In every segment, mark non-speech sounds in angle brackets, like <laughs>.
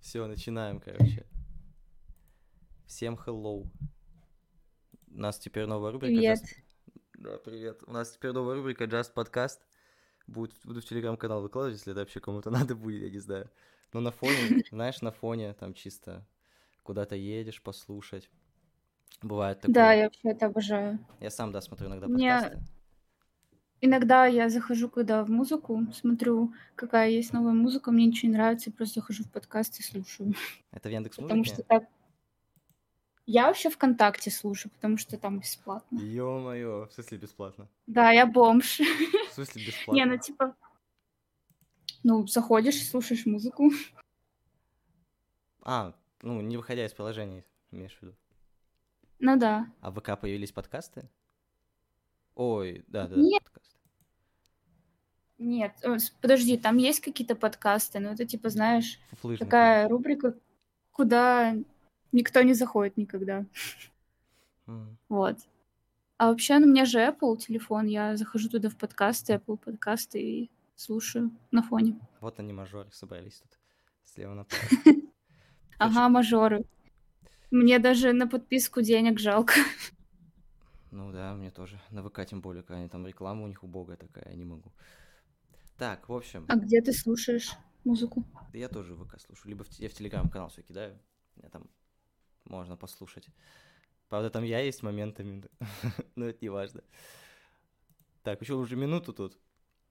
Все, начинаем, короче. Всем hello. У нас теперь новая рубрика. Привет. Just... Да, привет. У нас теперь новая рубрика Just Podcast. Будет, буду в телеграм-канал выкладывать, если это вообще кому-то <laughs> надо будет, я не знаю. Но на фоне, <laughs> знаешь, на фоне там чисто куда-то едешь послушать. Бывает такое. Да, я вообще это обожаю. Я сам, да, смотрю иногда Мне- подкасты. Иногда я захожу, когда в музыку, смотрю, какая есть новая музыка, мне ничего не нравится, я просто захожу в подкаст и слушаю. Это в Яндекс Потому что так... Я вообще ВКонтакте слушаю, потому что там бесплатно. Ё-моё, в смысле бесплатно? Да, я бомж. В смысле бесплатно? Не, ну типа... Ну, заходишь, слушаешь музыку. А, ну, не выходя из приложения, имеешь в виду. Ну да. А в ВК появились подкасты? Ой, да, да, Нет. подкасты. Нет, э, подожди, там есть какие-то подкасты, но это типа, знаешь, Фуфлыжник. такая рубрика, куда никто не заходит никогда. Вот. А вообще, ну, у меня же Apple телефон, я захожу туда в подкасты, Apple подкасты и слушаю на фоне. Вот они, мажоры, собрались тут. Слева направо. <laughs> Ага, мажоры. Мне даже на подписку денег жалко. Ну да, мне тоже. На ВК тем более, когда они там реклама у них убогая такая, я не могу. Так, в общем, А где ты слушаешь музыку? да я тоже ВК слушаю. Либо в, я в Телеграм-канал все кидаю. Меня там можно послушать. Правда, там я есть моментами, <laughs> но это не важно. Так, еще уже минуту тут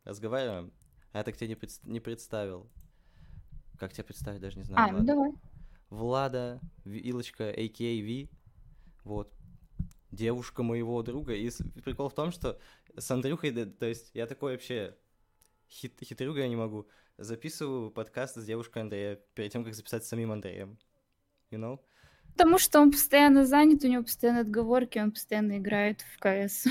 разговариваем. А я так тебя не, предс- не представил. Как тебя представить, даже не знаю. А, ну давай. Влада, Вилочка, а.к.а. Ви, вот, девушка моего друга. И прикол в том, что с Андрюхой, то есть я такой вообще хит, хитрюга я не могу. Записываю подкаст с девушкой Андрея перед тем, как записать с самим Андреем. You know? Потому что он постоянно занят, у него постоянно отговорки, он постоянно играет в КС.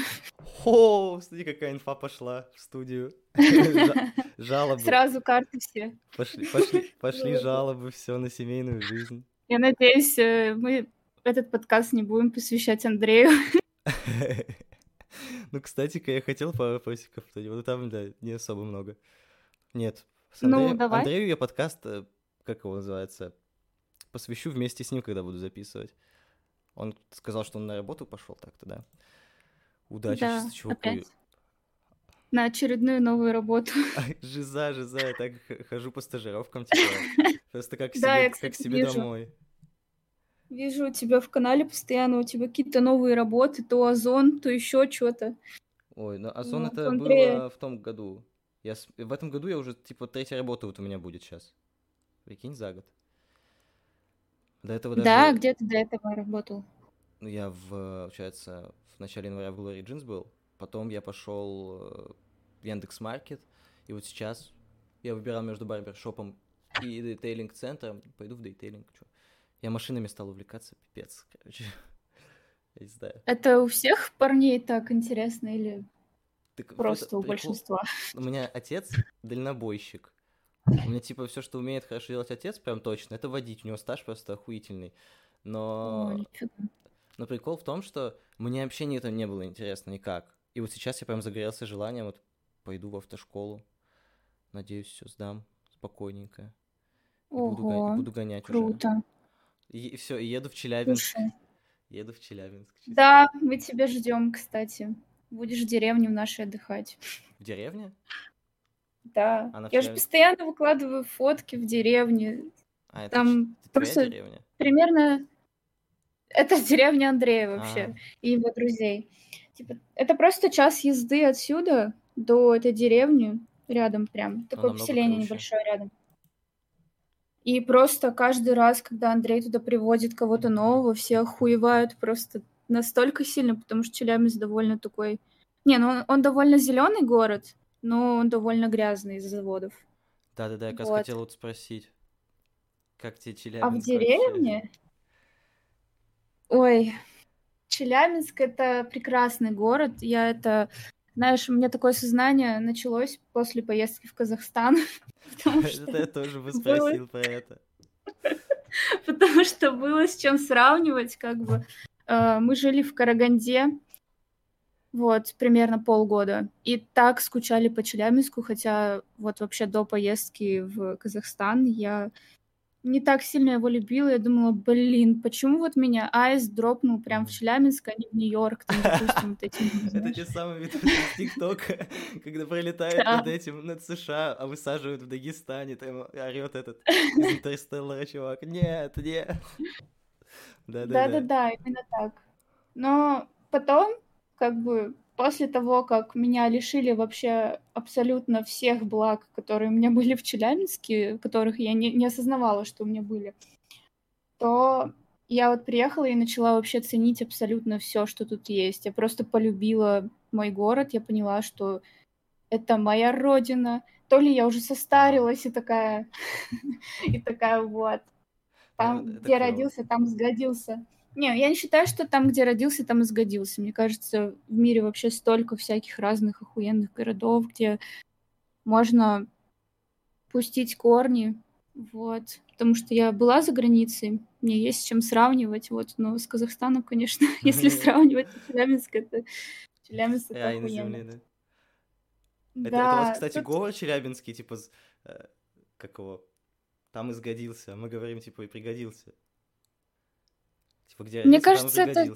О, смотри, какая инфа пошла в студию. Жа- <laughs> Жалобы. Сразу карты все. Пошли, пошли, пошли Жалобы. жалобы, все на семейную жизнь. Я надеюсь, э, мы этот подкаст не будем посвящать Андрею. <laughs> Ну, кстати-ка, я хотел пару вопросиков, но там, да, не особо много. Нет, Ну, давай. Андрею я подкаст, э, как его называется, посвящу вместе с ним, когда буду записывать. Он сказал, что он на работу пошел так-то, да? Удачи Да, чисто чуваку. опять. На очередную новую работу. <laughs> Жиза, жиза, я так хожу по стажировкам, <laughs> типа, просто как себе, как домой. Вижу у тебя в канале постоянно, у тебя какие-то новые работы, то Озон, то еще что-то. Ой, ну Озон Вот, это Андрея- было в том году. Я В этом году я уже, типа, третья работа вот у меня будет сейчас. Прикинь, за год. До этого даже... Да, где ты до этого работал? Ну, я в, получается, в начале января в Glory Jeans был, потом я пошел э, в Яндекс Маркет, и вот сейчас я выбирал между барбершопом и детейлинг-центром, пойду в детейлинг, чё. Я машинами стал увлекаться, пипец, короче. <laughs> Я не знаю. Это у всех парней так интересно или Так просто у прикол- большинства? У меня отец дальнобойщик. У меня, типа, все, что умеет хорошо делать отец, прям точно, это водить. У него стаж просто охуительный. Но. Но прикол в том, что мне вообще не это не было интересно никак. И вот сейчас я прям загорелся желанием, вот пойду в автошколу. Надеюсь, все сдам спокойненько. И буду, Ого, буду гонять уже. И, все, еду в Челябинск. Слушай, Еду в Челябинск. чисто. да, мы тебя ждем, кстати. Будешь в деревне в нашей отдыхать. В деревне? Да. А на Я же постоянно выкладываю фотки в деревне. А, это Там это просто деревня? примерно... Это <laughs> деревня Андрея вообще А, и его друзей. Типа, это просто час езды отсюда до этой деревни рядом прям. Такое поселение круче. небольшое рядом. И просто каждый раз, когда Андрей туда приводит кого-то нового, все охуевают просто настолько сильно, потому что Челябинск довольно такой... Не, ну он, он довольно зеленый город, но он довольно грязный из-за заводов. Да-да-да, я как раз Вот. хотел вот спросить. Как тебе Челябинск А в вообще? деревне? Ой, Челябинск это прекрасный город. Я это, знаешь, у меня такое сознание началось после поездки в Казахстан, <laughs> потому <laughs> Это что, я тоже бы спросил про это. <laughs> потому что было с чем сравнивать, как бы. Э, Мы жили в Караганде, вот, примерно полгода, и так скучали по Челябинску, хотя вот вообще до поездки в Казахстан я не так сильно его любила. Я думала, блин, почему вот меня Айс дропнул прям в Челябинск, а не в Нью-Йорк, там, допустим, вот этим, <laughs> Это те самые видосы из ТикТока, <laughs> когда пролетает над этим, над США, а высаживают в Дагестане, там орет этот <laughs> из Интерстеллара чувак. Нет, нет. Да-да-да, именно так. Но потом, как бы, после того, как меня лишили вообще абсолютно всех благ, которые у меня <laughs> были в Челябинске, которых я не, не осознавала, что у меня были, то я вот приехала и начала вообще ценить абсолютно все, что тут есть. Я просто полюбила мой город, я поняла, что это моя родина. То ли я уже состарилась и такая, <laughs> и такая вот. Там, где родился, там сгодился. Не, я не считаю, что там, где родился, там и сгодился. Мне кажется, в мире вообще столько всяких разных охуенных городов, где можно пустить корни, вот. Потому что я была за границей, мне есть с чем сравнивать, вот. Но с Казахстаном, конечно, <laughs> если сравнивать, то Челябинск это... Челябинск это охуенно. да? Это, это у вас, кстати, тут... говор челябинский, типа, э, как его, там изгодился, а мы говорим, типа, и пригодился. Типа, где мне кажется, это...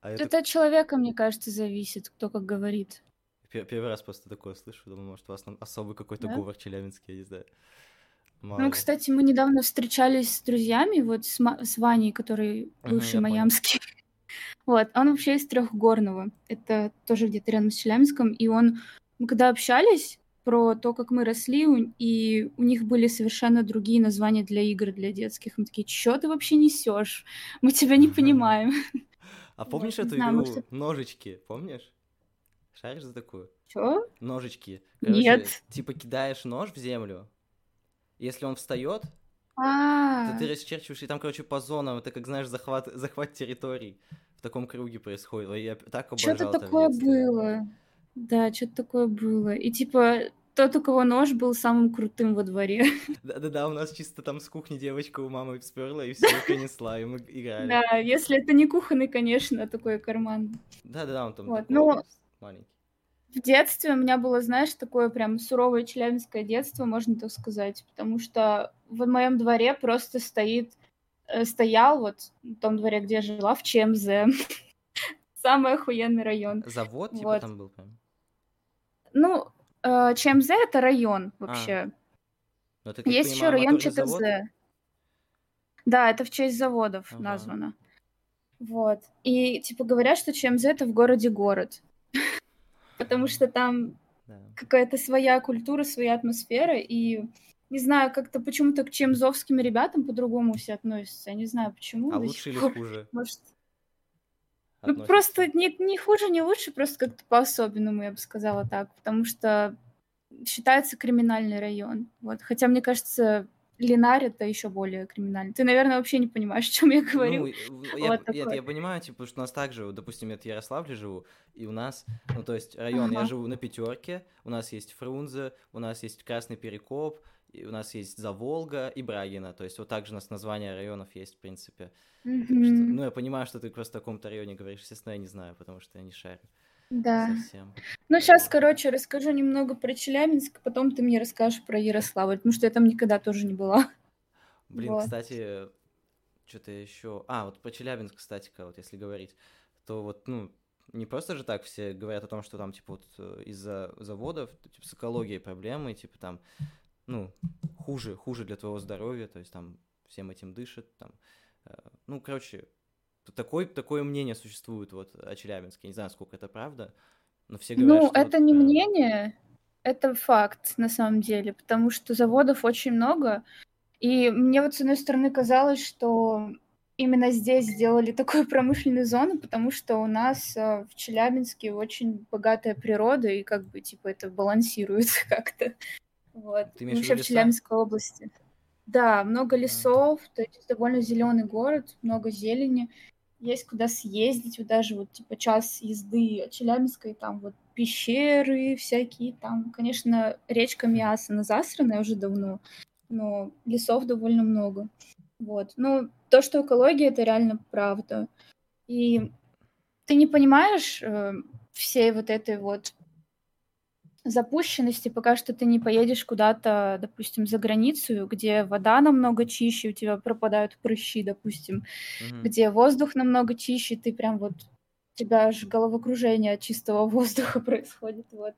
А это... это от человека, мне кажется, зависит, кто как говорит. Первый раз просто такое слышу, думаю, может, у вас там особый какой-то да? говор челябинский, я не знаю. Мало. Ну, кстати, мы недавно встречались с друзьями, вот с, Ма- с Ваней, который бывший uh-huh, майамский. <laughs> вот, он вообще из Трехгорного. Это тоже где-то рядом с Челябинском. И он, мы когда общались, про то, как мы росли, и у них были совершенно другие названия для игр для детских. Мы такие, что ты вообще несешь? Мы тебя не понимаем. А помнишь эту игру Ножички? Помнишь? Шаришь за такую? Что? Ножички. Нет. Типа кидаешь нож в землю, если он встает, а. то ты расчерчиваешь, и там, короче, по зонам, это как, знаешь, захват, захват территорий в таком круге происходит. Я так обожал Что-то такое было. Да, что-то такое было. И типа тот, у кого нож был самым крутым во дворе. <laughs> Да-да-да, у нас чисто там с кухни девочка у мамы сперла и все принесла, и мы играли. Да, если это не кухонный, конечно, а такой карман. Да-да-да, он там вот. ну, маленький. В детстве у меня было, знаешь, такое прям суровое челябинское детство, можно так сказать, потому что в моем дворе просто стоит, э, стоял вот в том дворе, где я жила, в ЧМЗ. <laughs> Самый охуенный район. Завод типа вот. там был прям? Ну, э, ЧМЗ это район вообще. А. Ну, это, Есть еще район ЧТЗ. Да, это в честь заводов ага. названо. Вот. И типа говорят, что ЧМЗ это в городе город. <laughs> Потому что там какая-то своя культура, своя атмосфера. И не знаю, как-то почему-то к чемзовским ребятам по-другому все относятся. Я не знаю, почему. А лучше или хуже? Может, ну, просто не, не хуже, не лучше, просто как-то по-особенному, я бы сказала так, потому что считается криминальный район. Вот. Хотя, мне кажется, Линар это еще более криминальный. Ты, наверное, вообще не понимаешь, о чем я говорю. Ну, <laughs> я, вот нет, я понимаю, типа, что у нас также, допустим, я в Ярославле живу, и у нас, ну, то есть район, ага. я живу на пятерке, у нас есть Фрунзе, у нас есть Красный Перекоп, и у нас есть Заволга и Брагина, то есть вот так же у нас название районов есть, в принципе. Mm-hmm. Что, ну, я понимаю, что ты просто о каком-то районе говоришь, естественно, я не знаю, потому что я не шарю. Да. Совсем. Ну, сейчас, короче, расскажу немного про Челябинск, потом ты мне расскажешь про Ярославль, потому что я там никогда тоже не была. Блин, вот. кстати, что-то еще... А, вот про Челябинск, кстати, вот если говорить, то вот, ну, не просто же так все говорят о том, что там, типа, вот э, из-за заводов, типа, с экологией проблемы, типа, там, ну, хуже, хуже для твоего здоровья, то есть там всем этим дышит, там, э, ну, короче, такое, такое мнение существует вот о Челябинске, не знаю, сколько это правда, но все говорят, Ну, это вот, не э... мнение, это факт на самом деле, потому что заводов очень много, и мне вот с одной стороны казалось, что именно здесь сделали такую <laughs> промышленную зону, потому что у нас э, в Челябинске очень богатая природа, и как бы, типа, это балансируется <laughs> как-то. Вот. Ты имеешь Вообще в Челябинской области. Да, много лесов, то есть довольно зеленый город, много зелени. Есть куда съездить, вот даже вот типа час езды от Челябинска, и там вот пещеры всякие, там, конечно, речка Миаса, она засранная уже давно, но лесов довольно много. Вот. Ну, то, что экология, это реально правда. И ты не понимаешь э, всей вот этой вот запущенности, пока что ты не поедешь куда-то, допустим, за границу, где вода намного чище, у тебя пропадают прыщи, допустим, Мгм. где воздух намного чище, ты прям вот у тебя аж головокружение от чистого <laughs> воздуха происходит, вот.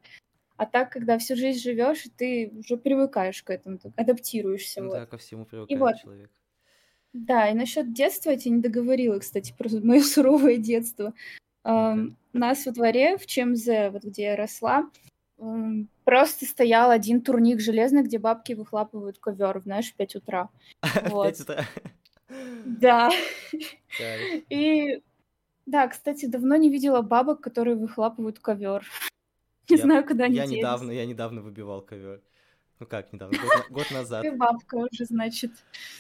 А так, когда всю жизнь живешь, ты уже привыкаешь к этому, адаптируешься, Ну вот. да, ко всему И привыкает вот, человек. да, и насчет детства я тебе не договорила, кстати, про <laughs> мое суровое детство. Ну-ка.Ам, У нас во дворе в ЧМЗ, вот где я росла, м, просто стоял один турник железный, где бабки выхлапывают ковер, знаешь, в 5 утра. <laughs> В Вот. 5 утра. <laughs> Да. <laughs> И да, кстати, давно не видела бабок, которые выхлапывают ковер. Не Я, знаю, куда они я делись. недавно, я недавно выбивал ковер. Ну как недавно? Год, год назад. Ты бабка уже, значит.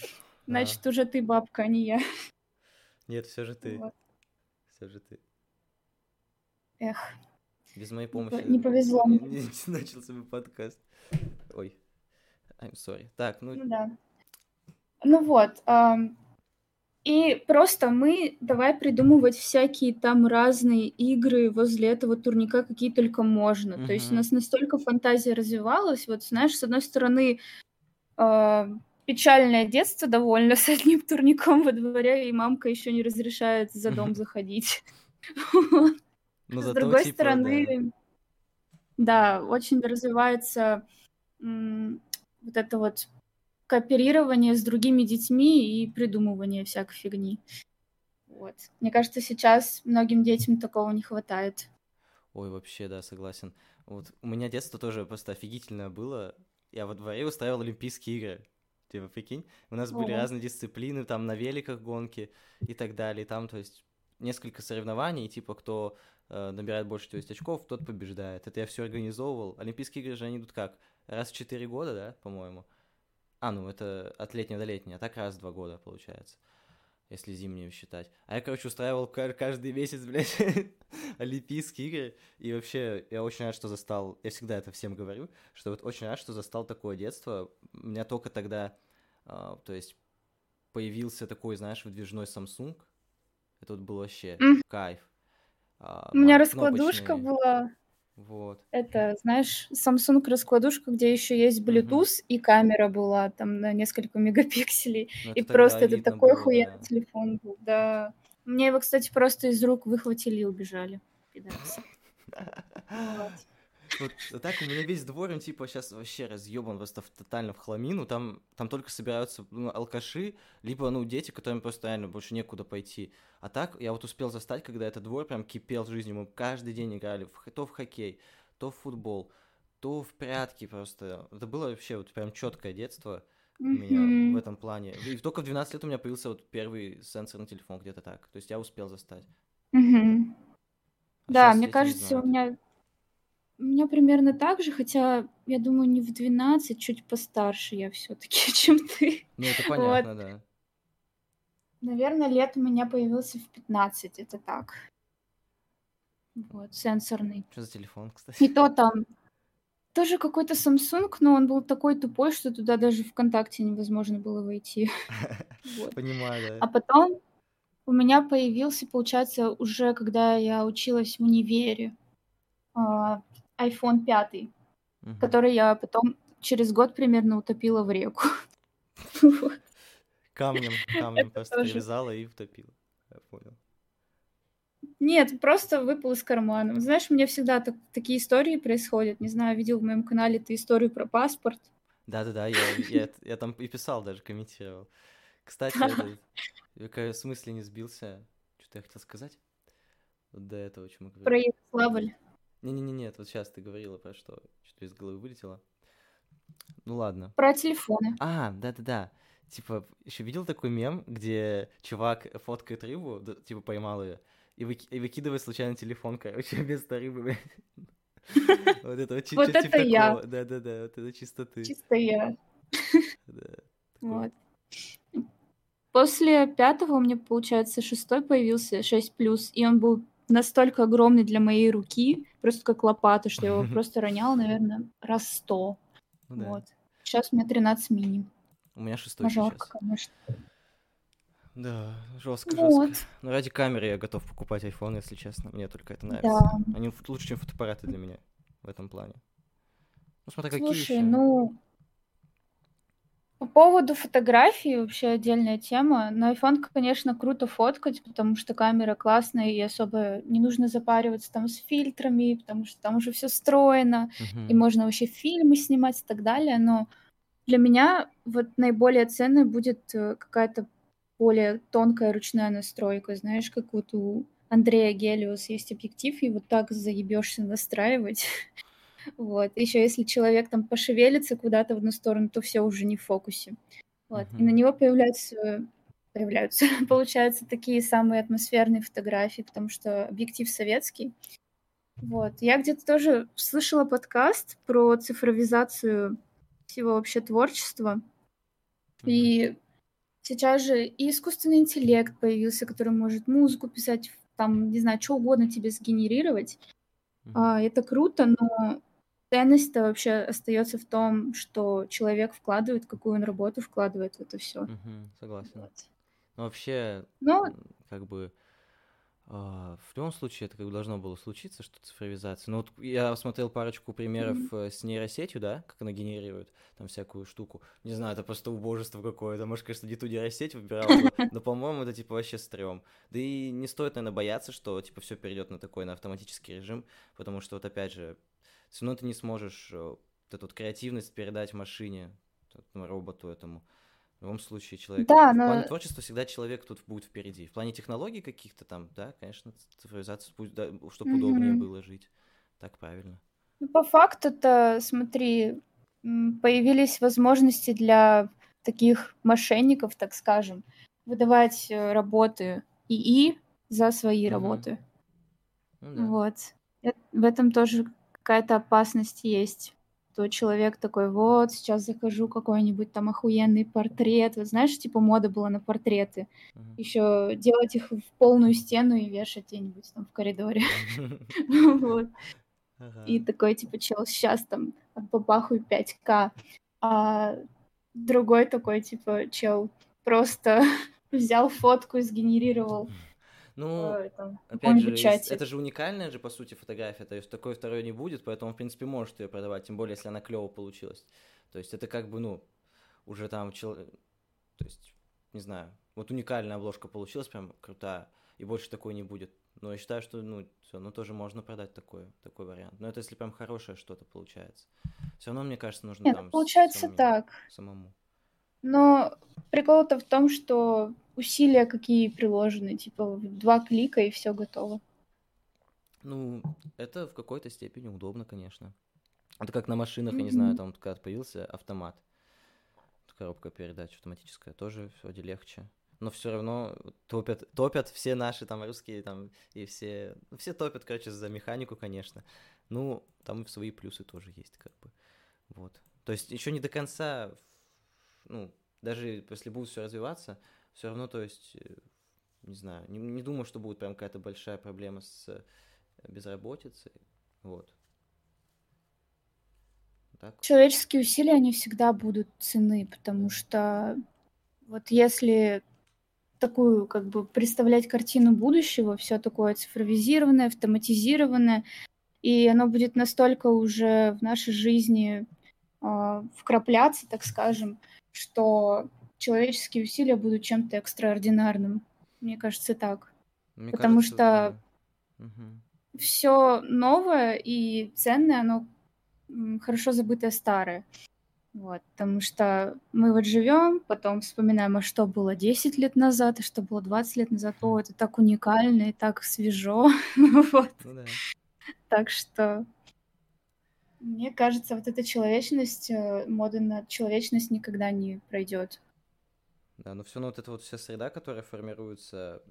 А, Значит, уже ты бабка, а не я. нет, все же ты. Вот. Все же ты. Эх, Без моей по- помощи не повезло <laughs> начался бы подкаст. Ой, I'm sorry. Так, ну, Ну да. Ну вот. И просто мы давай придумывать всякие там разные игры возле этого турника, какие только можно. То есть у нас настолько фантазия развивалась. Вот знаешь, с одной стороны, а, печальное детство довольно с одним турником во дворе, и мамка еще не разрешает за дом заходить. <laughs> Вот. Ну С зато другой типа, да. стороны, да, очень развивается м, вот это вот кооперирование с другими детьми и придумывание всякой фигни. Вот. Мне кажется, сейчас многим детям такого не хватает. Ой, вообще, да, согласен. Вот у меня детство тоже просто офигительное было. Я во дворе устраивал Олимпийские игры. Типа, прикинь, у нас были Ого. разные дисциплины, там на великах гонки и так далее. Там, то есть, несколько соревнований, типа, кто набирает больше, то есть, очков, тот побеждает. Это я все организовывал. Олимпийские игры же они идут как? Раз в 4 года, да, по-моему? А, ну, это от летнего до летнего, а так раз в 2 года, получается. Если зимнюю считать. А я, короче, устраивал ка- каждый месяц, <laughs> блядь, Олимпийские игры. И вообще, я очень рад, что застал... Я всегда это всем говорю, что вот очень рад, что застал такое детство. У меня только тогда, а, то есть, появился такой, знаешь, выдвижной Samsung. Это вот был вообще кайф. А, У меня раскладушка кнопочные. была, Вот. это, знаешь, Samsung раскладушка, где еще есть. Bluetooth, и камера была там на несколько мегапикселей. Ну, И это просто это такой было, охуенный да. телефон был, да. Мне его, кстати, просто из рук выхватили и убежали. пидорасы. <laughs> Вот. Так у меня весь двор, он типа сейчас вообще разъебан просто в, тотально в хламину. Там, там только собираются ну, алкаши, либо ну дети, которым просто реально больше некуда пойти. А так я вот успел застать, когда этот двор прям кипел жизнью. Мы каждый день играли в, то в хоккей, то в футбол, то в прятки просто. Это было вообще вот прям четкое детство у меня в этом плане. И только в 12 лет у меня появился вот первый сенсорный телефон где-то так. То есть я успел застать. А Да, мне кажется, у меня у меня примерно так же, хотя, я думаю, не в 12, чуть постарше я все-таки, <laughs> чем ты. Ну это Вот. понятно, да. Наверное, лет у меня появился в 15, это так. Вот, сенсорный. Что за телефон, кстати? И то там тоже какой-то Samsung, но он был такой тупой, что туда даже ВКонтакте невозможно было войти. <laughs> Вот. Понимаю, А да. потом у меня появился, получается, уже когда я училась в универе, а, iPhone 5, Мгм. который я потом через год примерно утопила в реку. Камнем, <laughs> камнем просто тоже. и утопила. Я понял. Нет, просто выпал из кармана. Знаешь, у меня всегда так- такие истории происходят. Не знаю, видел в моем канале ты историю про паспорт. Да-да-да, я, я, я там и писал даже, комментировал. Кстати, я, в смысле не сбился. Что-то я хотел сказать. До этого, о чем мы Про. Ярославль. Не-не-не, нет, вот сейчас ты говорила про что. Что-то из головы вылетело. Ну ладно. Про телефоны. А, да-да-да. Типа, еще видел такой мем, где чувак фоткает рыбу, д- типа поймал ее, и, выки- и выкидывает случайно телефон, короче, <laughs> вместо рыбы. <laughs> Вот это чи- Вот чё- типа это я. Да-да-да, вот это чисто ты. Чисто я. <laughs> Да. Вот. После пятого у меня, получается, шестой появился, 6 плюс, и он был настолько огромный для моей руки, просто как лопата, что я его <laughs> просто роняла, наверное, раз сто. Ну да. Вот. Сейчас у меня 13 мини. У меня шестой сейчас. Мажорка, конечно. Да, жестко, Вот. жестко. Но ради камеры я готов покупать iPhone, если честно. Мне только это нравится. Да. Они лучше, чем фотоаппараты для меня в этом плане. Ну, смотри, какие Слушай, еще. ну, по поводу фотографий вообще отдельная тема. На iPhone, конечно, круто фоткать, потому что камера классная, и особо не нужно запариваться там с фильтрами, потому что там уже все встроено, и Мгм. можно вообще фильмы снимать и так далее. Но для меня вот наиболее ценной будет э, какая-то более тонкая ручная настройка. Знаешь, как вот у Андрея Гелиус есть объектив, и вот так заебешься настраивать. <laughs> Вот. Еще если человек там пошевелится куда-то в одну сторону, то все уже не в фокусе. Вот. И на него появляются, появляются, <laughs> получаются такие самые атмосферные фотографии, потому что объектив советский. Вот. Я где-то тоже слышала подкаст про цифровизацию всего вообще творчества. Мгм. И сейчас же и искусственный интеллект появился, который может музыку писать, там, не знаю, что угодно тебе сгенерировать. Мгм. А, это круто, но ценность-то вообще остается в том, что человек вкладывает, какую он работу вкладывает в это все. Мгм. Согласен. Вот. Ну, вообще, Но как бы, а, в любом случае это как бы должно было случиться, что цифровизация. Ну, вот я смотрел парочку примеров э, с нейросетью, да, как она генерирует там всякую штуку. Не знаю, это просто убожество какое-то. Может, конечно, не ту нейросеть выбирал, но, <laughs> по-моему, это типа вообще стрём. Да и не стоит, наверное, бояться, что типа все перейдет на такой, на автоматический режим, потому что вот опять же, все равно ты не сможешь э, вот эту вот креативность передать машине, роботу этому. В любом случае, человек... да, В плане но творчества всегда человек тут будет впереди. В плане технологий каких-то там, да, конечно, цифровизация, пусть, да, чтобы удобнее мгм. было жить. Так правильно. Ну, по факту-то, смотри, появились возможности для таких мошенников, так скажем, выдавать э, работы ИИ за свои Мгм. работы. Ну да. Вот. Э- В этом тоже какая-то опасность есть. То человек такой, вот, сейчас закажу какой-нибудь там охуенный портрет. Вот знаешь, типа мода была на портреты. Мгм. Еще делать их в полную стену и вешать где-нибудь там в коридоре. <laughs> <laughs> И такой, типа, чел, сейчас там отбабахаю 5К. А другой такой, типа, чел, просто <laughs> взял фотку и сгенерировал Ну, э, там, опять же, чате. это же уникальная же, по сути, фотография, то есть такой второй не будет, поэтому, в принципе, может ее продавать, тем более, если она клево получилась. То есть это как бы, ну, уже там, чел... то есть, не знаю, вот уникальная обложка получилась, прям крутая, и больше такой не будет. Но я считаю, что, ну, все, ну, тоже можно продать такой, такой вариант. Но это если прям хорошее что-то получается. Все равно, мне кажется, нужно Нет, там ну, с- получается самим- так. самому. Но прикол-то в том, что усилия какие приложены, типа два клика и все готово. Ну, это в какой-то степени удобно, конечно. Это как на машинах, я не знаю, там когда появился автомат, коробка передач автоматическая, тоже вроде легче. Но все равно топят, топят все наши там русские там и все, ну, все топят, короче, за механику, конечно. Ну, там и свои плюсы тоже есть, как бы. Вот. То есть еще не до конца, ну, даже если будет все развиваться, все равно, то есть, э, не знаю, не, не думаю, что будет прям какая-то большая проблема с э, безработицей. Вот. Так. Человеческие усилия, они всегда будут ценны, потому что вот если такую, как бы, представлять картину будущего, все такое цифровизированное, автоматизированное, и оно будет настолько уже в нашей жизни вкрапляться, так скажем, что человеческие усилия будут чем-то экстраординарным. Мне кажется, так. Мне Потому кажется, что да. Мгм. все новое и ценное, оно хорошо забытое старое. Вот, потому что мы вот живем, потом вспоминаем, а что было 10 лет назад, и что было 20 лет назад. О, это так уникально и так свежо. <laughs> Вот. Ну да. Так что мне кажется, вот эта человечность, э, мода на человечность никогда не пройдет. Да, но все равно вот эта вот вся среда, которая формируется,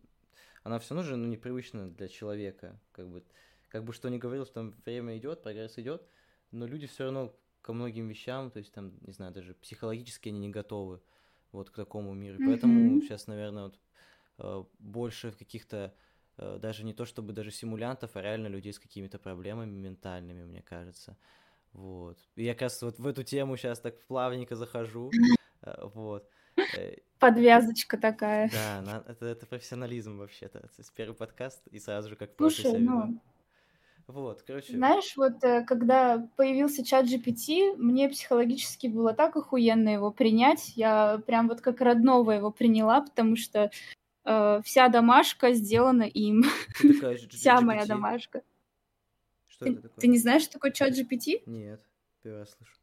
она все равно же ну, непривычна для человека. Как бы, как бы что ни говорил, что там время идет, прогресс идет, но люди все равно ко многим вещам, то есть там, не знаю, даже психологически они не готовы вот к такому миру. И Поэтому сейчас, наверное, вот, э, больше каких-то э, даже не то чтобы даже симулянтов, а реально людей с какими-то проблемами ментальными, мне кажется. Вот. И я раз вот в эту тему сейчас так плавненько захожу. э, Вот. Э, Подвязочка такая. Да, на- это, это профессионализм вообще-то. То есть первый подкаст и сразу же как Слушай, ну, Вот, короче. Знаешь, вот э, когда появился чат GPT, мне психологически было так охуенно его принять. Я прям вот как родного его приняла, потому что э, вся домашка сделана им. такая <laughs> Вся моя домашка. Что Ты, это такое? ты не знаешь, что такое чат GPT? Нет, первый раз слышу.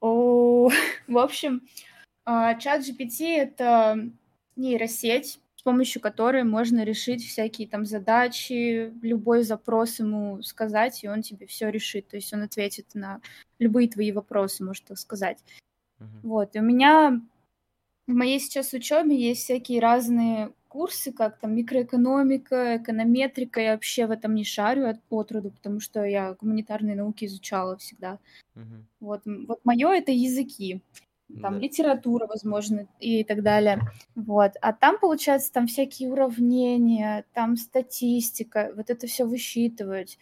О, <laughs> в общем, а, чат GPT — это нейросеть, с помощью которой можно решить всякие там задачи, любой запрос ему сказать, и он тебе все решит. То есть он ответит на любые твои вопросы, может так сказать. Мгм. Вот, и у меня в моей сейчас учебе есть всякие разные курсы, как там микроэкономика, эконометрика. Я вообще в этом не шарю от отроду, потому что я гуманитарные науки изучала всегда. Мгм. Вот, вот мое это языки, там Да. литература, возможно, и так далее. Вот, а там получается там всякие уравнения, там статистика, вот это все высчитывать,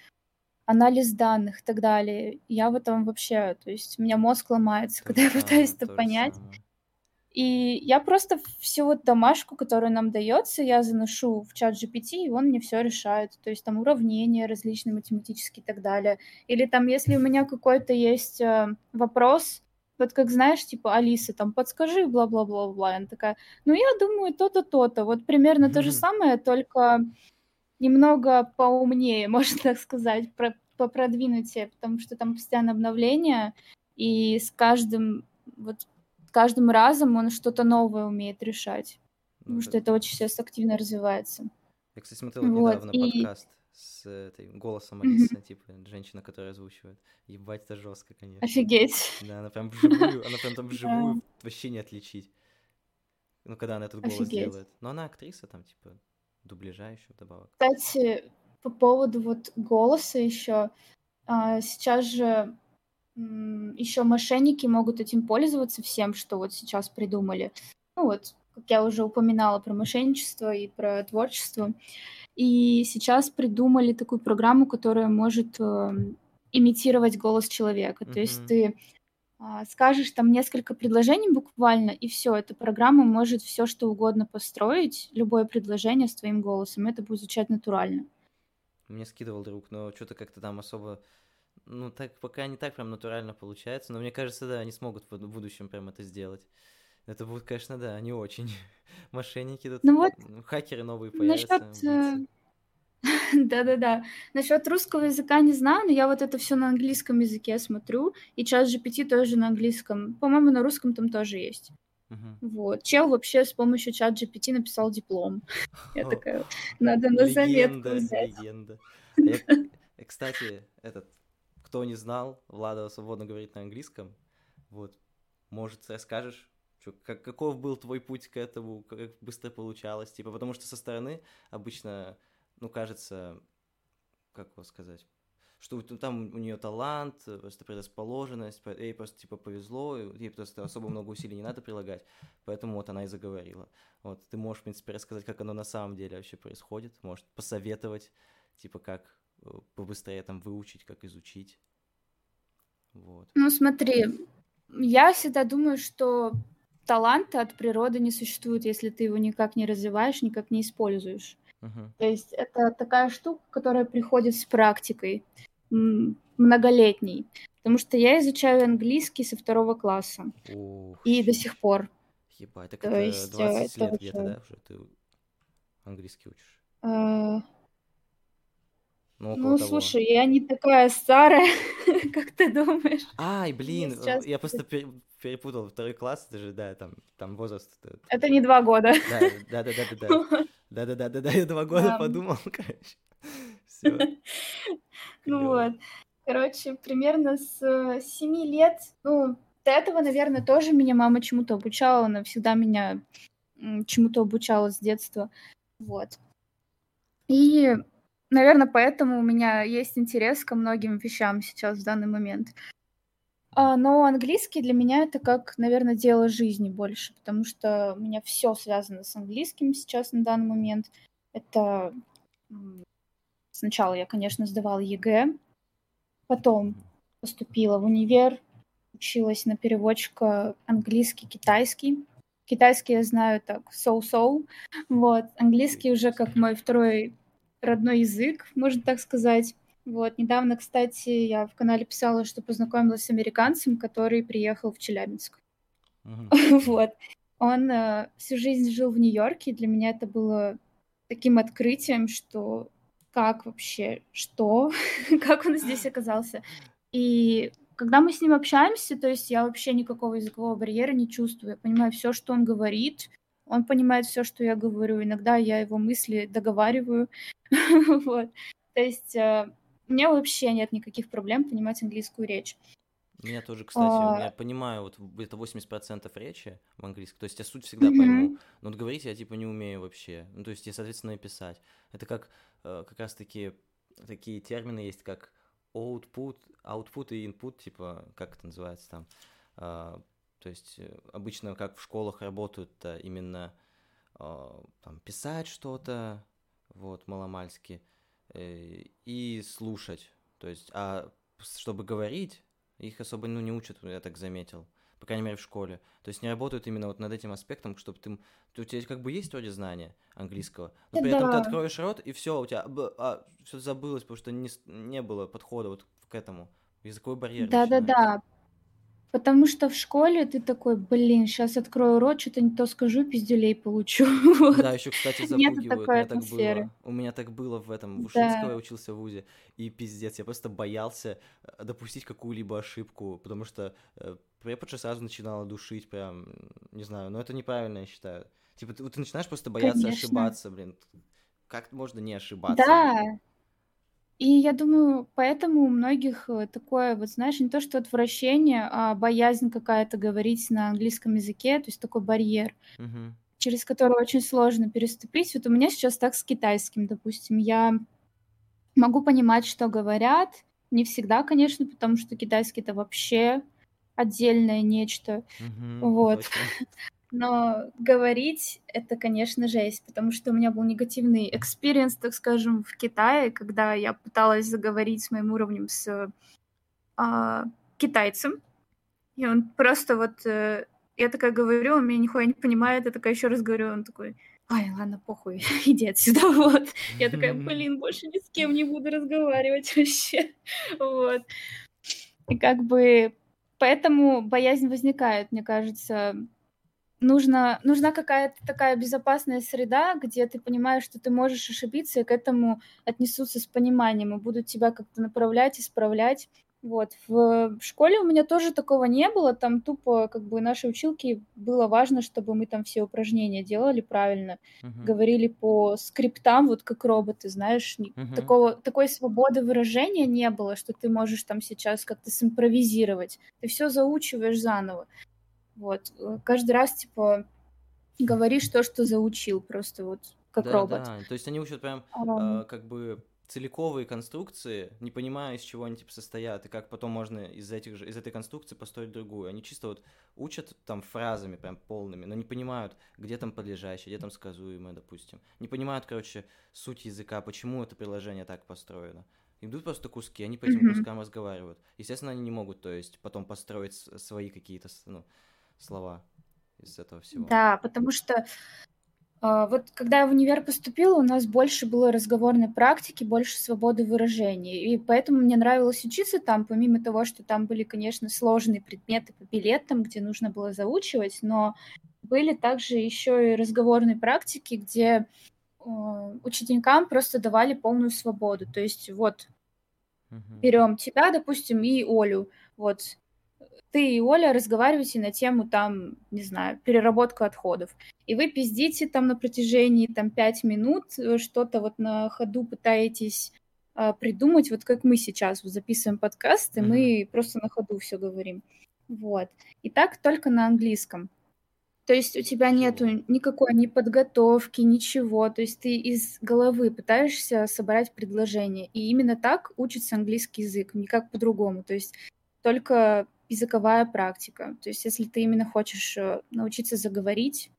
анализ данных и так далее. Я в этом вообще, то есть у меня мозг ломается, <laughs> когда же я пытаюсь это понять. самое. И я просто всю вот домашку, которая нам дается, я заношу в чат GPT, и он мне все решает. То есть там уравнения различные математические и так далее. Или там, если у меня какой-то есть э, вопрос, вот как знаешь, типа, Алиса, там, подскажи, бла-бла-бла-бла. Она такая, ну, я думаю, то-то, то-то. Вот примерно то же самое, только немного поумнее, <laughs> можно так сказать, про попродвинутее, потому что там постоянно обновления, и с каждым вот каждым разом он что-то новое умеет решать, Ну, потому что это- это очень сейчас активно развивается. Я, кстати, смотрел вот недавно и подкаст с этой голосом. Алисы, типа, женщина, которая озвучивает. Ебать, это жестко, конечно. Офигеть. Да, она прям вживую, она прям там вживую вообще не отличить. Ну, когда она этот голос Офигеть. делает. Но она актриса там, типа, дубляжа еще вдобавок. Кстати, по поводу вот голоса еще, а, сейчас же еще мошенники могут этим пользоваться всем, что вот сейчас придумали. Ну вот, как я уже упоминала про мошенничество и про творчество. И сейчас придумали такую программу, которая может эм, имитировать голос человека. То есть ты а, скажешь там несколько предложений буквально, и все, эта программа может все что угодно построить, любое предложение с твоим голосом, это будет звучать натурально. Мне скидывал друг, но что-то как-то там особо... Ну, так пока не так прям натурально получается, но мне кажется, да, они смогут в будущем прям это сделать. Это будет, конечно, да, не очень. <laughs> Мошенники тут, Ну вот, хакеры новые появятся, насчет... э. <laughs> Да-да-да. Насчет русского языка не знаю, но я вот это все на английском языке смотрю, и чат GPT тоже на английском. По-моему, на русском там тоже есть. Мгм. Вот. Чел вообще с помощью чат GPT написал диплом. <laughs> Я такая, надо на заметку взять. легенда. А кстати, этот, кто не знал, Влада свободно говорит на английском. Вот, может, расскажешь, чё, как, каков был твой путь к этому, как быстро получалось, типа, потому что со стороны обычно, ну, кажется, как его сказать, что там у нее талант, просто предрасположенность, по- ей просто типа повезло, ей просто особо много усилий не надо прилагать, поэтому вот она и заговорила. Вот ты можешь, в принципе, рассказать, как оно на самом деле вообще происходит, может посоветовать, типа как побыстрее там выучить, как изучить. Вот. Ну, смотри, я всегда думаю, что таланта от природы не существует, если ты его никак не развиваешь, никак не используешь. Мгм. То есть это такая штука, которая приходит с практикой, многолетней. Потому что я изучаю английский со второго класса. Ух, И до сих пор. ебать, так То это есть, э, 20 это лет где-то, уже- да, уже ты английский учишь? Ну, Ну, того. слушай, я не такая старая, <laughs> как ты думаешь. Ай, блин, э, сейчас я просто пере- перепутал второй класс, это же, да, там, там возраст. Это не два года. Да, да, да, да, да, да. <laughs> Да, да, да, да, я два года Да. подумал, <laughs> короче. Все. Ну вот. Короче, примерно с э, семи лет, ну, до этого, наверное, тоже меня мама чему-то обучала, она всегда меня чему-то обучала с детства. Вот. И, наверное, поэтому у меня есть интерес ко многим вещам сейчас в данный момент. А, но английский для меня это как, наверное, дело жизни больше, потому что у меня все связано с английским сейчас на данный момент. Это сначала я, конечно, сдавала ЕГЭ, потом поступила в универ, училась на переводчика английский-китайский. Китайский я знаю так, so-so. Вот. Английский уже как мой второй родной язык, можно так сказать. Вот, недавно, кстати, я в канале писала, что познакомилась с американцем, который приехал в Челябинск. Мгм. <laughs> Вот. Он э, всю жизнь жил в Нью-Йорке, и для меня это было таким открытием, что как вообще, что, <laughs> как он здесь оказался. И когда мы с ним общаемся, то есть я вообще никакого языкового барьера не чувствую. Я понимаю все, что он говорит, он понимает все, что я говорю. Иногда я его мысли договариваю. <laughs> Вот. То есть э, у меня вообще нет никаких проблем понимать английскую речь. У меня тоже, кстати, А, понимаю, вот где-то 80% речи в английском, то есть я суть всегда пойму, но вот говорить я типа не умею вообще, ну то есть я, соответственно, и писать. Это как э, как раз-таки такие термины есть, как output, output и input, типа, как это называется там, А, то есть э, обычно как в школах работают-то именно а, там писать что-то, вот, маломальски, э, и слушать, то есть, а чтобы говорить, их особо, ну, не учат, я так заметил. По крайней мере, в школе. То есть не работают именно вот над этим аспектом, чтобы ты... У тебя как бы есть вроде знания английского, но при этом ты Да, откроешь рот, и все, у тебя все забылось, потому что не, не было подхода вот к этому. Языковой барьер да-да-да. Потому что в школе ты такой, блин, сейчас открою рот, что-то не то скажу, пиздюлей получу. <laughs> Да, еще, кстати, запугивают. У такой меня так атмосферы. было. У меня так было в этом. В Ушинского я Да, учился в ВУЗе. И пиздец, я просто боялся э, допустить какую-либо ошибку, потому что э, преподша сразу начинала душить прям, не знаю, но это неправильно, я считаю. Типа ты, ты начинаешь просто бояться конечно. ошибаться, блин. Как можно не ошибаться? Да, и я думаю, поэтому у многих э, такое, вот знаешь, не то что отвращение, а боязнь какая-то говорить на английском языке, то есть такой барьер, Мгм. через который очень сложно переступить. Вот у меня сейчас так с китайским, допустим. Я могу понимать, что говорят, не всегда, конечно, потому что китайский это вообще отдельное нечто. Мгм. Вот. Точно. Но говорить это, конечно, жесть, потому что у меня был негативный experience, так скажем, в Китае, когда я пыталась заговорить с моим уровнем с а, китайцем, и он просто вот... э, я такая говорю, он меня нихуя не понимает, я такая еще раз говорю, он такой, ай, ладно, похуй, <laughs> иди отсюда, <laughs> вот. Я такая, блин, больше ни с кем не буду разговаривать <laughs> вообще, вот. И как бы поэтому боязнь возникает, мне кажется, нужно, нужна какая-то такая безопасная среда, где ты понимаешь, что ты можешь ошибиться, и к этому отнесутся с пониманием и будут тебя как-то направлять, исправлять. Вот. В школе у меня тоже такого не было. Там тупо, как бы, нашей училке было важно, чтобы мы там все упражнения делали правильно, Мгм. говорили по скриптам, вот как роботы, знаешь. Мгм. Такого, такой свободы выражения не было, что ты можешь там сейчас как-то симпровизировать. Ты все заучиваешь заново. Вот. Э, Каждый раз, типа, говоришь то, что заучил, просто вот как Да, робот. да. То есть они учат прям Ам, э, как бы целиковые конструкции, не понимая, из чего они типа состоят, и как потом можно из этих же, из этой конструкции построить другую. Они чисто вот учат там фразами прям полными, но не понимают, где там подлежащее, где там сказуемое, допустим. Не понимают, короче, суть языка, почему это приложение так построено. Идут просто куски, они по этим мгм. кускам разговаривают. Естественно, они не могут, то есть, потом построить свои какие-то, ну, слова из этого всего. Да, потому что а, вот когда я в универ поступила, у нас больше было разговорной практики, больше свободы выражения. И поэтому мне нравилось учиться там, помимо того, что там были, конечно, сложные предметы по билетам, где нужно было заучивать, но были также еще и разговорные практики, где э, ученикам просто давали полную свободу. То есть вот берем тебя, допустим, и Олю. Вот ты и Оля разговариваете на тему там, не знаю, переработка отходов. И вы пиздите там на протяжении там пять минут, э, что-то вот на ходу пытаетесь а, придумать, вот как мы сейчас вот записываем подкасты, Мгм. мы просто на ходу все говорим. Вот. И так только на английском. То есть у тебя нету никакой ни подготовки, ничего. То есть ты из головы пытаешься собрать предложение. И именно так учится английский язык, никак по-другому. То есть только языковая практика. То есть если ты именно хочешь э, научиться заговорить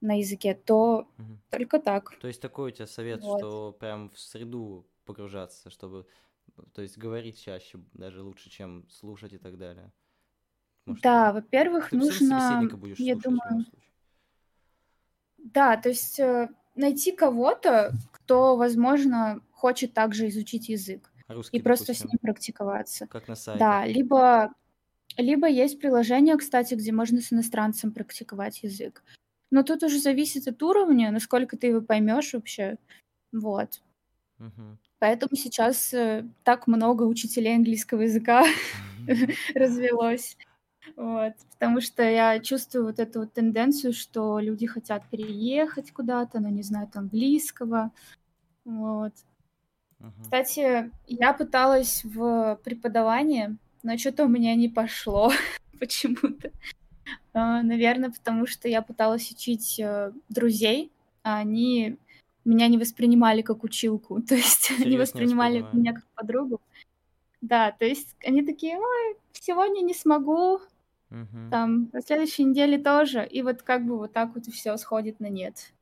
на языке, то Мгм. только так. То есть такой у тебя совет, Вот. что прям в среду погружаться, чтобы, то есть говорить чаще даже лучше, чем слушать и так далее. Может, Да, ты, во-первых, ты нужно, будешь я слушать думаю, да, то есть э, найти кого-то, кто, возможно, хочет также изучить язык. Русский, и просто допустим, с ним практиковаться. как на сайте. Да, либо, либо есть приложение, кстати, где можно с иностранцем практиковать язык. Но тут уже зависит от уровня, насколько ты его поймешь вообще. Вот. Мгм. Поэтому сейчас э, так много учителей английского языка <laughs> <laughs> развелось. Вот. Потому что я чувствую вот эту вот тенденцию, что люди хотят переехать куда-то, но не знают английского. Вот. Мгм. Кстати, я пыталась в преподавании, но что-то у меня не пошло <laughs> почему-то. Наверное, потому что я пыталась учить э, друзей, а они меня не воспринимали как училку, <laughs> то есть Серьёзно не воспринимали меня как подругу. Да, то есть они такие: "Ой, сегодня не смогу, Мгм. там, на следующей неделе тоже". И вот как бы вот так вот всё сходит на нет.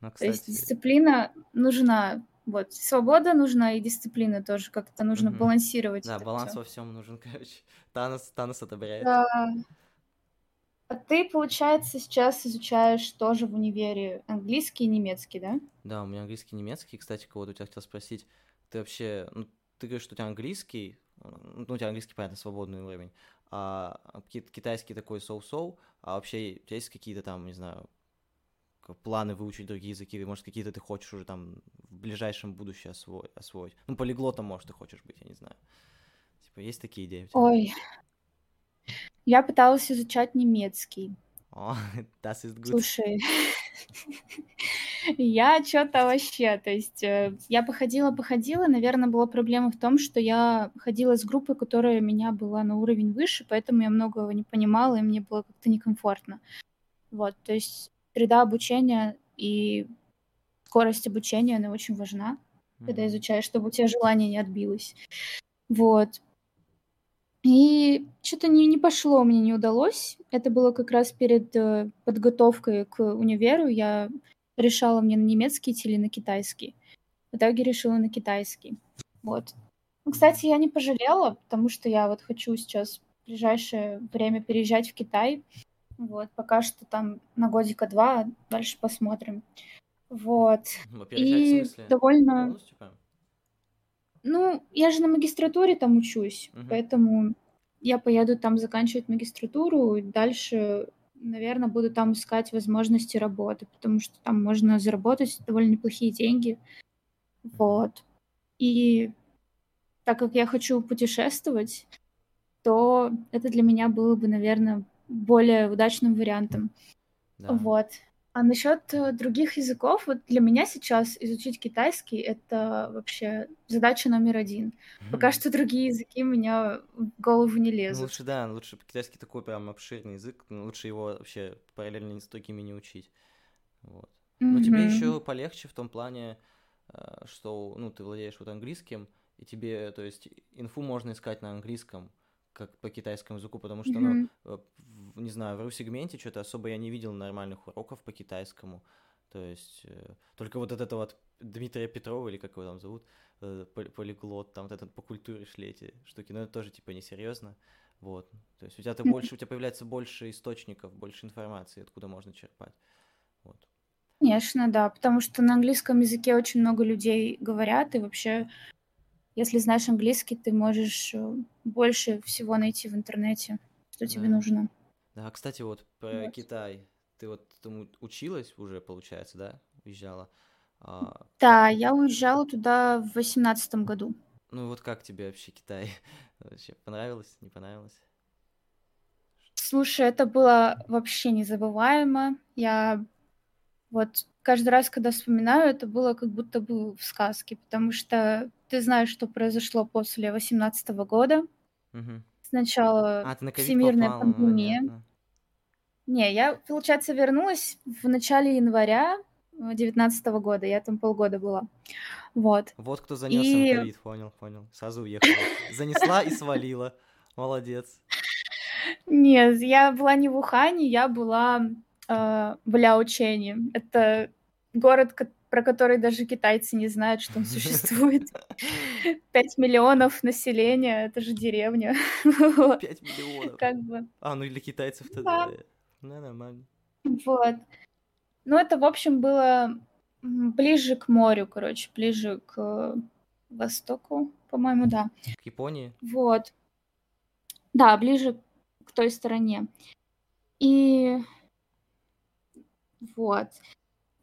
Ну, То есть кстати, дисциплина нужна. Вот, свобода нужна и дисциплина тоже. Как-то нужно Мгм. балансировать да, баланс всё. во всем нужен, <laughs> короче. Танос, Танос одобряет. Да. А ты, получается, сейчас изучаешь тоже в универе английский и немецкий, да? Да, у меня английский, немецкий. Кстати, вот у тебя хотел спросить, ты вообще, ну, ты говоришь, что у тебя английский, ну, у тебя английский, понятно, свободный уровень, а ки- китайский такой соу-соу, а вообще у тебя есть какие-то там, не знаю, планы выучить другие языки, или, может, какие-то ты хочешь уже там в ближайшем будущем освоить? освоить? Ну, полиглотом, может, ты хочешь быть, я не знаю. Типа, есть такие идеи у тебя? Ой. Я пыталась изучать немецкий. О, <laughs> das ist gut. Слушай, <laughs> я чё-то вообще, то есть, э, я походила-походила. Наверно, была проблема в том, что я ходила с группой, которая меня была на уровень выше, поэтому я многого не понимала, и мне было как-то некомфортно. Вот, то есть среда обучения и скорость обучения, она очень важна, когда Мгм. изучаешь, чтобы у тебя желание не отбилось. Вот. И чё-то не не пошло, мне не удалось. Это было как раз перед, э, подготовкой к универу. Я решала, мне на немецкий или на китайский. В итоге решила на китайский. Вот. Ну, кстати, я не пожалела, потому что я вот хочу сейчас в ближайшее время переезжать в Китай. Вот. Пока что там на годика 2, дальше посмотрим. Вот. И довольно Полностью? Ну, я же на магистратуре там учусь, Мгм. поэтому я поеду там заканчивать магистратуру, и дальше, наверно, буду там искать возможности работы, потому что там можно заработать довольно неплохие деньги. Вот. И так как я хочу путешествовать, то это для меня было бы, наверно, более удачным вариантом. Да. Вот. А насчёт, э, других языков, вот для меня сейчас изучить китайский- это вообще задача номер 1. Пока что другие языки у меня в голову не Ну, лезут. лучше, да, лучше китайский такой прям обширный язык, ну, лучше его вообще параллельно с другими не учить. Вот. Но тебе еще полегче в том плане, э, что, ну, ты владеешь вот английским, и тебе, то есть, инфу можно искать на английском, как по китайскому языку, потому что, ну, э, в- не знаю, в ру-сегменте что-то особо я не видел нормальных уроков по китайскому. То есть, э, только вот от этого вот Дмитрия Петрова, или как его там зовут, э, поли- полиглот, там вот этот по культуре шли эти штуки, но это тоже, типа, несерьезно. Вот. То есть у тебя-то Мгм. больше, у тебя появляется больше источников, больше информации, откуда можно черпать. Вот. Конечно, да, потому что на английском языке очень много людей говорят, и вообще, если знаешь английский, ты можешь, э, больше всего найти в интернете, что тебе Да. нужно. Да, кстати, вот про Вот. Китай. Ты вот там училась уже, получается, да? Уезжала. А, Да, я уезжала туда в 18 году. ну вот как тебе вообще Китай? <laughs> Вообще понравилось, не понравилось? Слушай, это было вообще незабываемо. Я вот каждый раз, когда вспоминаю, это было как будто бы в сказке, потому что ты знаешь, что произошло после 18 года. Мгм. Сначала А, всемирная попала, пандемия. понятно. Не, я, получается, вернулась в начале января, э, 19 года. Я там полгода была. Вот. Вот кто занесся на И ковид, понял, понял. Сразу уехала. Занесла и свалила. Молодец. Нет, я была не в Ухане, я была, э, в Ляочэне. Это город, про который даже китайцы не знают, что он <laughs> существует. <laughs> 5 миллионов населения, это же деревня. <laughs> Вот. 5 миллионов. Как бы. А, ну для китайцев-то, Да. да. Ну, нормально. Вот. Ну, это, в общем, было, ближе к морю, короче, ближе к востоку, по-моему, да. К Японии? Вот. Да, ближе к той стороне. И вот.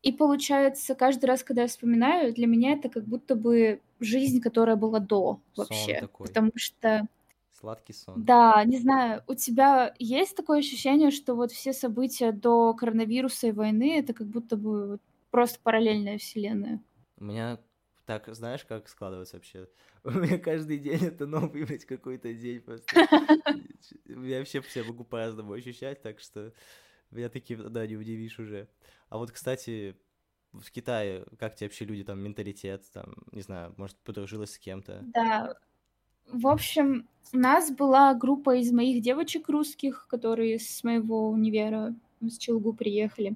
И получается, каждый раз, когда я вспоминаю, для меня это как будто бы жизнь, которая была до вообще. Сон такой. Потому что, Сладкий сон. да, не знаю, у тебя есть такое ощущение, что вот все события до коронавируса и войны это как будто бы просто параллельная вселенная. У меня так, знаешь, как складывается вообще? <laughs> У меня каждый день это новый, блядь, какой-то день просто. <laughs> Я вообще все могу по-разному ощущать, так что меня таким, да, не удивишь уже. А вот, кстати, в Китае, как тебе вообще люди, там, менталитет, там, не знаю, может, подружилась с кем-то? Да, в общем, у нас была группа из моих девочек русских, которые с моего универа с Челгу приехали.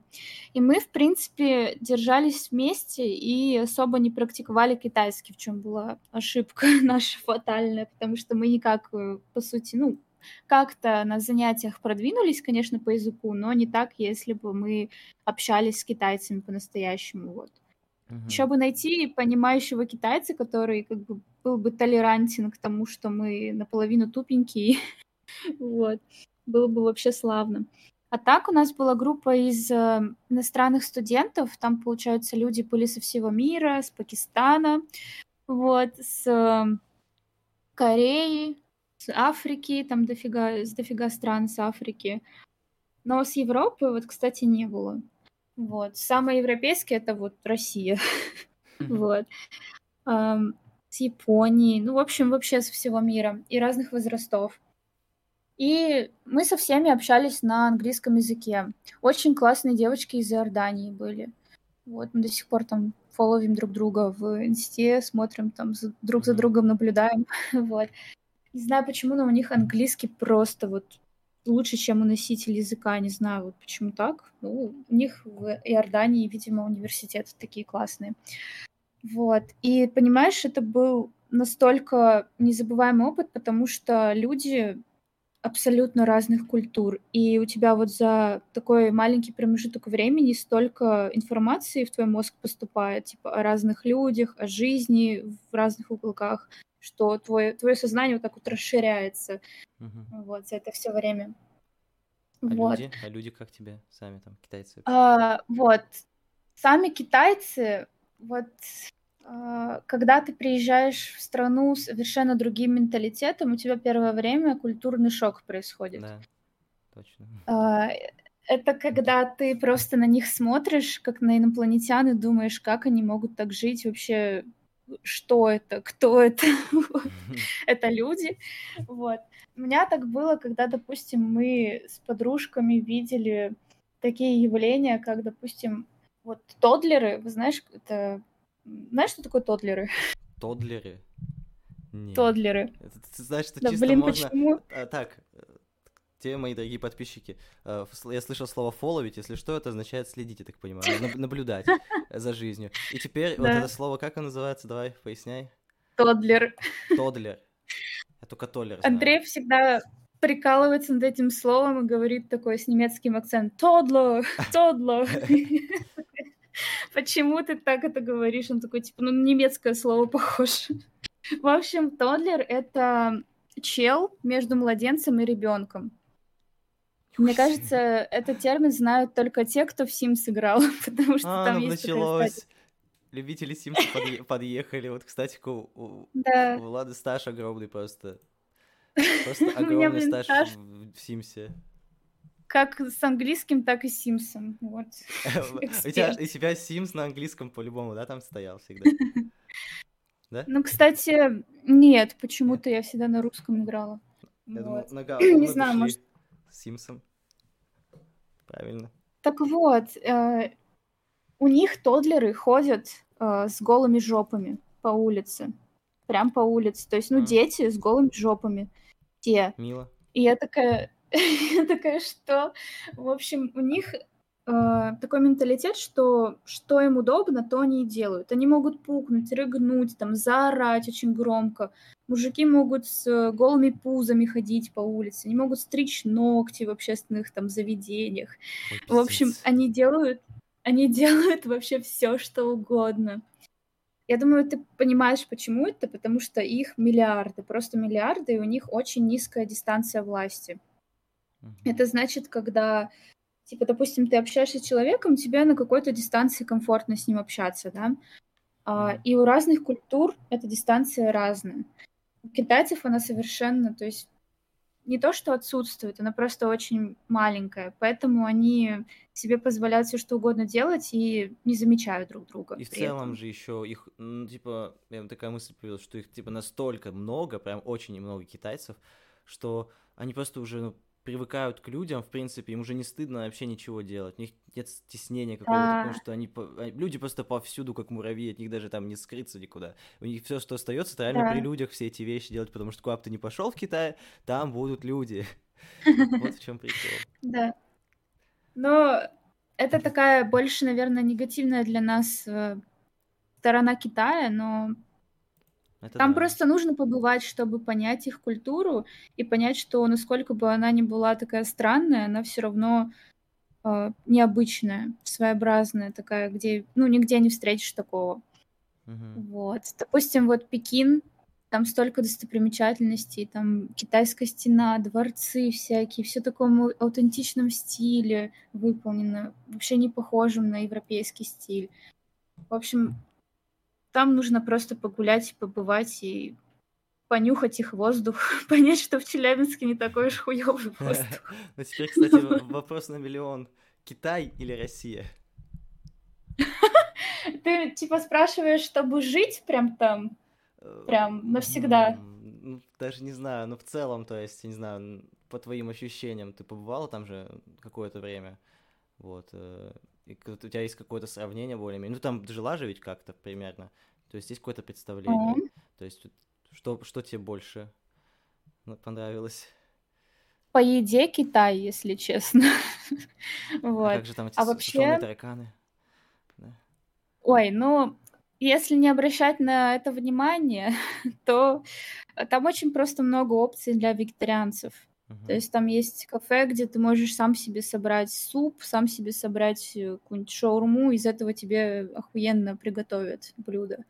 И мы, в принципе, держались вместе и особо не практиковали китайский, в чем была ошибка <laughs> наша фатальная, потому что мы никак, э, по сути, ну, как-то на занятиях продвинулись, конечно, по языку, но не так, если бы мы общались с китайцами по-настоящему. Вот. Еще бы найти понимающего китайца, который как бы был бы толерантен к тому, что мы наполовину тупенькие. <laughs> вот. Было бы вообще славно. А так у нас была группа из э, иностранных студентов. Там, получается, люди были со всего мира, с Пакистана, вот, с э, Кореи, с Африки, там дофига, с дофига стран с Африки. Но с Европы, вот, кстати, не было. Вот. Самые европейские это вот Россия. <laughs> вот. С Японии, ну, в общем, вообще со всего мира и разных возрастов. И мы со всеми общались на английском языке. Очень классные девочки из Иордании были. Вот, мы до сих пор там фолловим друг друга в инсте, смотрим там друг за другом, наблюдаем. <laughs> вот. Не знаю почему, но у них английский просто вот лучше, чем у носителей языка. Не знаю, вот почему так. Ну, у них в Иордании, видимо, университеты такие классные. Вот. И понимаешь, это был настолько незабываемый опыт, потому что люди абсолютно разных культур. И у тебя вот за такой маленький промежуток времени столько информации в твой мозг поступает, типа о разных людях, о жизни в разных уголках, что твое, твое сознание вот так вот расширяется Мгм. вот за это все время. А Вот. люди? А люди как тебе сами там, китайцы? А, вот. Сами китайцы, вот когда ты приезжаешь в страну с совершенно другим менталитетом, у тебя первое время культурный шок происходит. Да, точно. А, это когда ты просто на них смотришь, как на инопланетян, и думаешь, как они могут так жить вообще, что это, кто это, <laughs> это люди, вот. У меня так было, когда, допустим, мы с подружками видели такие явления, как, допустим, вот тодлеры, вы знаешь, это... Знаешь, что такое тодлеры? Тодлеры? Нет. Тодлеры. Это, знаешь, что Да чисто блин, можно... почему? А, так, те, мои дорогие подписчики, э, я слышал слово фолловить, если что, это означает следить, я так понимаю, наб- <laughs> наблюдать за жизнью. И теперь вот Да. это слово, как оно называется, давай, поясняй. Тодлер. Тодлер. Я только толлер знаю. Андрей всегда прикалывается над этим словом и говорит такой с немецким акцентом «Тодло! Тодло!» <laughs> Почему ты так это говоришь? Он такой, типа, ну, немецкое слово похоже. В общем, тодлер — это чел между младенцем и ребенком. Мне кажется, этот термин знают только те, кто в Sims играл, <laughs> потому что А, там ну есть началось. Любители Симса подъе- подъехали. Вот, кстати, у, у, Да. у Влады стаж огромный просто. <laughs> Просто огромный стаж стаж. в Симсе. Как с английским, так и с Симсом. Вот. <laughs> У тебя, у тебя Симс на английском по-любому, да, там стоял всегда? <laughs> Да? Ну, кстати, нет, почему-то я всегда на русском играла. Я думал, Вот. нога, <laughs> Не знаю, может- Симсом. Правильно. Так вот, э, у них тодлеры ходят э, с голыми жопами по улице. Прям по улице. То есть, ну, А. дети с голыми жопами. Те. Мило. И я такая, я <laughs> такая, что? В общем, у них э, такой менталитет, что что им удобно, то они и делают. Они могут пукнуть, рыгнуть, там, заорать очень громко. Мужики могут с голыми пузами ходить по улице, они могут стричь ногти в общественных там заведениях. Ой, В общем, они делают, они <laughs> делают вообще все, что угодно. Я думаю, ты понимаешь, почему это, потому что их миллиарды, просто миллиарды, и у них очень низкая дистанция власти. Uh-huh. Это значит, когда, типа, допустим, ты общаешься с человеком, тебе на какой-то дистанции комфортно с ним общаться, да, uh-huh. и у разных культур эта дистанция разная. У китайцев она совершенно, то есть не то, что отсутствует, она просто очень маленькая, поэтому они себе позволяют все что угодно делать и не замечают друг друга. И в целом этом. же еще их, ну, типа, я такая мысль появилась, что их типа настолько много, прям очень много китайцев, что они просто уже ну, привыкают к людям, в принципе, им уже не стыдно вообще ничего делать. У них нет стеснения какого-то, да. потому что они, люди просто повсюду, как муравьи, от них даже там не скрыться никуда. У них все, что остается, это реально да. при людях все эти вещи делать, потому что куда бы ты не пошел в Китай, там будут люди. <laughs> Вот в чем прикол. Да. Но это такая больше, наверное, негативная для нас э, сторона Китая, но это Там да. просто нужно побывать, чтобы понять их культуру и понять, что насколько бы она ни была такая странная, она все равно э, необычная, своеобразная такая, где, ну, нигде не встретишь такого. Угу. Вот. Допустим, вот Пекин, там столько достопримечательностей, там китайская стена, дворцы всякие, все в таком аутентичном стиле выполнено, вообще не похожем на европейский стиль. В общем, там нужно просто погулять, побывать и понюхать их воздух, <laughs> понять, что в Челябинске не такой уж хуёвый <laughs> воздух. Ну теперь, кстати, <laughs> вопрос на миллион. Китай или Россия? Ты типа спрашиваешь, чтобы жить прям там, прям навсегда? Даже не знаю, ну в целом, то есть, не знаю, по твоим ощущениям, ты побывала там же какое-то время, вот, э, и у тебя есть какое-то сравнение более-менее. Ну, там жила же ведь как-то примерно. То есть есть какое-то представление. Mm-hmm. То есть что, что тебе больше понравилось? По еде Китай, если честно. <laughs> вот. А как же там эти а вообще... тараканы? Да. Ой, ну, если не обращать на это внимание, <laughs> то там очень просто много опций для вегетарианцев. Uh-huh. То есть там есть кафе, где ты можешь сам себе собрать суп, сам себе собрать э, какую-нибудь шаурму, из этого тебе охуенно приготовят блюдо.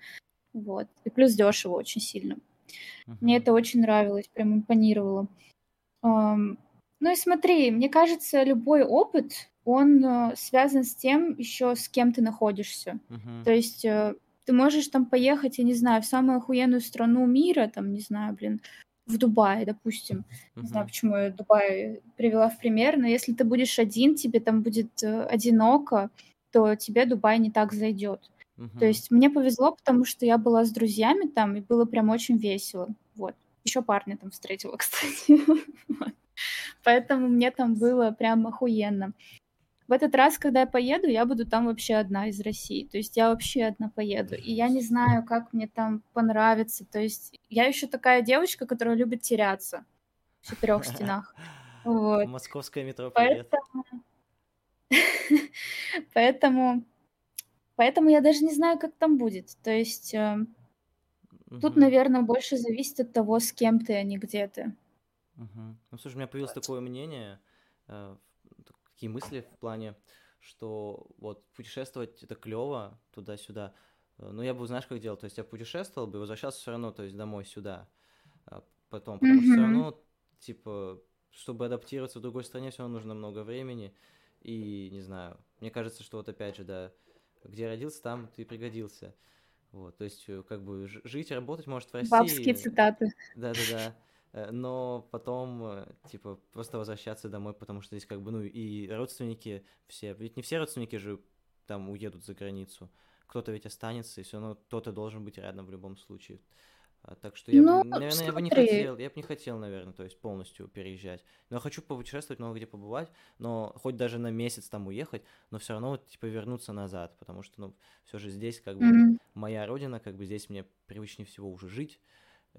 Вот. И плюс дешево очень сильно. Uh-huh. Мне это очень нравилось, прям импонировало. Um, ну и смотри, мне кажется, любой опыт, он uh, связан с тем еще, с кем ты находишься. Uh-huh. То есть uh, ты можешь там поехать, я не знаю, в самую охуенную страну мира, там, не знаю, блин, в Дубае, допустим. Не знаю, почему я Дубай привела в пример, но если ты будешь один, тебе там будет э, одиноко, то тебе Дубай не так зайдет. То есть мне повезло, потому что я была с друзьями там, и было прям очень весело. Вот. Еще парня там встретила, <laughs> кстати. Поэтому мне там было прям охуенно. В этот раз, когда я поеду, я буду там вообще одна из России. То есть я вообще одна поеду. И я не знаю, как мне там понравится. То есть я еще такая девочка, которая любит теряться в четырех стенах. <laughs> Вот. Московское метро, привет. Поэтому... <laughs> Поэтому... Поэтому я даже не знаю, как там будет. То есть э, тут, наверное, больше зависит от того, с кем ты, а не где ты. Угу. Ну, слушай, у меня появилось такое мнение э, такие мысли в плане, что вот путешествовать это клево туда-сюда. Э, но я бы, знаешь, как делал? То есть я путешествовал бы, возвращался все равно, то есть домой сюда. А потом, потому mm-hmm. что все равно, типа, чтобы адаптироваться в другой стране, все равно нужно много времени. И, не знаю, мне кажется, что вот опять же, да, где родился, там ты пригодился. Вот, то есть, э, как бы, жить, работать может в России. Бабские цитаты. Да-да-да. Э, но потом, э, типа, просто возвращаться домой, потому что здесь как бы, ну, и родственники все, ведь не все родственники же там уедут за границу, кто-то ведь останется, и все равно кто-то должен быть рядом в любом случае. А, так что я, ну, наверное, смотри. я бы не хотел, я бы не хотел, наверное, то есть полностью переезжать. Но я хочу путешествовать, много где побывать, но хоть даже на месяц там уехать, но все равно вот, типа вернуться назад, потому что, ну, все же здесь как бы mm-hmm. моя родина, как бы здесь мне привычнее всего уже жить,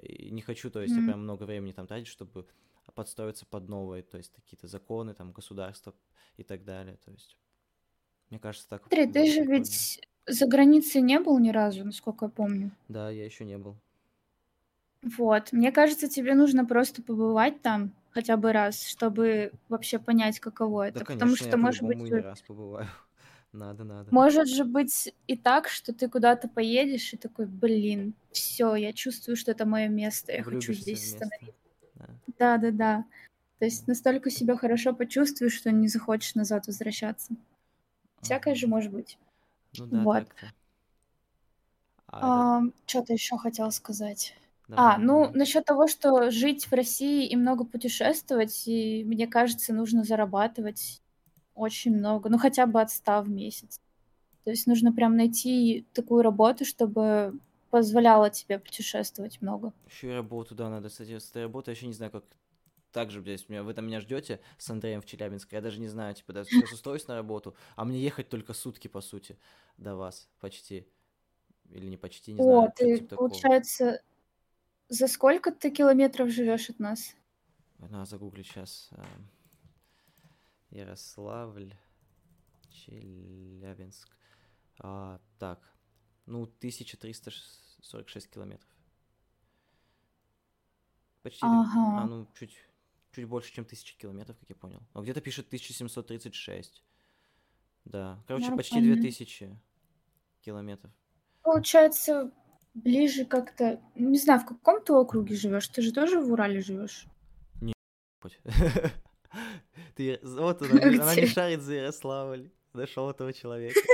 и не хочу, то есть, mm-hmm. прям много времени там тратить, чтобы подстроиться под новые, то есть, какие-то законы, там, государства и так далее. То есть, мне кажется, так... Смотри, ты же прикольно. ведь за границей не был ни разу, насколько я помню. Да, я еще не был. Вот, мне кажется, тебе нужно просто побывать там хотя бы раз, чтобы вообще понять, каково это. Да, конечно, Потому что, я может быть... не раз побываю. Надо, надо. Может же быть и так, что ты куда-то поедешь и такой, блин, все, я чувствую, что это мое место, я хочу Влюбишься здесь в место. остановиться. Да. Да, да, да. То есть настолько себя хорошо почувствуешь, что не захочешь назад возвращаться. Всякое же может быть. Ну да, Вот. так-то. А это... что-то еще хотела сказать. Давай, А, ну, давай. насчет того, что жить в России и много путешествовать, и мне кажется, нужно зарабатывать очень много, ну хотя бы от 100 в месяц. То есть нужно прям найти такую работу, чтобы позволяла тебе путешествовать много. Еще и работу, да, надо, кстати, с этой работой, я еще не знаю, как так же, блядь, меня, вы там меня ждете с Андреем в Челябинске, я даже не знаю, типа, даже сейчас устроюсь на работу, а мне ехать только сутки, по сути, до вас, почти. Или не почти, не О, знаю, ты, типа такого. получается, за сколько ты километров живешь от нас? Надо загуглить сейчас. Ярославль, Челябинск. А, так, ну, 1346 километров. Почти, д- а, Ага. ну, чуть, чуть больше, чем 1000 километров, как я понял. Но где-то пишет 1736. Да, короче, почти Нормально. 2000 километров. Получается, ближе как-то... Не знаю, в каком ты округе живешь? Ты же тоже в Урале живешь? Хоть. <laughs> Ты, вот <laughs> она, не- она не Где? шарит за Ярославль. Нашел этого человека. <laughs>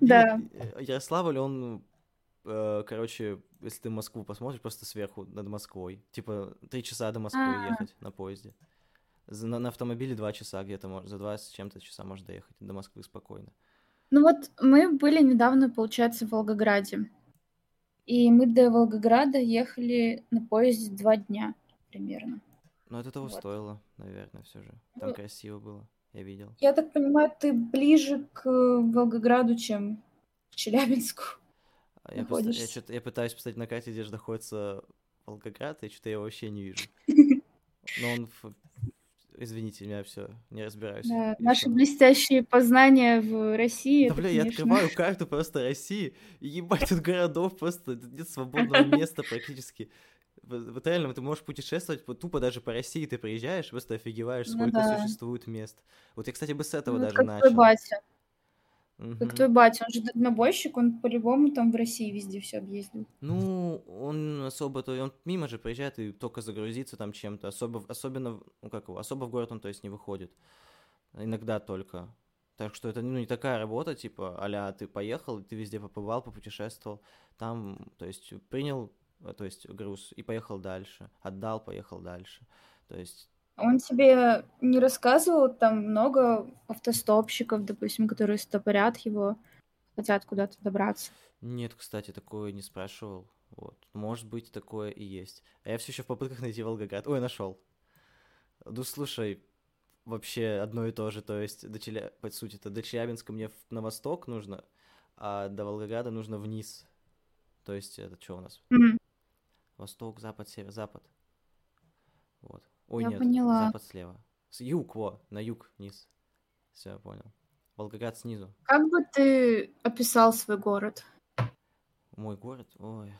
Да. Э, Ярославль, он, э, короче, если ты Москву посмотришь, просто сверху над Москвой. Типа три часа до Москвы А. ехать на поезде. На, на автомобиле два часа где-то, за два с чем-то часа можно доехать до Москвы спокойно. Ну вот мы были недавно, получается, в Волгограде. И мы до Волгограда ехали на поезде два дня примерно. Но это того Вот. стоило, наверное, все же. Там Ну, красиво было, я видел. Я так понимаю, ты ближе к Волгограду, чем к Челябинску А Я, просто, я, чё-то- я пытаюсь посмотреть на карте, где же находится Волгоград, и что-то я вообще не вижу. <laughs> Но он... в- Извините, меня все, не разбираюсь. Да, наши блестящие познания в России, Да, бля, я конечно... открываю карту просто России, и ебать, тут городов просто, тут нет свободного <laughs> места практически. Вот реально, ты можешь путешествовать вот тупо даже по России, ты приезжаешь, просто офигеваешь, Ну сколько да. существует мест. Вот я, кстати, бы с этого Ну, даже как твой начал. батя. Как Мгм. твой батя, он же дальнобойщик, он по-любому там в России везде все объездил. Ну, он особо, то он мимо же проезжает и только загрузиться там чем-то, особо, особенно, ну как его, особо в город он, то есть, не выходит. Иногда только. Так что это, ну, не такая работа, типа, а ты поехал, ты везде побывал, попутешествовал, там, то есть, принял, то есть, груз и поехал дальше, отдал, поехал дальше. То есть, Он тебе не рассказывал, там много автостопщиков, допустим, которые стопорят его, хотят куда-то добраться. нет, кстати, такое не спрашивал. Вот. Может быть, такое и есть. А я все еще в попытках найти Волгоград. Ой, нашел. Ну, слушай, вообще одно и то же. То есть, до Челя... по сути-то, до Челябинска мне на восток нужно, а до Волгограда нужно вниз. То есть, это что у нас? М, Восток, запад, север, запад. Вот. Ой, Я нет, поняла. запад слева. С юг, во, на юг, вниз. Все, я понял. Волгоград снизу. Как бы ты описал свой город? Мой город, ой.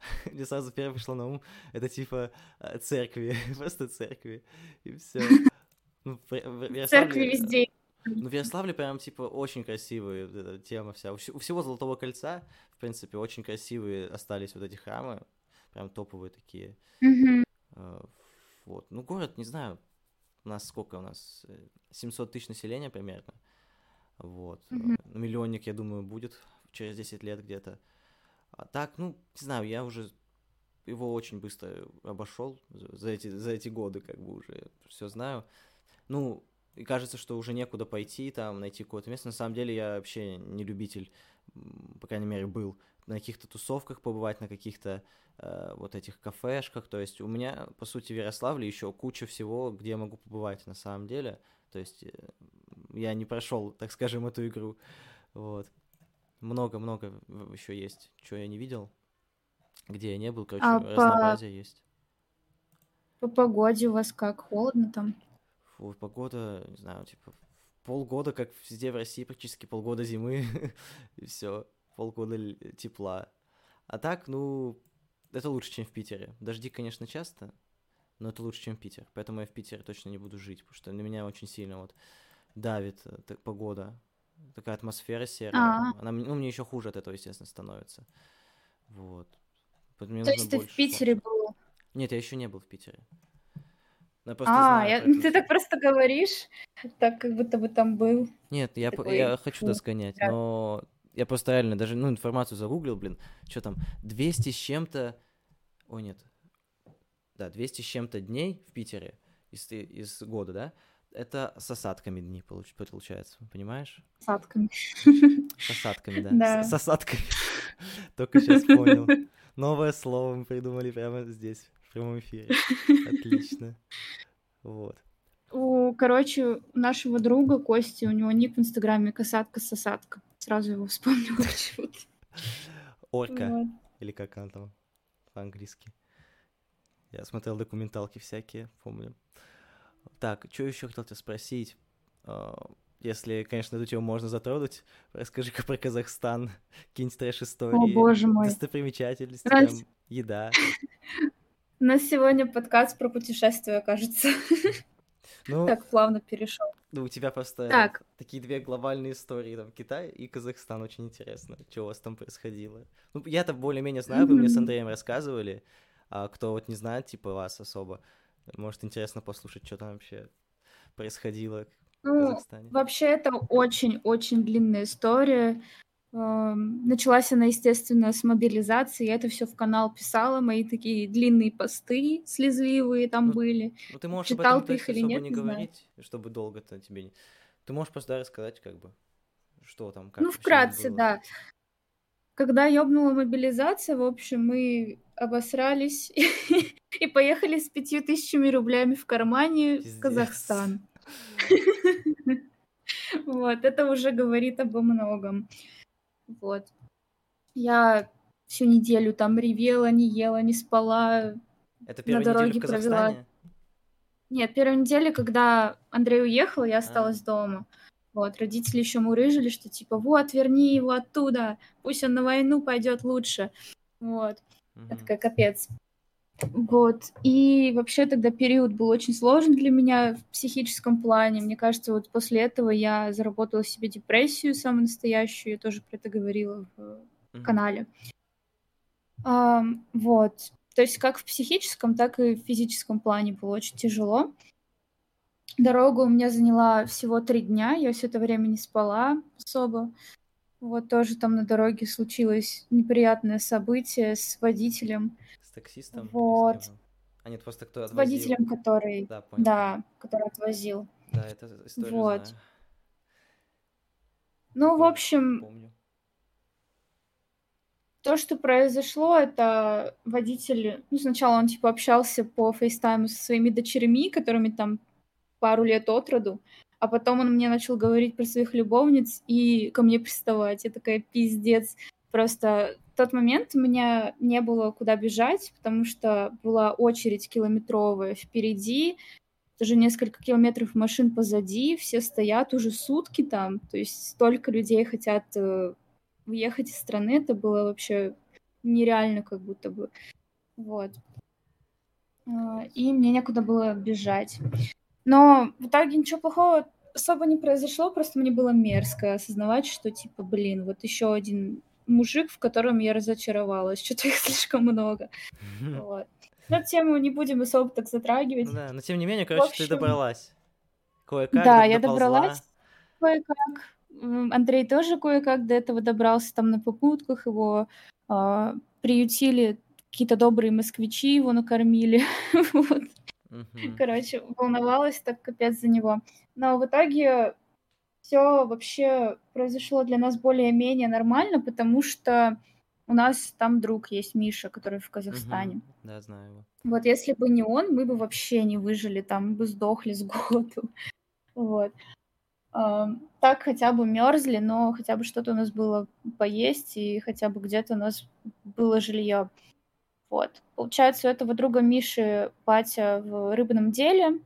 <laughs> Мне сразу первое пришло на ум, это типа э, церкви, <laughs> просто церкви, и все. Ну, в в Церкви э, везде. Ну, в Ярославле прям, типа, очень красивые, вот эта тема вся. У, у всего Золотого Кольца, в принципе, очень красивые остались вот эти храмы, прям топовые такие. Э, Вот. Ну, город, не знаю, у нас сколько у нас? э, 700 тысяч населения примерно. Вот. Э, ну, Миллионник, я думаю, будет через 10 лет где-то. А так, ну, не знаю, я уже его очень быстро обошел за эти, за эти годы, как бы уже все знаю. Ну, и кажется, что уже некуда пойти, там, найти какое-то место. На самом деле я вообще не любитель, по крайней мере, был на каких-то тусовках побывать, на каких-то э, вот этих кафешках. То есть у меня, по сути, в Ярославле еще куча всего, где я могу побывать на самом деле. То есть э, я не прошел, так скажем, эту игру. Вот. Много-много еще есть, чего я не видел, где я не был. Короче, А по, разнообразие есть. по погоде у вас как? Холодно там? Фу, погода, не знаю, типа полгода, как везде в России, практически полгода зимы, <laughs> и все, полгода тепла. А так, ну, это лучше, чем в Питере. Дожди, конечно, часто, но это лучше, чем Питер. Поэтому я в Питере точно не буду жить, потому что на меня очень сильно вот давит э, т- погода. Такая атмосфера серая. А. Она, ну, мне еще хуже от этого, естественно, становится. Вот. Мне То есть ты в Питере был? Нет, я еще не был в Питере. Я А, знаю я- ты так просто говоришь, так как будто бы там был. Нет, я, такой, я хочу да. но я просто реально даже, ну, информацию загуглил, блин, что там, 200 с чем-то, ой, нет, да, 200 с чем-то дней в Питере из, из года, да, это с осадками дни получ- получается, понимаешь? с садками. С осадками, да, Да. С, с осадками. <laughs> Только сейчас понял. Новое слово мы придумали прямо здесь, в прямом эфире. <laughs> Отлично. Вот. У, короче, нашего друга Кости, у него ник в Инстаграме касатка-сосадка. Сразу его вспомнила <laughs> почему-то. Орка. Вот. Или как она там по-английски. Я смотрел документалки всякие, помню. Так, что еще хотел тебя спросить? А, Если, конечно, эту тему можно затронуть, расскажи-ка про Казахстан, какие-нибудь трэш-истории, О, боже мой. достопримечательности, Раз- там, еда. <laughs> У нас сегодня подкаст про путешествия, кажется. <laughs> Ну, Так плавно перешел. ну, у тебя просто Так. этот, такие две глобальные истории, там, Китай и Казахстан, очень интересно, что у вас там происходило. Ну, я-то более-менее знаю, вы мне с. Андреем рассказывали, а кто вот не знает, типа, вас особо, может, интересно послушать, что там вообще происходило в Ну, Казахстане. вообще это очень-очень длинная история. Эм, Началась она, естественно, с мобилизации. Я это все в канал писала. Мои такие длинные посты слезливые там Ну, были. Ну, ты можешь читал об этом ты их или нет, не не знаю. говорить, чтобы долго-то тебе не... Ты можешь просто да, рассказать, как бы, что там, как Ну, вкратце, было. да. Когда ёбнула мобилизация, в общем, мы обосрались <laughs> и поехали с пятью тысячами рублями в кармане Пиздец. в Казахстан. <laughs> <laughs> Вот, это уже говорит обо многом. Вот. Я всю неделю там ревела, не ела, не спала. Это на первая неделя дороге в провела. Нет, первой неделе, когда Андрей уехал, А. я осталась дома. Вот, родители еще мурыжили, что типа, вот, верни его оттуда, пусть он на войну пойдет лучше. Вот, я Мгм. такая, капец. Вот, и вообще тогда период был очень сложен для меня в психическом плане. Мне кажется, вот после этого я заработала себе депрессию самую настоящую, я тоже про это говорила в Мгм. канале. Ам, вот. То есть как в психическом, так и в физическом плане было очень тяжело. Дорога у меня заняла всего три дня, я все это время не спала особо. Вот тоже там на дороге случилось неприятное событие с водителем, таксистом? с Вот. А нет, просто кто с отвозил. водителем, который, Да, понял. да, который отвозил. Да, это историю Вот. знаю. Ну, в общем, Помню. То, что произошло, это водитель, ну, сначала он, типа, общался по фейстайму со своими дочерьми, которыми там пару лет от роду, а потом он мне начал говорить про своих любовниц и ко мне приставать. Я такая, пиздец. Просто тот момент у меня не было куда бежать, потому что была очередь километровая впереди, тоже несколько километров машин позади, все стоят уже сутки там, то есть столько людей хотят э, уехать из страны, это было вообще нереально как будто бы. Вот. А, И мне некуда было бежать. Но в итоге ничего плохого особо не произошло, просто мне было мерзко осознавать, что типа, блин, вот еще один мужик, в котором я разочаровалась, <laughs> что-то их слишком много. Вот. Но тему не будем особо так затрагивать. Да, но тем не менее, короче, ты общем, добралась. Кое-как Да, я доползла. добралась кое-как. Андрей тоже кое-как до этого добрался там на попутках. Его а, приютили какие-то добрые москвичи, его накормили. <laughs> Вот. Короче, волновалась так капец за него. Но в итоге все вообще произошло для нас более-менее нормально, потому что у нас там друг есть, Миша, который в Казахстане. Мгм. Да, знаю его. Вот если бы не он, мы бы вообще не выжили, там мы бы сдохли с голоду. <laughs> Вот. Так хотя бы мерзли, но хотя бы что-то у нас было поесть, и хотя бы где-то у нас было жилье. Вот. Получается, у этого друга Миши батя в рыбном деле,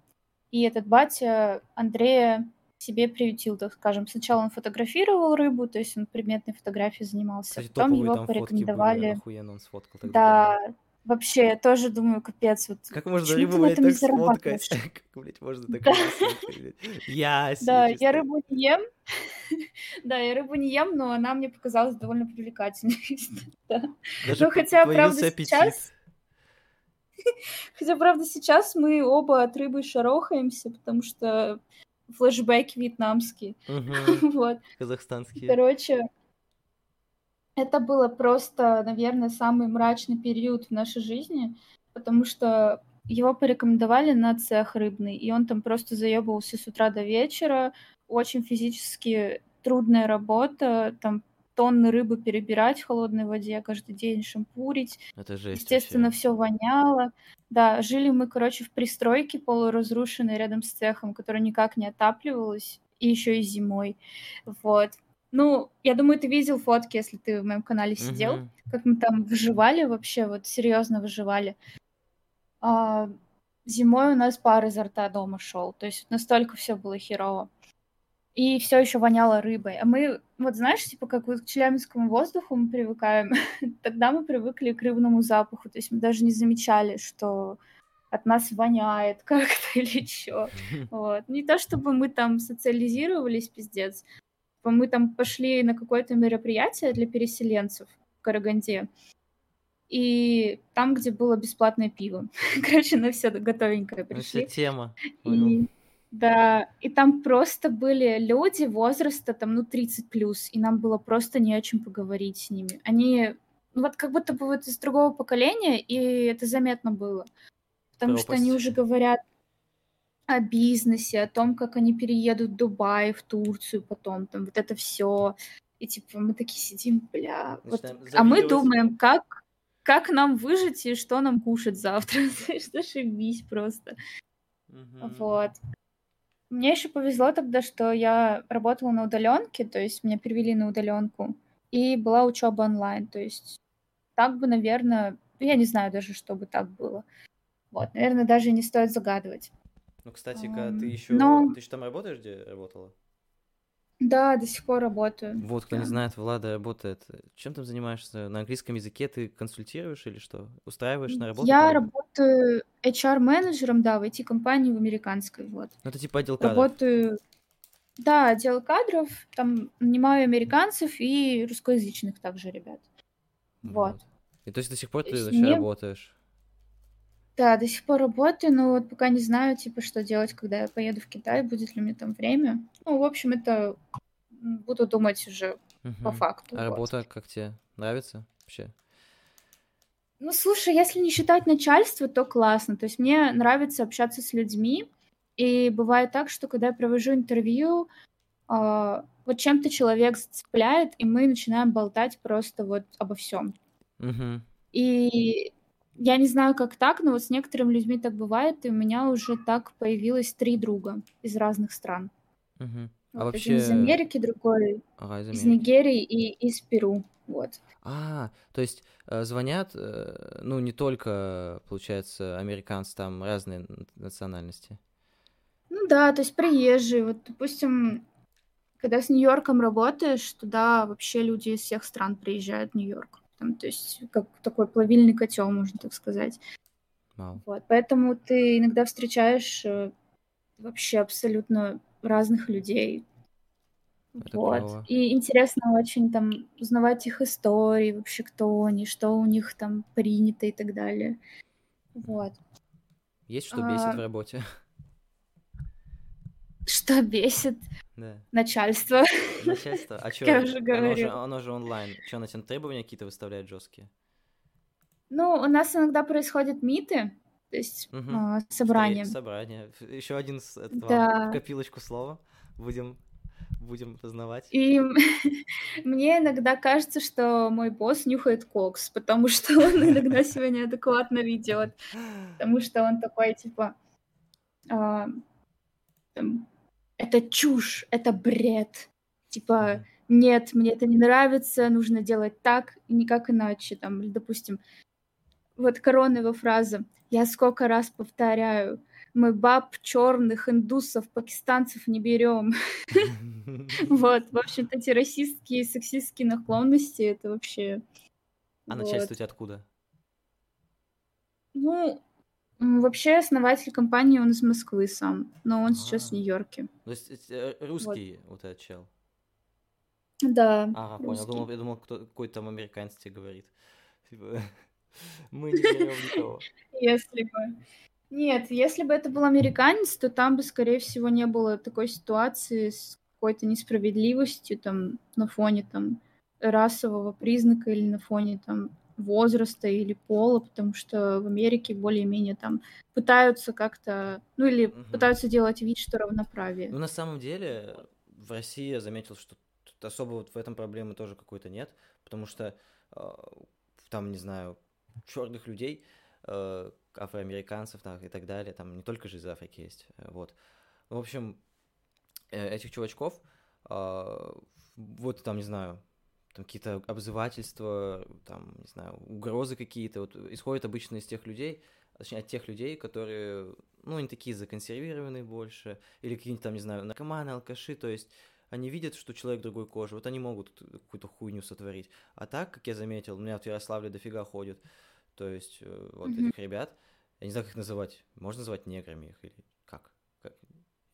и этот батя Андрея себе приютил, так скажем. Сначала он фотографировал рыбу, то есть он предметной фотографией занимался, Кстати, потом его там были, порекомендовали. охуенно он сфоткал. Да, Вообще, я тоже думаю, капец, вот Как можно рыбу, блядь, так сфоткать? <laughs> Как, блядь, можно блядь? Яси <laughs> да, я рыбу не ем. <laughs> Да, я рыбу не ем, но она мне показалась довольно привлекательной. Ну, хотя, правда, сейчас... Хотя, правда, сейчас мы оба от рыбы шарохаемся, потому что флешбеки вьетнамские. Мгм. <laughs> Вот. Казахстанские. Короче, это было просто, наверное, самый мрачный период в нашей жизни, потому что его порекомендовали на цех рыбный, и он там просто заебывался с утра до вечера. Очень физически трудная работа, там тонны рыбы перебирать в холодной воде каждый день, шампурить. Это жесть Естественно, вообще. все воняло. Да, жили мы, короче, в пристройке полуразрушенной рядом с цехом, которая никак не отапливалась, и еще и зимой. Вот. Ну, я думаю, ты видел фотки, если ты в моем канале сидел, Мгм. как мы там выживали вообще, вот серьезно выживали. А, зимой у нас пар изо рта дома шел, то есть настолько все было херово. И все еще воняло рыбой. А мы, вот знаешь, типа как вот к челябинскому воздуху мы привыкаем, <laughs> тогда мы привыкли к рыбному запаху. То есть мы даже не замечали, что от нас воняет <laughs> как-то или что. Вот. Не то чтобы мы там социализировались, пиздец. Типа Мы там пошли на какое-то мероприятие для переселенцев в Караганде. И там, где было бесплатное пиво. <laughs> Короче, на все готовенькое Ну, пришли. тема. Понял. И да, и там просто были люди возраста там, ну, 30 плюс, и нам было просто не о чем поговорить с ними. Они, ну, вот как будто бы вот из другого поколения, и это заметно было. Потому что они уже говорят о бизнесе, о том, как они переедут в Дубай, в Турцию потом, там вот это все. И типа мы такие сидим, бля, вот. А мы думаем, как, как нам выжить и что нам кушать завтра. <laughs> Знаешь, зашибись просто. Мгм. Вот. Мне еще повезло тогда, что я работала на удаленке, то есть меня перевели на удаленку, и была учеба онлайн. То есть так бы, наверное, я не знаю даже, что бы так было. Вот, наверное, даже не стоит загадывать. Ну, кстати-ка, Ам, ты еще, но- ты еще там работаешь, где работала? Да, до сих пор работаю. Вот, кто не Да. знает, Влада работает. Чем ты занимаешься? На английском языке ты консультируешь или что? Устраиваешь на работу? Я работаю HR-менеджером, да, в IT-компании в американской, вот. Ну, это типа отдел кадров. Работаю, да, отдел кадров, там нанимаю американцев и русскоязычных также ребят. Вот. И то есть до сих пор То ты вообще мне- работаешь? Да, до сих пор работаю, но вот пока не знаю, типа, что делать, когда я поеду в Китай, будет ли мне там время. Ну, в общем, это буду думать уже по Мгм. факту. А вот. работа как тебе? Нравится вообще? Ну, слушай, если не считать начальство, то классно. То есть мне нравится общаться с людьми. И бывает так, что когда я провожу интервью, а, вот чем-то человек зацепляет, и мы начинаем болтать просто вот обо всем. Угу. И я не знаю, как так, но вот с некоторыми людьми так бывает, и у меня уже так появилось три друга из разных стран. Угу. А Вот один из вообще... Америки, другой Ага, из из Америки. Нигерии и из Перу. Вот. А, то есть э, звонят, э, ну, не только, получается, американцы, там разные национальности. Ну да, то есть приезжие. Вот, допустим, когда с Нью-Йорком работаешь, туда вообще люди из всех стран приезжают в Нью-Йорк. Там, то есть как такой плавильный котел, можно так сказать. Вау. Вот. Поэтому ты иногда встречаешь э, вообще абсолютно разных людей. Это вот. клево. И интересно очень там узнавать их истории, вообще кто они, что у них там принято и так далее. Вот. Есть что бесит А. в работе? Что бесит Да. начальство. Начальство. А <laughs> что? Я уже Оно же, оно же онлайн. Что, на тебя требования какие-то выставляют жесткие? Ну, у нас иногда происходят миты, то есть Мгм. а, собрания. Собрание. Еще один с- Да. в копилочку слова. Будем, будем познавать. И <laughs> мне иногда кажется, что мой босс нюхает кокс, потому что он <laughs> иногда себя неадекватно ведет. Потому что он такой, типа, а, там, это чушь, это бред. Типа, нет, мне это не нравится, нужно делать так и никак иначе. Там, или, допустим, вот коронная фраза. Я сколько раз повторяю, мы баб черных, индусов, пакистанцев не берем. <laughs> Вот, в общем-то, эти расистские, сексистские наклонности, это вообще... А начальство у тебя откуда? Ну, вообще основатель компании, он из Москвы сам, но он сейчас в А, Нью-Йорке. то есть э, Вот. русский вот этот чел. Да, Ага, понял. русский. Думал, я думал, кто, какой-то там американец тебе говорит. Типа, <laughs> мы не берем никого. Если бы. Нет, если бы это был американец, то там бы, скорее всего, не было такой ситуации с какой-то несправедливостью там на фоне там расового признака или на фоне там возраста или пола, потому что в Америке более-менее там пытаются как-то, ну или Мгм. пытаются делать вид, что равноправие. Ну, на самом деле, в России я заметил, что тут особо вот в этом проблемы тоже какой-то нет, потому что э, там, не знаю, черных людей, э, афроамериканцев там, и так далее, там не только же из Африки есть, э, вот. В общем, э, этих чувачков, э, вот там, не знаю, там какие-то обзывательства, там, не знаю, угрозы какие-то, вот исходят обычно из тех людей, точнее, от тех людей, которые, ну, они такие законсервированные больше, или какие-нибудь там, не знаю, наркоманы, алкаши, то есть они видят, что человек другой кожи, вот они могут какую-то хуйню сотворить. А так, как я заметил, у меня в Ярославле дофига ходят, то есть э, вот Мгм. этих ребят, я не знаю, как их называть, можно называть неграми их или как? Как?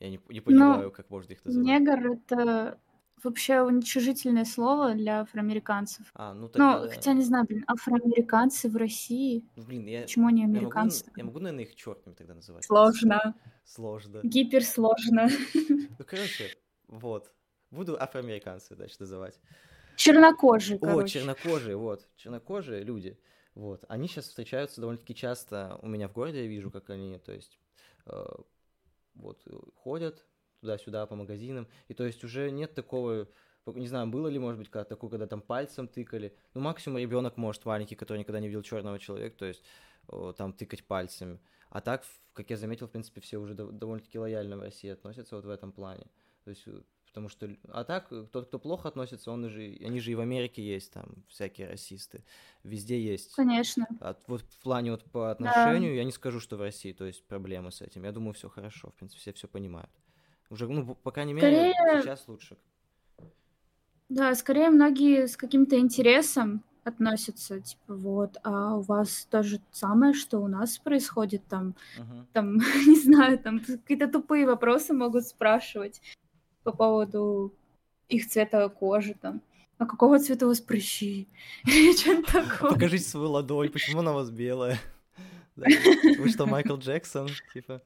Я не, не Ну, понимаю, как можно их называть. негр — это вообще уничижительное слово для афроамериканцев. А, ну Ну, тогда... хотя не знаю, блин, афроамериканцы в России, Ну, блин, я, почему они я могу, американцы? я могу, наверное, их черными тогда называть. Сложно. Сложно. Гиперсложно. Ну, короче, вот. Буду афроамериканцы, значит, называть. Чернокожие, О, короче. чернокожие, вот. Чернокожие люди. Вот. Они сейчас встречаются довольно-таки часто у меня в городе, я вижу, как они, то есть, э, вот, э, ходят туда-сюда по магазинам. И то есть уже нет такого, не знаю, было ли, может быть, когда такое, когда там пальцем тыкали. Ну, максимум ребенок может маленький, который никогда не видел черного человека, то есть о, там тыкать пальцами. А так, как я заметил, в принципе, все уже дов- довольно-таки лояльно в России относятся вот в этом плане. То есть, э, потому что, а так, э, тот, кто плохо относится, он же, они же и в Америке есть, там, всякие расисты, везде есть. Конечно. А вот в плане вот по отношению, я не скажу, что в России, то есть проблемы с этим. Я думаю, все хорошо, в принципе, все все понимают. Уже, ну, по крайней мере, Скорее- сейчас лучше. Да, скорее многие с каким-то интересом относятся, типа, вот, а у вас то же самое, что у нас происходит там, Мгм. там, <laughs> не знаю, там какие-то тупые вопросы могут спрашивать по поводу их цвета кожи, там, а какого цвета у вас прыщи? <laughs> Или что-то такое. Покажите свою ладонь, почему она у вас белая? <laughs> Вы что, Майкл Джексон? Типа,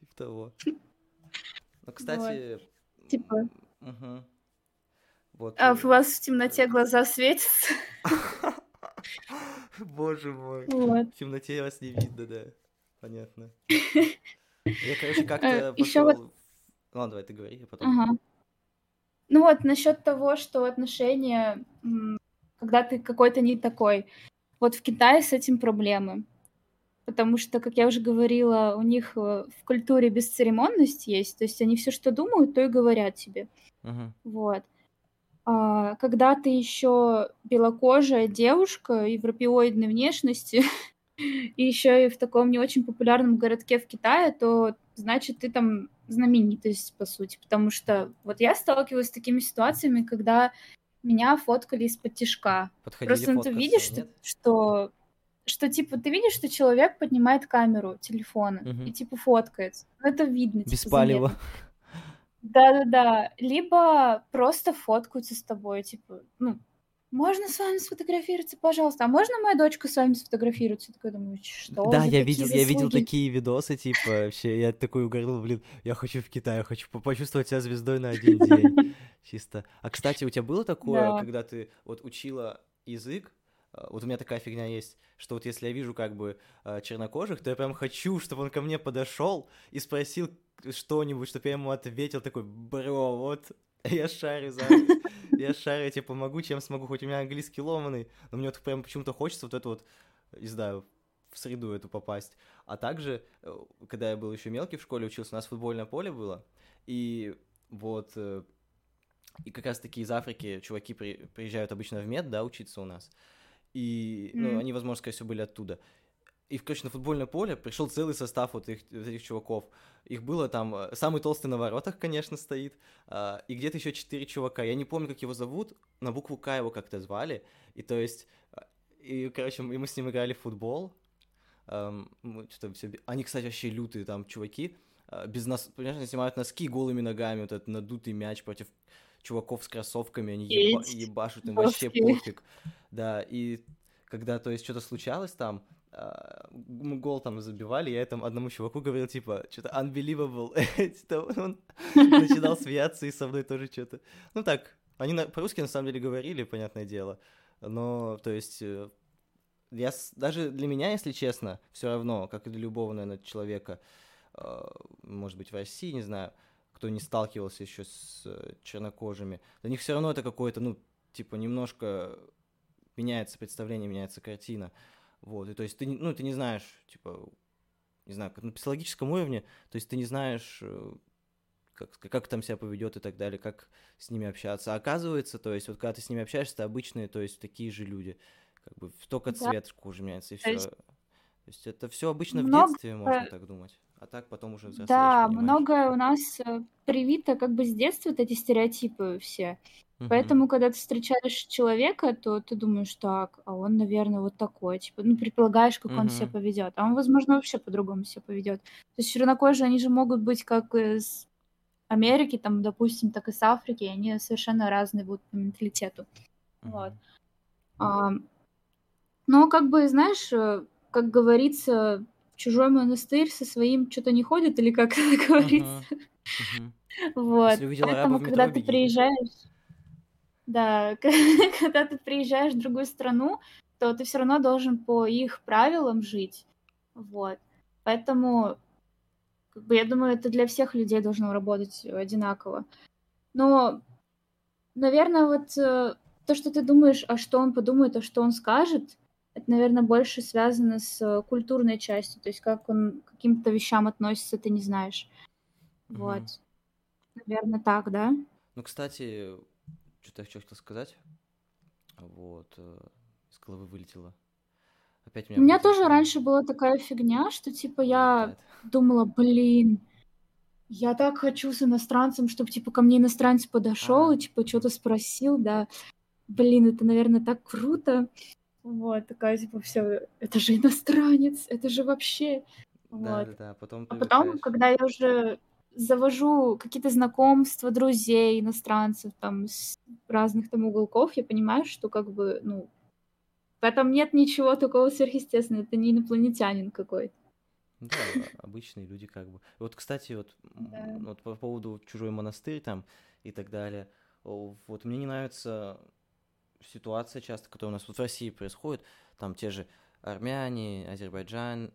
типа того. Ну, кстати, Типа, мгм. Вот. а у вас в темноте глаза светятся? <laughs> Боже мой. Вот. В темноте вас не видно, да. Понятно. <laughs> Я, короче, как-то Э, ещё вот- пошел... Ладно, давай ты говори, я потом... Ага. Ну вот, насчет того, что отношения, когда ты какой-то не такой. Вот в Китае с этим проблемы. Потому что, как я уже говорила, у них э, в культуре бесцеремонность есть. То есть они все, что думают, то и говорят тебе. Мгм. Вот. А когда ты еще белокожая девушка европеоидной внешности, <laughs> и еще и в таком не очень популярном городке в Китае, то значит ты там знаменитость, по сути. Потому что вот я сталкивалась с такими ситуациями, когда меня фоткали из-под. Подходили Просто ну, ты видишь, что, что, что, типа, ты видишь, что человек поднимает камеру телефона Мгм. и, типа, фоткается. Ну, это видно. Без типа, палева. Да-да-да. Либо просто фоткаются с тобой, типа, ну, можно с вами сфотографироваться, пожалуйста? А можно моя дочка с вами сфотографируется? Я такая думаю, что Да, я видел, я видел такие видосы, типа, вообще, я такой угорел, блин, я хочу в Китай, я хочу по- почувствовать себя звездой на один день, <laughs> чисто. А, кстати, у тебя было такое, Да. когда ты вот учила язык, вот у меня такая фигня есть, что вот если я вижу как бы а, чернокожих, то я прям хочу, чтобы он ко мне подошел и спросил что-нибудь, чтобы я ему ответил, такой, бро, вот, <laughs> я шарю за... <laughs> Я шарю, я тебе помогу, чем смогу, хоть у меня английский ломаный, но мне вот прям почему-то хочется вот это вот, не знаю, в среду эту попасть. А также, э, когда я был еще мелкий в школе, учился, у нас футбольное поле было, и вот, э, и как раз-таки из Африки чуваки при- приезжают обычно в мед, да, учиться у нас, и, ну, М. они, возможно, скорее всего, были оттуда. И, короче, на футбольное поле пришел целый состав вот, их, вот этих чуваков. Их было там... э, Самый толстый на воротах, конечно, стоит. а, И где-то еще четыре чувака. Я не помню, как его зовут. На букву К его как-то звали. И то есть... а, И, короче, мы мы с ним играли в футбол. эм, что-то все... Они, кстати, вообще лютые там чуваки, э, без нас, понимаешь, снимают носки голыми ногами, вот этот надутый мяч против чуваков с кроссовками, они еба... ебашут, им вообще пофиг. Да, и когда, то есть, что-то случалось там, а, мы гол там забивали, я там одному чуваку говорил, типа, что-то unbelievable, <laughs> он начинал <laughs> смеяться и со мной тоже что-то. Ну так, они на... по-русски на самом деле говорили, понятное дело, но, то есть, э, я даже для меня, если честно, все равно, как и для любого, наверное, человека, а, может быть, в России, не знаю, кто не сталкивался еще с э, чернокожими, для них все равно это какое-то, ну, типа, немножко меняется представление, меняется картина. Вот, и то есть ты, ну, ты не знаешь, типа, не знаю, на психологическом уровне, то есть ты не знаешь, э, как, как там себя поведет и так далее, как с ними общаться. А оказывается, то есть вот когда ты с ними общаешься, это обычные, то есть такие же люди, как бы только цвет да. кожи меняется и все. То есть, то есть это все обычно много... в детстве, можно так думать а так потом уже взрослеешь. Да, многое у нас э, привито как бы с детства, вот эти стереотипы все. Угу. Поэтому, когда ты встречаешь человека, то ты думаешь, так, а он, наверное, вот такой, типа, ну, предполагаешь, как угу. он себя поведет. А он, возможно, вообще по-другому себя поведет. То есть чернокожие, они же могут быть как из Америки, там, допустим, так и с Африки, и они совершенно разные будут по менталитету. Угу. Вот. А, но, как бы, знаешь, э, как говорится, чужой монастырь со своим что-то не ходит, или как это <laughs> говорится. Вот. Поэтому, когда ты приезжаешь, да, <laughs> когда ты приезжаешь в другую страну, то ты все равно должен по их правилам жить. Вот. Поэтому, как бы, я думаю, это для всех людей должно работать одинаково. Но, наверное, вот э, то, что ты думаешь, а что он подумает, а что он скажет, это, наверное, больше связано с э, культурной частью, то есть как он к каким-то вещам относится, ты не знаешь. Вот. Наверное, так, да? Ну, кстати, что-то я хотел сказать. Вот. Э, из головы вылетело. Опять меня У меня тоже раньше была такая фигня, что типа я думала, блин, я так хочу с иностранцем, чтобы типа ко мне иностранец подошел а. и типа что-то спросил, да. Блин, это, наверное, так круто. Вот, такая, типа, все, это же иностранец, это же вообще... Да, вот. да, да, потом А потом, когда я уже завожу какие-то знакомства, друзей, иностранцев, там, с разных там уголков, я понимаю, что как бы, ну, в этом нет ничего такого сверхъестественного, это не инопланетянин какой-то. Да, обычные люди как бы. Вот, кстати, вот, да. вот по поводу чужой монастырь там и так далее, вот мне не нравится ситуация часто, которая у нас вот в России происходит, там те же армяне, Азербайджан,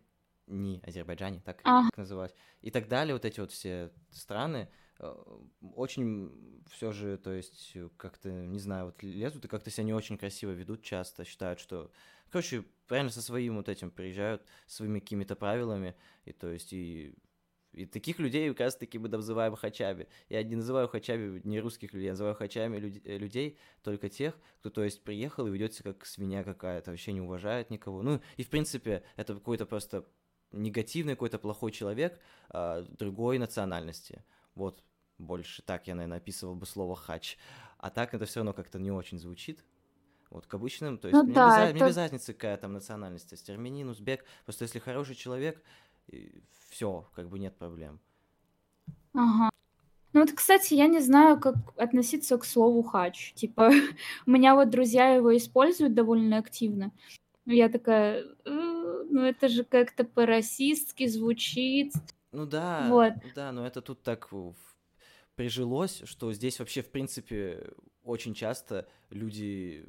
не Азербайджане, так ага. называть, и так далее, вот эти вот все страны, э, очень все же, то есть, как-то, не знаю, вот лезут и как-то себя не очень красиво ведут часто, считают, что, короче, правильно со своим вот этим приезжают, своими какими-то правилами, и то есть, и и таких людей как раз таки мы называем хачами. Я не называю хачами не русских людей, я называю хачами люд- э, людей только тех, кто, то есть, приехал и ведет себя как свинья какая-то, вообще не уважает никого. Ну, и, в принципе, это какой-то просто негативный, какой-то плохой человек а, другой национальности. Вот, больше так я, наверное, описывал бы слово хач. А так это все равно как-то не очень звучит. Вот к обычным, то есть ну, мне, да, без, это... мне без разницы, какая там национальность, есть армянин, узбек, просто если хороший человек, все, как бы нет проблем. Ага. Ну вот, кстати, я не знаю, как относиться к слову хач. Типа, <laughs> у меня вот друзья его используют довольно активно. Я такая, «Э, ну это же как-то по-расистски звучит. Ну да, вот. да, но это тут так прижилось, что здесь вообще, в принципе, очень часто люди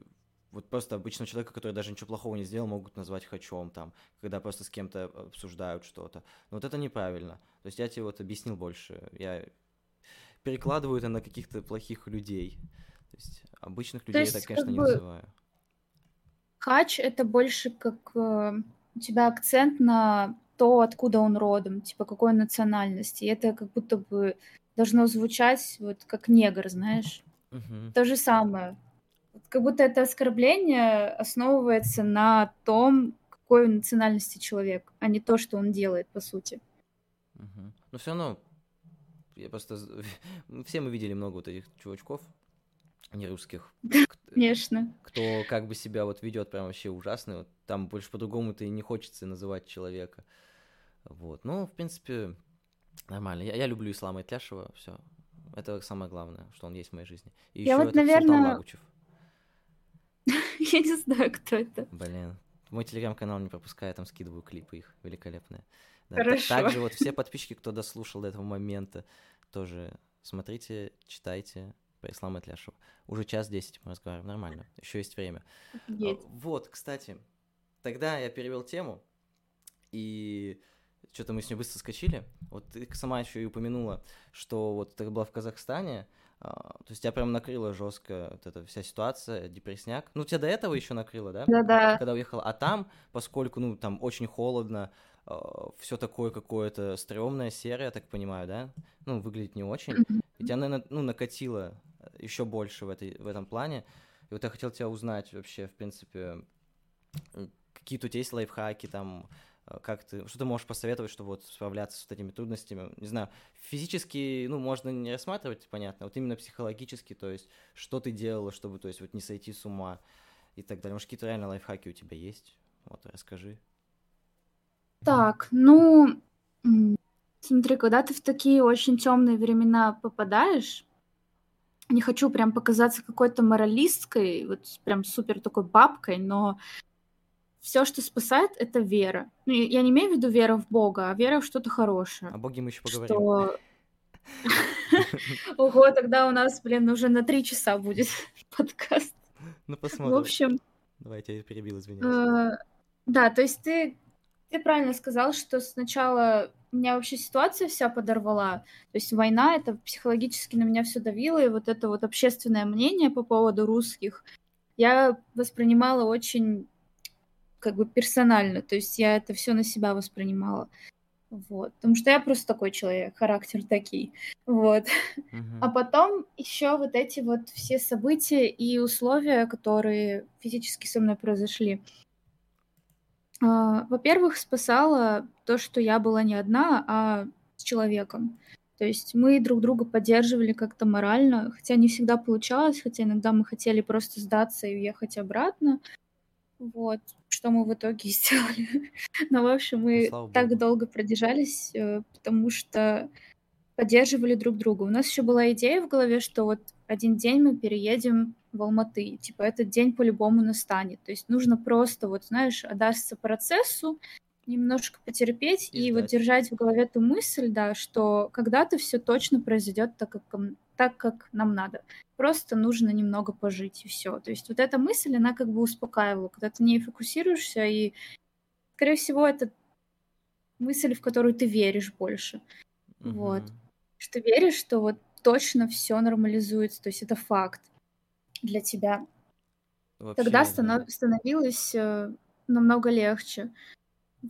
вот просто обычного человека, который даже ничего плохого не сделал, могут назвать хачом там, когда просто с кем-то обсуждают что-то. Но вот это неправильно. То есть я тебе вот объяснил больше. Я перекладываю это на каких-то плохих людей. То есть обычных людей есть, я так, конечно, не называю. Хач — это больше как э, у тебя акцент на то, откуда он родом, типа какой национальности. И это как будто бы должно звучать вот как негр, знаешь. Угу. То же самое как будто это оскорбление основывается на том, какой национальности человек, а не то, что он делает, по сути. Угу. Но все равно, я просто... <laughs> Все мы видели много вот этих чувачков, не русских. <laughs> Конечно. Кто как бы себя вот ведет прям вообще ужасно. Вот там больше по-другому-то и не хочется называть человека. Вот. Ну, в принципе, нормально. Я, я люблю Ислама Итляшева, все. Это самое главное, что он есть в моей жизни. И я еще вот, наверное... Лагучев. <laughs> Я не знаю, кто это. Блин. Мой телеграм-канал не пропускаю, там скидываю клипы их великолепные. Да, Хорошо. Также вот все <laughs> подписчики, кто дослушал до этого момента, тоже смотрите, читайте про Ислама Итляшева. Уже час десять мы разговариваем, нормально. Еще есть время. Есть. Вот, кстати, тогда я перевел тему, и что-то мы с ней быстро скачили. Вот ты сама еще и упомянула, что вот ты была в Казахстане, а, то есть тебя прям накрыла жестко вот эта вся ситуация, депресняк. Ну, тебя до этого еще накрыло, да? Да-да. Когда уехала. А там, поскольку, ну, там очень холодно, а, все такое какое-то стрёмное, серое, я так понимаю, да? Ну, выглядит не очень. И тебя, наверное, ну, накатило еще больше в, этой, в этом плане. И вот я хотел тебя узнать вообще, в принципе, какие-то у тебя есть лайфхаки, там, Э, как ты, что ты можешь посоветовать, чтобы вот справляться с вот этими трудностями? Не знаю, физически, ну, можно не рассматривать, понятно, вот именно психологически, то есть, что ты делала, чтобы, то есть, вот не сойти с ума и так далее. Может, какие-то реально лайфхаки у тебя есть? Вот, расскажи. Так, ну, смотри, когда ты в такие очень темные времена попадаешь, не хочу прям показаться какой-то моралисткой, вот прям супер такой бабкой, но все, что спасает, это вера. Ну, я не имею в виду вера в Бога, а вера в что-то хорошее. О Боге мы еще поговорим. Что... <laughs> Ого, тогда у нас, блин, уже на три часа будет <laughs> подкаст. Ну, посмотрим. В общем... Давайте, я перебил, извиняюсь. Э, да, то есть ты, ты правильно сказал, что сначала меня вообще ситуация вся подорвала. То есть война, это психологически на меня все давило, и вот это вот общественное мнение по поводу русских я воспринимала очень как бы персонально, то есть я это все на себя воспринимала. Вот. Потому что я просто такой человек, характер такой. Вот. Uh-huh. А потом еще вот эти вот все события и условия, которые физически со мной произошли. А, во-первых, спасало то, что я была не одна, а с человеком. То есть мы друг друга поддерживали как-то морально, хотя не всегда получалось, хотя иногда мы хотели просто сдаться и уехать обратно. Вот что мы в итоге <laughs> сделали. Но, в общем, мы ну, так Богу. долго продержались, э, потому что поддерживали друг друга. У нас еще была идея в голове, что вот один день мы переедем в Алматы. Типа этот день по-любому настанет. То есть нужно просто, вот знаешь, отдаться процессу, немножко потерпеть и, и вот держать в голове ту мысль, да, что когда-то все точно произойдет так, как так, как нам надо. Просто нужно немного пожить, и все. То есть вот эта мысль, она как бы успокаивала, когда ты не фокусируешься, и, скорее всего, это мысль, в которую ты веришь больше. Mm-hmm. Вот. Что веришь, что вот точно все нормализуется, то есть это факт для тебя. Вообще, Тогда станов- становилось э, намного легче.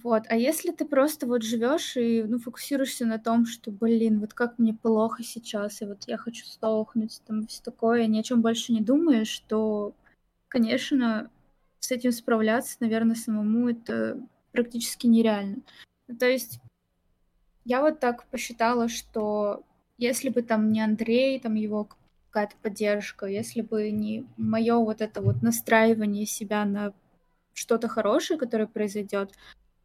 Вот. А если ты просто вот живешь и ну, фокусируешься на том, что, блин, вот как мне плохо сейчас, и вот я хочу сдохнуть, там все такое, ни о чем больше не думаешь, то, конечно, с этим справляться, наверное, самому это практически нереально. Ну, то есть я вот так посчитала, что если бы там не Андрей, там его какая-то поддержка, если бы не мое вот это вот настраивание себя на что-то хорошее, которое произойдет,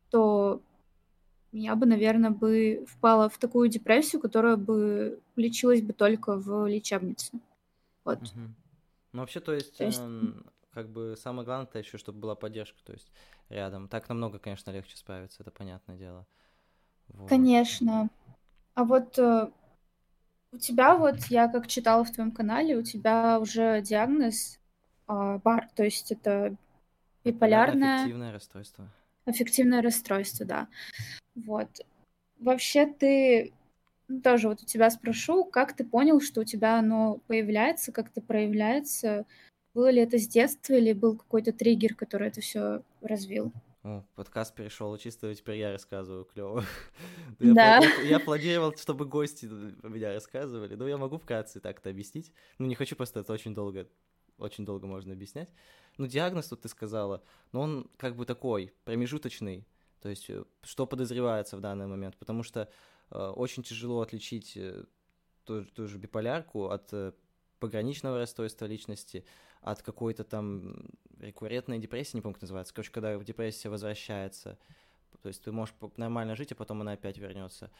то я бы, наверное, бы впала в такую депрессию, которая бы лечилась бы только в лечебнице. Вот. Угу. Ну, вообще, то есть, то есть... Э, как бы самое главное это еще, чтобы была поддержка, то есть рядом. Так намного, конечно, легче справиться, это понятное дело. Вот. Конечно. А вот э, у тебя вот, я как читала в твоем канале, у тебя уже диагноз э, бар, то есть это биполярное... Аффективное расстройство. Аффективное расстройство, да. Вот. Вообще ты ну, тоже вот у тебя спрошу, как ты понял, что у тебя оно появляется, как это проявляется? Было ли это с детства или был какой-то триггер, который это все развил? О, подкаст перешел чисто, теперь я рассказываю, клево. <laughs> Да. Я, я планировал, чтобы гости меня рассказывали, но я могу вкратце так-то объяснить. Ну, не хочу просто, это очень долго, очень долго можно объяснять. Ну, диагноз тут ты сказала, но он как бы такой, промежуточный, то есть э, что подозревается в данный момент, потому что э, очень тяжело отличить э, ту, ту же биполярку от э, пограничного расстройства личности, от какой-то там рекуррентной депрессии, не помню, как называется. Короче, когда депрессия возвращается, то есть ты можешь нормально жить, а потом она опять вернется.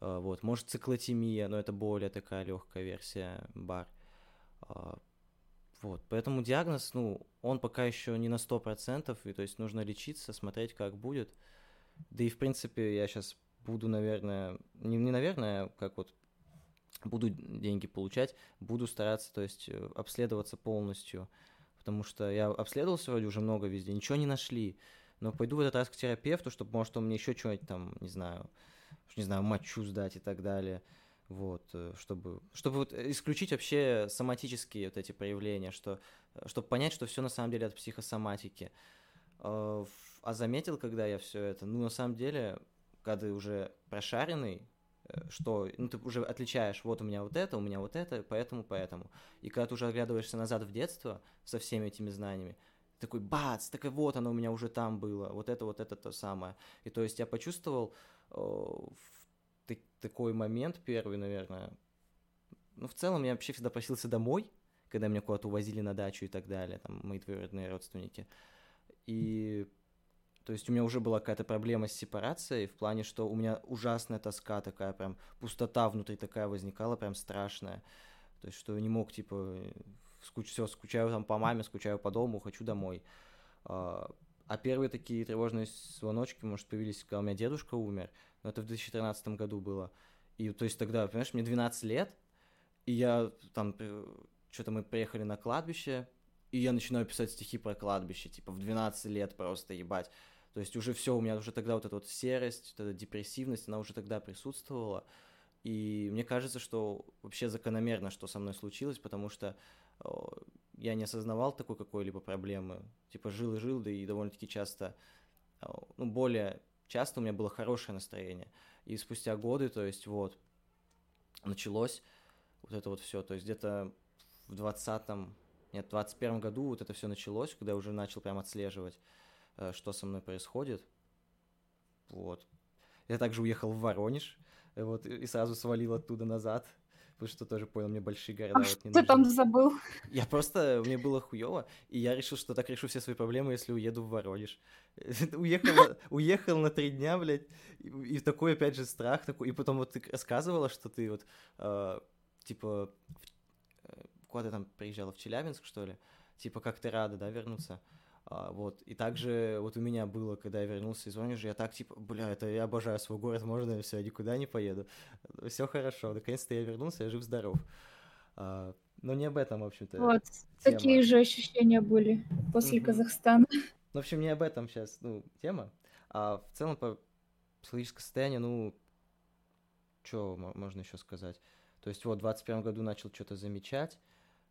А, вот, может циклотемия, но это более такая легкая версия бар. А, вот, поэтому диагноз, ну, он пока еще не на 100%, и то есть нужно лечиться, смотреть, как будет. Да и, в принципе, я сейчас буду, наверное, не, не наверное, как вот буду деньги получать, буду стараться, то есть, э, обследоваться полностью, потому что я обследовался вроде уже много везде, ничего не нашли, но пойду в этот раз к терапевту, чтобы, может, он мне еще что-нибудь там, не знаю, не знаю, мочу сдать и так далее, вот, э, чтобы, чтобы вот исключить вообще соматические вот эти проявления, что, э, чтобы понять, что все на самом деле от психосоматики. А заметил, когда я все это, ну, на самом деле, когда ты уже прошаренный, Э, что ну, ты уже отличаешь, вот у меня вот это, у меня вот это, поэтому, поэтому. И когда ты уже оглядываешься назад в детство со всеми этими знаниями, такой бац, так и вот оно у меня уже там было, вот это, вот это то самое. И то есть я почувствовал в такой момент первый, наверное, ну, в целом я вообще всегда просился домой, когда меня куда-то увозили на дачу и так далее, там, мои двоюродные родственники. И то есть у меня уже была какая-то проблема с сепарацией в плане, что у меня ужасная тоска такая, прям пустота внутри такая возникала, прям страшная. То есть что не мог, типа, скуч... все, скучаю там по маме, скучаю по дому, хочу домой. А, а первые такие тревожные звоночки, может, появились, когда у меня дедушка умер, это в 2013 году было. И то есть тогда, понимаешь, мне 12 лет, и я там, что-то мы приехали на кладбище, и я начинаю писать стихи про кладбище, типа, в 12 лет просто, ебать. То есть уже все, у меня уже тогда вот эта вот серость, вот эта депрессивность, она уже тогда присутствовала. И мне кажется, что вообще закономерно, что со мной случилось, потому что я не осознавал такой какой-либо проблемы. Типа жил и жил, да и довольно-таки часто, ну, более часто у меня было хорошее настроение. И спустя годы, то есть вот, началось вот это вот все. То есть где-то в 20-м, нет, в 21 году вот это все началось, когда я уже начал прям отслеживать. Э, что со мной происходит. Вот. Я также уехал в Воронеж, э, вот, и сразу свалил оттуда назад, потому что тоже понял, мне большие города а вот не Что там забыл? Я просто, мне было хуево, и я решил, что так решу все свои проблемы, если уеду в Воронеж. <laughs> уехал, <laughs> уехал на три дня, блядь, и, и такой, опять же, страх такой, и потом вот ты рассказывала, что ты вот, э, типа, э, куда ты там приезжала, в Челябинск, что ли? Типа, как ты рада, да, вернуться? А, вот. И также вот у меня было, когда я вернулся из Воронежа, я так типа, бля, это я обожаю свой город, можно все, никуда не поеду. Все хорошо, наконец-то я вернулся, я жив-здоров. А, но не об этом, в общем-то. Вот, тема. такие же ощущения были после mm-hmm. Казахстана. Ну, в общем, не об этом сейчас, ну, тема. А в целом по психологическое состояние, ну, что можно еще сказать? То есть вот в 21 году начал что-то замечать,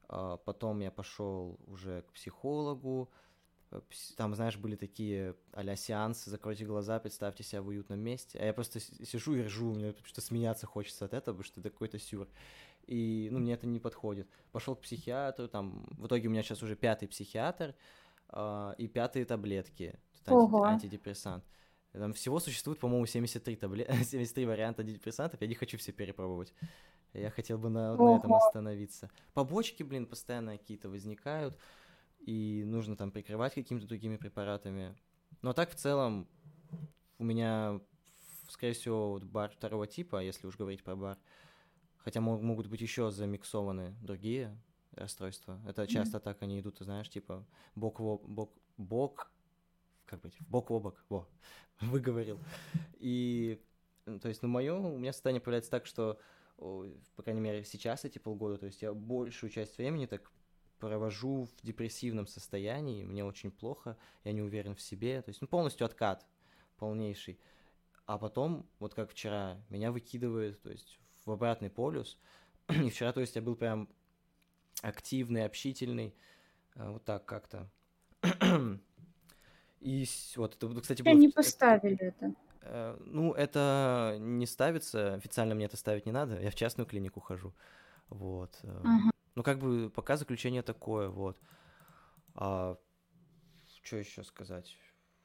а потом я пошел уже к психологу, там, знаешь, были такие а сеансы, закройте глаза, представьте себя в уютном месте. А я просто сижу и ржу, мне что смеяться хочется от этого, потому что это какой-то сюр. И, ну, мне это не подходит. Пошел к психиатру, там, в итоге у меня сейчас уже пятый психиатр э, и пятые таблетки, Ого. антидепрессант. Там всего существует, по-моему, 73, таблет... 73 варианта антидепрессантов, я не хочу все перепробовать. Я хотел бы на, на этом остановиться. Побочки, блин, постоянно какие-то возникают и нужно там прикрывать какими-то другими препаратами. Но так в целом у меня, скорее всего, вот бар второго типа, если уж говорить про бар, хотя могут быть еще замиксованы другие расстройства. Это часто mm-hmm. так они идут, ты знаешь, типа бок в бок, бок, как быть, бок в бок, во, <laughs> выговорил. И, то есть, ну, мое, у меня состояние появляется так, что, по крайней мере, сейчас эти полгода, то есть я большую часть времени так провожу в депрессивном состоянии, мне очень плохо, я не уверен в себе, то есть ну, полностью откат полнейший. А потом, вот как вчера, меня выкидывает, то есть в обратный полюс, <clears throat> и вчера, то есть я был прям активный, общительный, э, вот так как-то. <clears throat> И вот это, кстати, было... не поставили это. Э, ну, это не ставится, официально мне это ставить не надо, я в частную клинику хожу. Вот. Э. Ага. Ну, как бы пока заключение такое, вот. А, что еще сказать?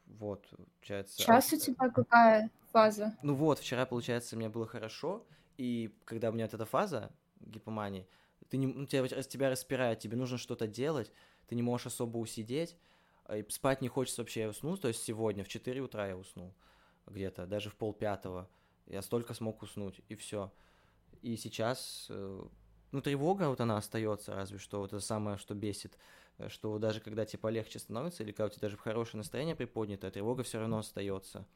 Вот, получается... Сейчас у тебя какая фаза? Ну вот, вчера, получается, мне было хорошо, и когда у меня вот эта фаза гипомании, ты не, ну, тебя, тебя распирает, тебе нужно что-то делать, ты не можешь особо усидеть, а, и спать не хочется вообще, я уснул, то есть сегодня в 4 утра я уснул где-то, даже в пол пятого, я столько смог уснуть, и все. И сейчас, э, ну, тревога вот она остается, разве что, вот это самое, что бесит, э, что даже когда тебе полегче становится, или когда у тебя даже хорошее настроение приподнятое, тревога все равно остается.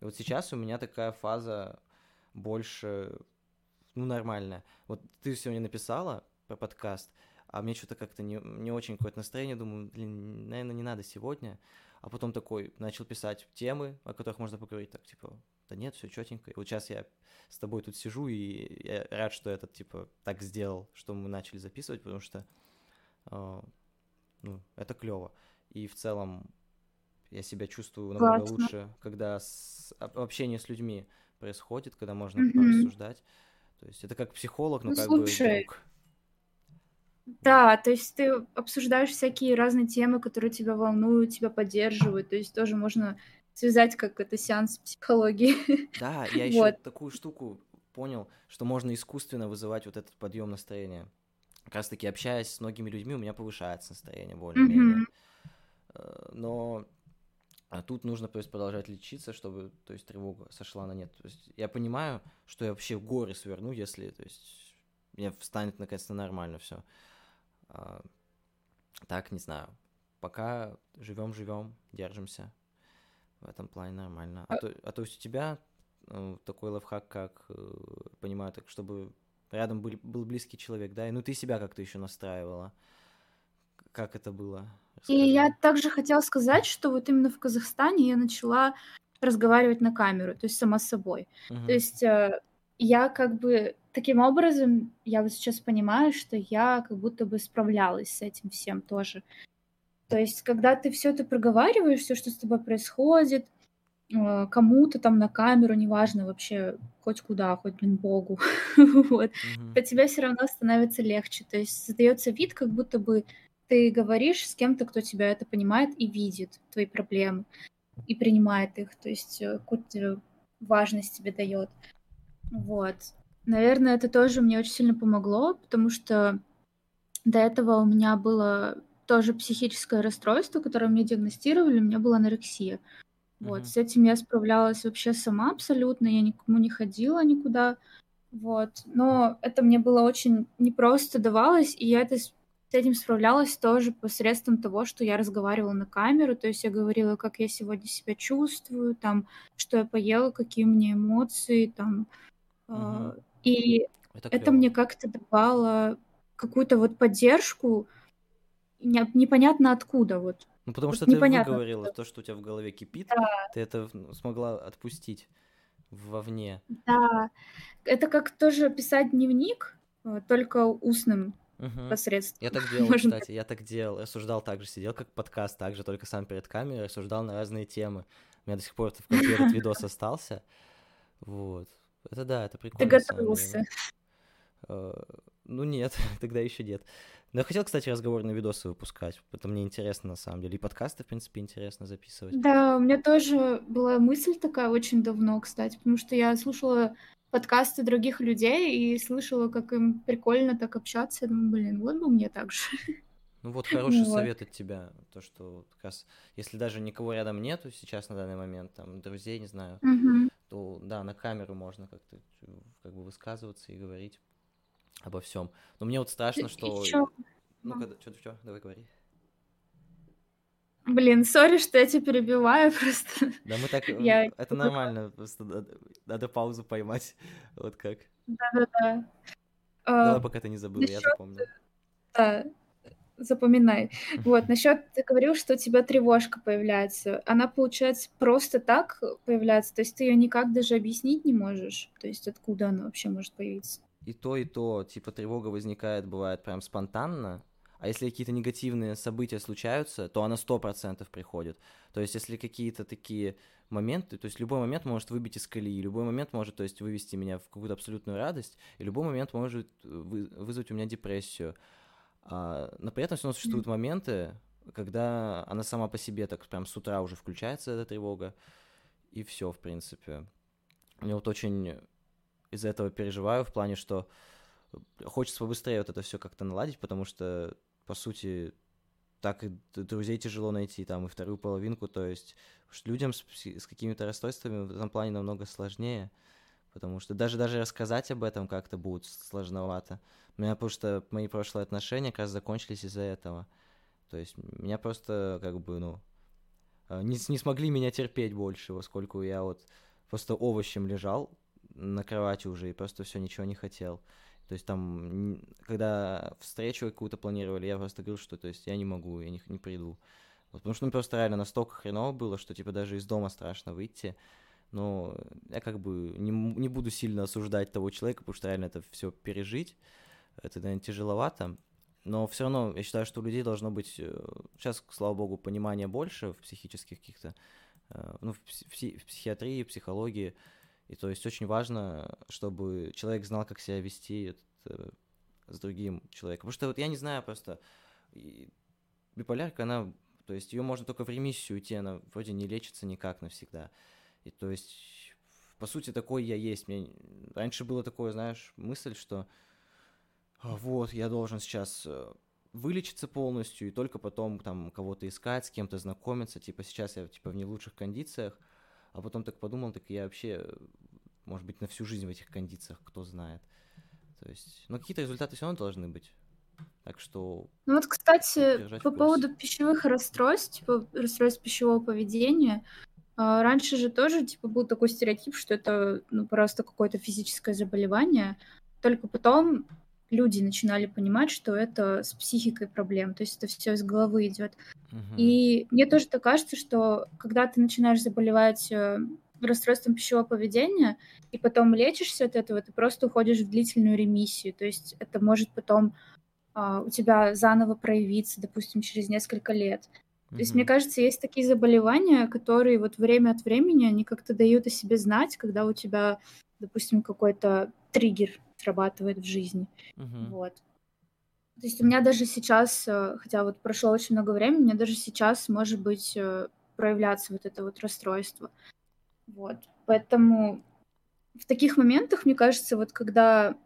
И вот сейчас у меня такая фаза больше, ну, нормальная. Вот ты сегодня написала про подкаст, а мне что-то как-то не, не очень какое-то настроение, думаю, блин, наверное, не надо сегодня. А потом такой начал писать темы, о которых можно поговорить, так, типа, да нет, все четенько. И вот сейчас я с тобой тут сижу, и я рад, что этот, типа, так сделал, что мы начали записывать, потому что, э, ну, это клево. И в целом я себя чувствую намного Классно. лучше, когда с, общение с людьми происходит, когда можно mm-hmm. порассуждать. То есть это как психолог, но ну, как слушай, бы друг. Да, то есть ты обсуждаешь всякие разные темы, которые тебя волнуют, тебя поддерживают. То есть тоже можно связать как это сеанс психологии. <laughs> Да, я еще вот. такую штуку понял, что можно искусственно вызывать вот этот подъем настроения. Как раз таки общаясь с многими людьми, у меня повышается настроение более-менее. Mm-hmm. Но а тут нужно то есть, продолжать лечиться, чтобы то есть, тревога сошла на нет. То есть, я понимаю, что я вообще в горы сверну, если то есть, мне встанет наконец-то нормально все. А, так, не знаю. Пока живем, живем, держимся. В этом плане нормально. А, а то, а то есть у тебя ну, такой лайфхак, как, э, понимаю, так, чтобы рядом был, был близкий человек, да, и ну ты себя как-то еще настраивала. Как это было? Расскажи. И я также хотела сказать, что вот именно в Казахстане я начала разговаривать на камеру, то есть сама с собой. Угу. То есть э, я как бы таким образом, я вот сейчас понимаю, что я как будто бы справлялась с этим всем тоже. То есть, когда ты все это проговариваешь, все, что с тобой происходит, э, кому-то там на камеру, неважно вообще, хоть куда, хоть, блин, Богу, <laughs> вот, mm-hmm. то тебе все равно становится легче. То есть создается вид, как будто бы ты говоришь с кем-то, кто тебя это понимает и видит, твои проблемы, и принимает их, то есть э, какую-то важность тебе дает. Вот. Наверное, это тоже мне очень сильно помогло, потому что до этого у меня было тоже психическое расстройство, которое мне диагностировали, у меня была анорексия. Вот, mm-hmm. с этим я справлялась вообще сама абсолютно, я никому не ходила никуда, вот. Но это мне было очень непросто давалось, и я это с этим справлялась тоже посредством того, что я разговаривала на камеру, то есть я говорила, как я сегодня себя чувствую, там, что я поела, какие у меня эмоции, там, mm-hmm. И это, это мне как-то давало какую-то вот поддержку, непонятно откуда вот. Ну, потому вот что непонятно ты выговорила то, что у тебя в голове кипит, да. ты это смогла отпустить вовне. Да, это как тоже писать дневник, э, только устным угу. посредством. Я так <laughs> делал, Можно... кстати, я так делал, рассуждал так же, сидел как подкаст, так же, только сам перед камерой, рассуждал на разные темы. У меня до сих пор в компе этот видос <laughs> остался. Вот. Это да, это прикольно. Ты готовился? А, ну нет, <laughs> тогда еще нет. Но я хотел, кстати, разговорные видосы выпускать. Это мне интересно, на самом деле. И подкасты, в принципе, интересно записывать. Да, у меня тоже была мысль такая очень давно, кстати, потому что я слушала подкасты других людей и слышала, как им прикольно так общаться. Я думаю, блин, вот бы мне так же. Ну вот хороший вот. совет от тебя, то, что как раз, если даже никого рядом нету сейчас на данный момент, там, друзей, не знаю, угу то да, на камеру можно как-то как бы высказываться и говорить обо всем. Но мне вот страшно, что... Ну, когда... Что, что, давай говори. Блин, сори, что я тебя перебиваю <laughs> просто. Да мы так... Я... Это нормально, просто надо, надо паузу поймать, <laughs> вот как. Да-да-да. Давай, а, пока ты не забыл, я запомнил. Да, запоминай. Вот, насчет ты говорил, что у тебя тревожка появляется. Она, получается, просто так появляется, то есть ты ее никак даже объяснить не можешь. То есть откуда она вообще может появиться? И то, и то, типа тревога возникает, бывает прям спонтанно, а если какие-то негативные события случаются, то она сто процентов приходит. То есть если какие-то такие моменты, то есть любой момент может выбить из колеи, любой момент может, то есть вывести меня в какую-то абсолютную радость, и любой момент может вызвать у меня депрессию. А, но при этом все равно существуют mm-hmm. моменты, когда она сама по себе так прям с утра уже включается, эта тревога, и все, в принципе. Я вот очень из-за этого переживаю в плане, что хочется побыстрее вот это все как-то наладить, потому что, по сути, так и друзей тяжело найти, там, и вторую половинку, то есть людям с, с какими-то расстройствами в этом плане намного сложнее, потому что даже, даже рассказать об этом как-то будет сложновато. У меня что мои прошлые отношения как раз закончились из-за этого. То есть меня просто как бы, ну, э, не, не смогли меня терпеть больше, поскольку я вот просто овощем лежал на кровати уже и просто все ничего не хотел. То есть там, когда встречу какую-то планировали, я просто говорил, что то есть я не могу, я не, не приду. Вот, потому что ну, просто реально настолько хреново было, что типа даже из дома страшно выйти. Но я как бы не, не буду сильно осуждать того человека, потому что реально это все пережить, это, наверное, тяжеловато. Но все равно я считаю, что у людей должно быть сейчас, э, слава богу, понимания больше в психических каких-то, э, ну, в, пси- в психиатрии, в психологии. И то есть очень важно, чтобы человек знал, как себя вести э, с другим человеком. Потому что вот я не знаю просто, биполярка, она, то есть ее можно только в ремиссию уйти, она вроде не лечится никак навсегда. И то есть, по сути, такой я есть. Мне раньше было такое, знаешь, мысль, что «А, вот, я должен сейчас э, вылечиться полностью и только потом там кого-то искать, с кем-то знакомиться. Типа сейчас я типа в не лучших кондициях, а потом так подумал, так я вообще, может быть, на всю жизнь в этих кондициях, кто знает. То есть, но какие-то результаты все равно должны быть. Так что... Ну вот, кстати, по поводу пищевых расстройств, типа расстройств пищевого поведения, а, раньше же тоже, типа, был такой стереотип, что это, ну, просто какое-то физическое заболевание. Только потом люди начинали понимать, что это с психикой проблем, то есть это все из головы идет. Uh-huh. И мне тоже так кажется, что когда ты начинаешь заболевать э, расстройством пищевого поведения и потом лечишься от этого, ты просто уходишь в длительную ремиссию, то есть это может потом а, у тебя заново проявиться, допустим, через несколько лет. То есть, мне кажется, есть такие заболевания, которые вот время от времени, они как-то дают о себе знать, когда у тебя, допустим, какой-то триггер срабатывает в жизни. Мгм. Вот. То есть у меня даже сейчас, э, хотя вот прошло очень много времени, у меня даже сейчас может быть э, проявляться вот это вот расстройство. Вот. Поэтому в таких моментах, мне кажется, вот когда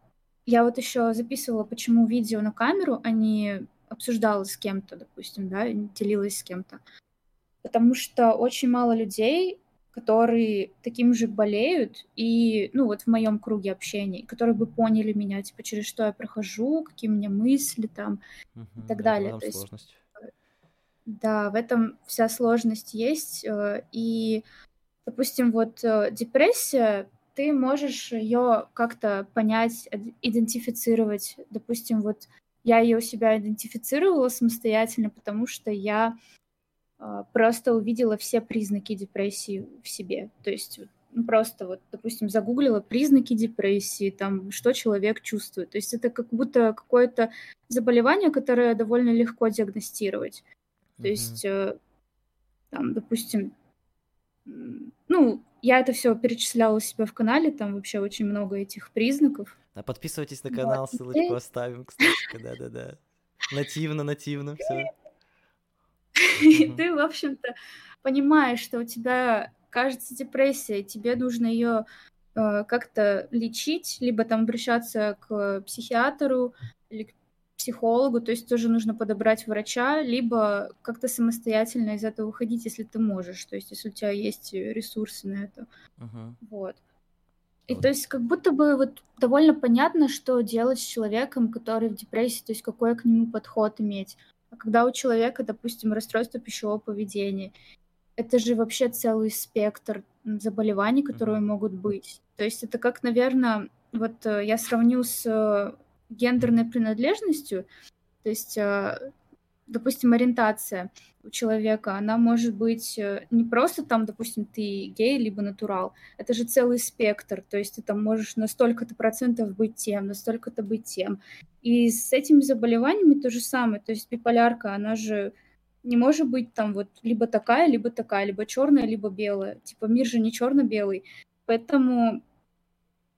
я вот еще записывала, почему видео на камеру, а не обсуждала с кем-то, допустим, да, делилась с кем-то. Потому что очень мало людей которые таким же болеют, и, ну, вот в моем круге общения, которые бы поняли меня, типа, через что я прохожу, какие у меня мысли там угу, и так да, далее. То есть, да, в этом вся сложность есть. Э, и, допустим, вот э, депрессия, ты можешь ее как-то понять, идентифицировать. Допустим, вот я ее у себя идентифицировала самостоятельно, потому что я просто увидела все признаки депрессии в себе. То есть ну, просто вот, допустим, загуглила признаки депрессии, там, что человек чувствует. То есть это как будто какое-то заболевание, которое довольно легко диагностировать. То mm-hmm. есть, э, там, допустим, ну, я это все перечисляла у себя в канале, там вообще очень много этих признаков. А подписывайтесь на канал, вот. ссылочку <laughs> оставим, кстати, да-да-да. Нативно, нативно, все. И ты, в общем-то, понимаешь, что у тебя, кажется, депрессия, тебе нужно ее э, как-то лечить, либо там обращаться к психиатру или к психологу, то есть тоже нужно подобрать врача, либо как-то самостоятельно из этого выходить, если ты можешь, то есть если у тебя есть ресурсы на это. Uh-huh. Вот. И то есть как будто бы вот довольно понятно, что делать с человеком, который в депрессии, то есть какой к нему подход иметь. А когда у человека, допустим, расстройство пищевого поведения, это же вообще целый спектр заболеваний, которые mm-hmm. могут быть. То есть это как, наверное, вот э, я сравню с э, гендерной принадлежностью, то есть э, допустим, ориентация у человека, она может быть э, не просто там, допустим, ты гей, либо натурал. Это же целый спектр. То есть ты там можешь на столько-то процентов быть тем, на столько-то быть тем. И с этими заболеваниями то же самое. То есть биполярка, она же не может быть там вот либо такая, либо такая, либо черная, либо белая. Типа мир же не черно-белый. Поэтому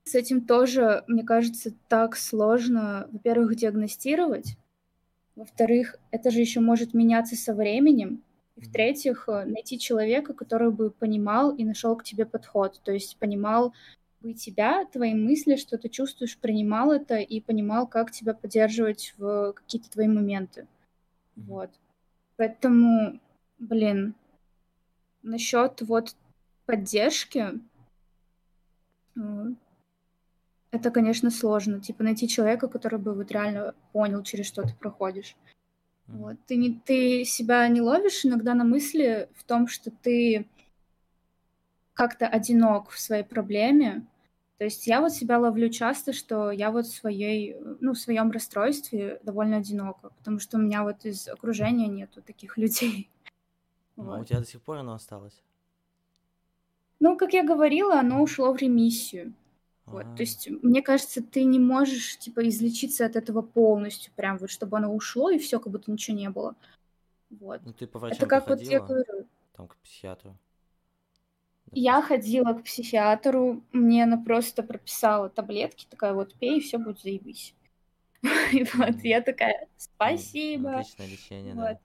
с этим тоже, мне кажется, так сложно, во-первых, диагностировать, во-вторых, это же еще может меняться со временем. И в-третьих, э, найти человека, который бы понимал и нашел к тебе подход. То есть понимал, бы тебя, твои мысли, что ты чувствуешь, принимал это и понимал, как тебя поддерживать в какие-то твои моменты. Вот. Поэтому, блин, насчет вот поддержки, э, это, конечно, сложно. Типа найти человека, который бы вот реально понял, через что ты проходишь. Вот. Ты, не, ты себя не ловишь иногда на мысли в том, что ты как-то одинок в своей проблеме. То есть я вот себя ловлю часто, что я вот в своей, ну, в своем расстройстве довольно одинока, потому что у меня вот из окружения нету таких <laughs> людей. Ну, а у тебя до сих пор оно осталось? Ну, как я говорила, оно ушло в ремиссию. Вот, то а. есть, мне кажется, ты не можешь, типа, излечиться от этого полностью, прям вот, чтобы оно ушло, и все, как будто ничего не было. Вот. Ну, ты по врачам Это как вот я говорю. Там, к психиатру. Я ходила к психиатру, мне она просто прописала таблетки, такая вот, пей, и все будет заебись. <laughs> И вот, я такая, спасибо. Отличное лечение, вот. да.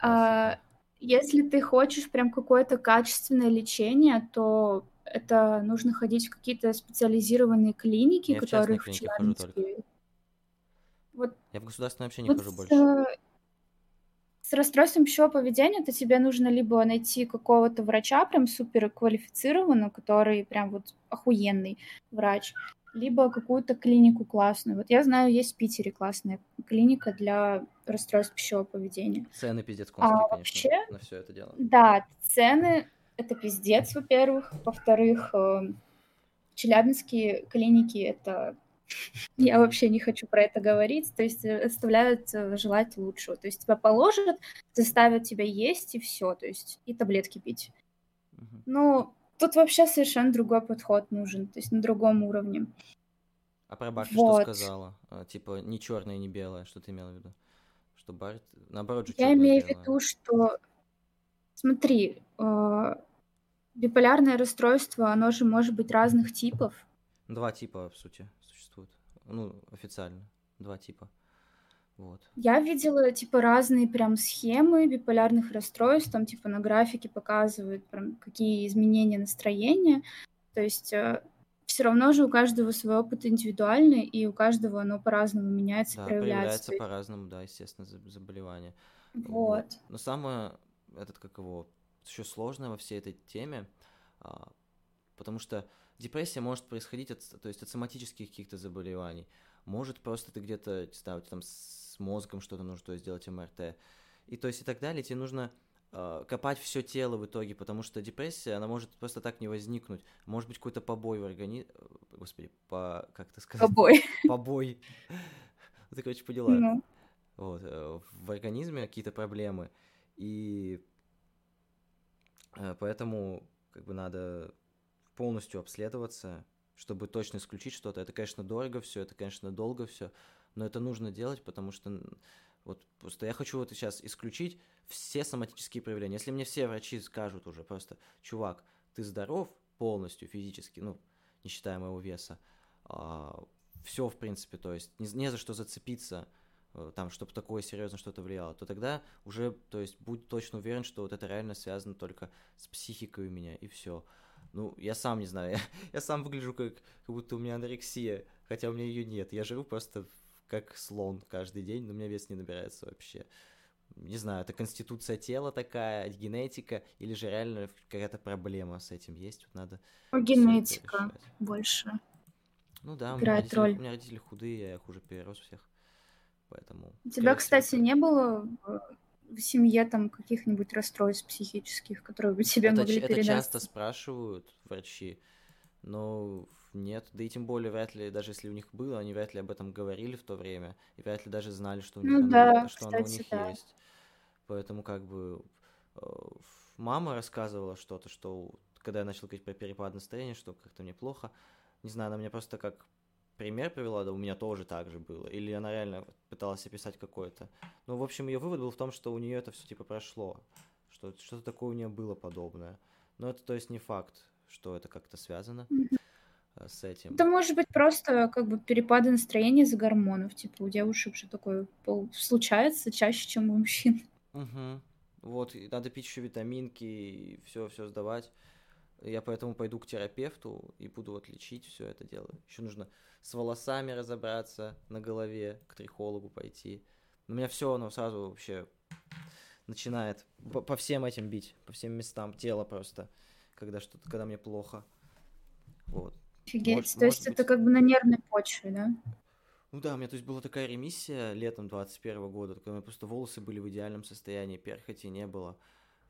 А, если ты хочешь прям какое-то качественное лечение, то это нужно ходить в какие-то специализированные клиники, Я которые в только. Вот, Я в государственной вообще не вот хожу с, больше. э, с расстройством пищевого поведения, то тебе нужно либо найти какого-то врача прям супер квалифицированного, который прям вот охуенный врач, либо какую-то клинику классную. Вот я знаю, есть в Питере классная клиника для расстройств пищевого поведения. Цены пиздец конские, А конечно, вообще, на все это дело. да, цены это пиздец, во-первых. Во-вторых, э, челябинские клиники это <laughs> я вообще не хочу про это говорить, то есть э, оставляют э, желать лучшего. То есть тебя положат, заставят тебя есть и все, то есть и таблетки пить. Ну, тут вообще совершенно другой подход нужен, то есть на другом уровне. А про бар вот. что сказала? А, типа не черное, не белое, что ты имела в виду? Что бар, наоборот же Я имею в виду, что смотри, биполярное расстройство, оно же может быть разных типов. Два типа, в сути, существует. Ну, официально. Два типа. Вот. Я видела, типа, разные прям схемы биполярных расстройств, там, типа, на графике показывают, прям, какие изменения настроения. То есть э, все равно же у каждого свой опыт индивидуальный, и у каждого оно по-разному меняется, да, проявляется. проявляется по-разному, да, естественно, заболевание. Вот. вот. Но самое, этот, как его, еще сложное во всей этой теме, а, потому что депрессия может происходить от, то есть от соматических каких-то заболеваний. Может просто ты где-то, ставить там с мозгом что-то нужно, то есть делать МРТ. И то есть и так далее, тебе нужно э, копать все тело в итоге, потому что депрессия, она может просто так не возникнуть. Может быть какой-то побой в организме, господи, по, как это сказать? Побой. <laughs> Побой. Ты, короче, поняла. Ну. Вот, э, в организме какие-то проблемы. И поэтому как бы надо полностью обследоваться, чтобы точно исключить что-то. Это, конечно, дорого все, это, конечно, долго все, но это нужно делать, потому что вот просто я хочу вот сейчас исключить все соматические проявления. Если мне все врачи скажут уже просто, чувак, ты здоров полностью физически, ну, не считая моего веса, а, все, в принципе, то есть не, не за что зацепиться, Э, там, чтобы такое серьезно что-то влияло, то тогда уже, то есть, будь точно уверен, что вот это реально связано только с психикой у меня, и все. Ну, я сам не знаю, я, <laughs> я сам выгляжу как, как будто у меня анорексия, хотя у меня ее нет. Я живу просто как слон каждый день, но у меня вес не набирается вообще. Не знаю, это конституция тела такая, генетика, или же реально какая-то проблема с этим есть, вот надо... Генетика больше. Ну да, у меня, родители, роль. у меня родители худые, я их уже перерос всех поэтому... У тебя, кстати, всего, не было в семье там каких-нибудь расстройств психических, которые бы тебе это, могли это передать? Это часто спрашивают врачи, но нет, да и тем более вряд ли, даже если у них было, они вряд ли об этом говорили в то время, и вряд ли даже знали, что у них, ну, оно, да, что кстати, оно у них да. есть. Поэтому как бы э, мама рассказывала что-то, что когда я начал говорить про перепад настроения, что как-то мне плохо, не знаю, она мне просто как пример привела, да у меня тоже так же было, или она реально пыталась описать какое-то. Ну, в общем, ее вывод был в том, что у нее это все типа прошло, что что-то такое у нее было подобное. Но это, то есть, не факт, что это как-то связано mm-hmm. с этим. Это может быть просто как бы перепады настроения из-за гормонов. Типа у девушек же такое случается чаще, чем у мужчин. Угу. Вот, и надо пить еще витаминки и все, все сдавать. Я поэтому пойду к терапевту и буду вот лечить все это дело. Еще нужно с волосами разобраться на голове, к трихологу пойти. У меня все, оно сразу вообще начинает по, по всем этим бить, по всем местам тела просто, когда что-то, когда мне плохо. Вот. Офигеть, может, то есть быть... это как бы на нервной почве, да? Ну да, у меня то есть была такая ремиссия летом 21 года, когда у меня просто волосы были в идеальном состоянии, перхоти не было.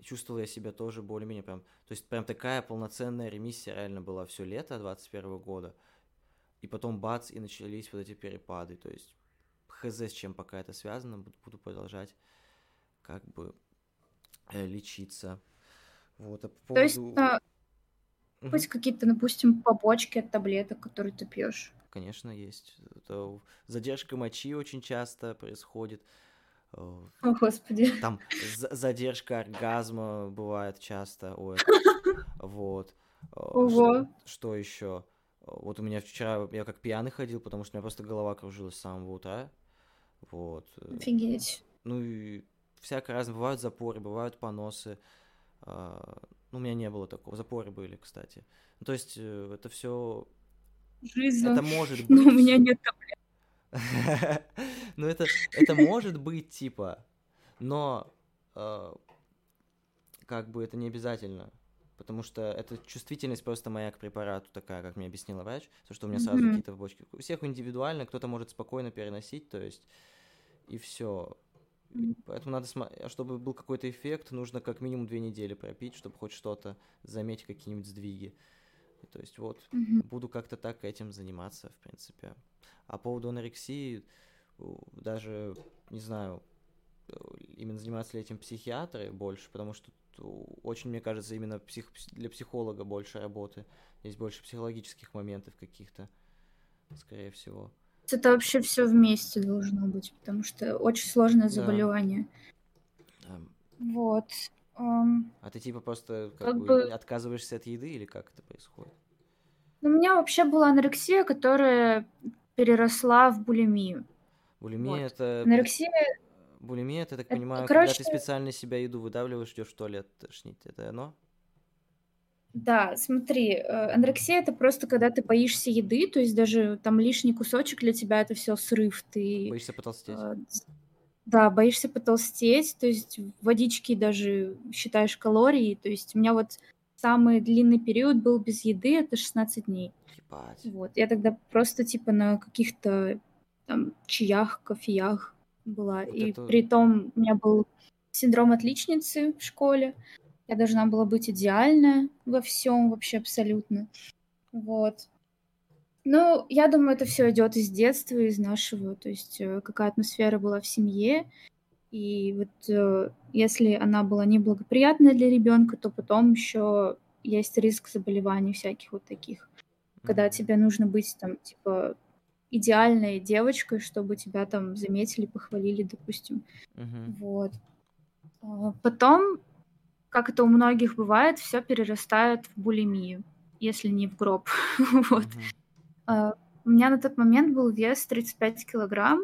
Чувствовал я себя тоже более-менее прям... То есть прям такая полноценная ремиссия реально была все лето 21 года. И потом бац, и начались вот эти перепады. То есть хз, с чем пока это связано, буду, буду продолжать как бы э, лечиться. Вот, а по поводу... То есть, а, Хоть какие-то, допустим, побочки от таблеток, которые ты пьешь. Конечно, есть. Это задержка мочи очень часто происходит. Э, О, Господи. Там задержка оргазма бывает часто. Ой, <laughs> вот. Э, Ого. Что еще? Вот у меня вчера, я как пьяный ходил, потому что у меня просто голова кружилась с самого утра. Вот. Офигеть. Ну и всякое разное. Бывают запоры, бывают поносы. А, ну, у меня не было такого. Запоры были, кстати. Ну, то есть э, это все... Жизнь. Это может <laughs> быть... Но у меня нет таблеток. <laughs> Ну, это, это может быть, типа, но э, как бы это не обязательно. Потому что это чувствительность просто моя к препарату такая, как мне объяснила врач, то, что у меня сразу mm-hmm. какие-то побочки. У всех индивидуально, кто-то может спокойно переносить, то есть, и все. Поэтому надо, см- чтобы был какой-то эффект, нужно как минимум две недели пропить, чтобы хоть что-то заметить, какие-нибудь сдвиги. То есть вот, mm-hmm. буду как-то так этим заниматься, в принципе. А по поводу анорексии, даже, не знаю, именно заниматься ли этим психиатры больше, потому что очень, мне кажется, именно псих, для психолога больше работы. Есть больше психологических моментов каких-то, скорее всего. Это вообще все вместе должно быть, потому что очень сложное заболевание. Да. Вот. А ты типа просто как, как бы, бы отказываешься от еды или как это происходит? Ну, у меня вообще была анорексия, которая переросла в булимию. Булимия вот. это... Анорексия... Булимия, ты так это, понимаю, короче... когда ты специально себя еду выдавливаешь, идешь в туалет тошнить, это оно? Да, смотри, э, анорексия это просто когда ты боишься еды, то есть даже там лишний кусочек для тебя это все срыв, ты... Боишься потолстеть. Да, боишься потолстеть, то есть водички даже считаешь калории, то есть у меня вот самый длинный период был без еды, это 16 дней. Ебать. Вот, я тогда просто типа на каких-то там чаях, кофеях была, вот и это... при том у меня был синдром отличницы в школе, я должна была быть идеальная во всем вообще абсолютно. Вот. Ну, я думаю, это все идет из детства, из нашего, то есть э, какая атмосфера была в семье. И вот э, если она была неблагоприятная для ребенка, то потом еще есть риск заболеваний всяких вот таких. Когда тебе нужно быть там, типа, идеальной девочкой, чтобы тебя там заметили, похвалили, допустим. Mm-hmm. Вот. А потом как это у многих бывает, все перерастает в булимию, если не в гроб. <laughs> вот. Uh, у меня на тот момент был вес 35 килограмм.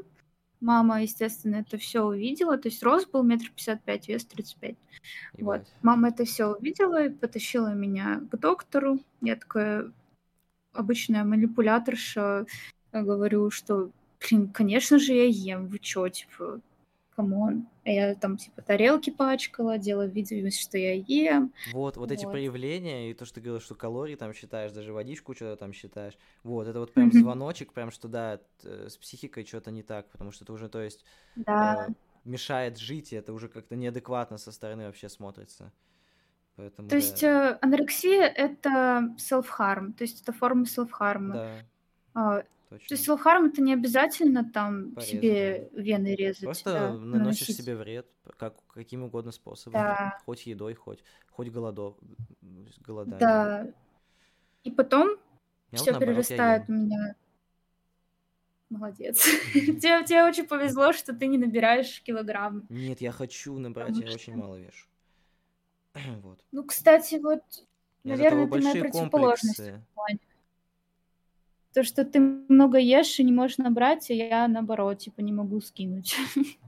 Мама, естественно, это все увидела. То есть рост был метр пятьдесят пять, вес 35. Вот. Мама это все увидела и потащила меня к доктору. Я такая обычная манипуляторша. Я говорю, что, блин, конечно же, я ем. Вы чё, типа, come on. А я там, типа, тарелки пачкала, делала видимость, что я ем. Вот, вот, вот эти проявления, и то, что ты говорил, что калории там считаешь, даже водичку что-то там считаешь. Вот, это вот прям mm-hmm. звоночек, прям что, да, с психикой что-то не так, потому что это уже, то есть, да. э, мешает жить, и это уже как-то неадекватно со стороны вообще смотрится. Поэтому, то да. есть э, анорексия — это self-harm, то есть это форма self-harm. Да. Точно. То есть лохарм это не обязательно там Порезать, себе да. вены резать. Просто да, наносишь наносить. себе вред как, каким угодно способом. Да. Хоть едой, хоть, хоть голодо, голоданием. Да. И потом все вот перерастает у меня. Молодец. <laughs> тебе, тебе очень повезло, что ты не набираешь килограмм. Нет, я хочу набрать, я очень мало вешу. <clears throat> вот. Ну, кстати, вот, наверное, ты моя противоположность в плане. То, что ты много ешь и не можешь набрать, а я наоборот, типа, не могу скинуть. <laughs>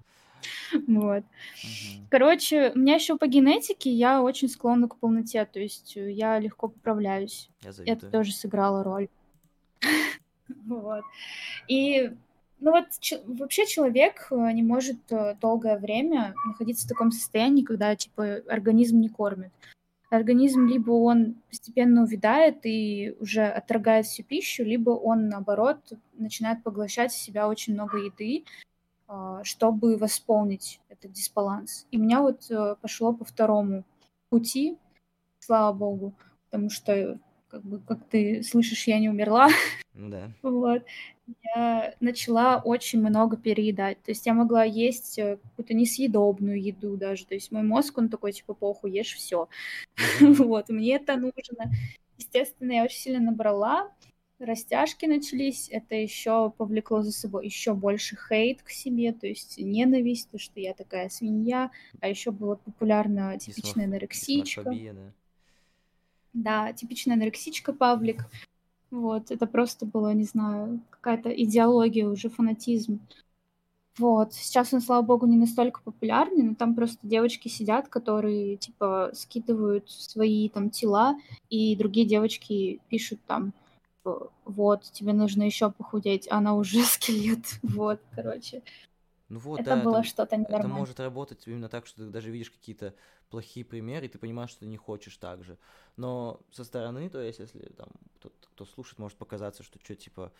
Вот. Короче, у меня еще по генетике я очень склонна к полноте, то есть э, я легко поправляюсь. Это тоже сыграло роль. <laughs> Вот. И ну вот вообще человек э, не может э, долгое время находиться в таком состоянии, когда типа организм не кормит. Организм либо он постепенно увядает и уже отторгает всю пищу, либо он наоборот начинает поглощать в себя очень много еды, а, чтобы восполнить этот дисбаланс. И у меня вот э, пошло по второму пути, слава богу, потому что, как бы, как ты слышишь, я не умерла. Ну да. <laughs> Вот. Я начала очень много переедать. То есть я могла есть э, какую-то несъедобную еду даже. То есть мой мозг, он такой, типа, похуй, ешь все. <laughs> Вот, мне это нужно. Естественно, я очень сильно набрала растяжки начались, это еще повлекло за собой еще больше хейт к себе, то есть ненависть, то, что я такая свинья, а еще была популярна типичная анорексичка. Да. Да, типичная анорексичка паблик. Вот, это просто было, не знаю, какая-то идеология, уже фанатизм. Вот, сейчас он, слава богу, не настолько популярный, но там просто девочки сидят, которые, типа, скидывают свои там тела, и другие девочки пишут там, вот, тебе нужно еще похудеть, а она уже <laughs> скелет, вот, короче. Ну вот, это да, было что-то это может работать именно так, что ты даже видишь какие-то плохие примеры, и ты понимаешь, что ты не хочешь так же. Но со стороны, то есть, если там кто, кто слушает, может показаться, что что типа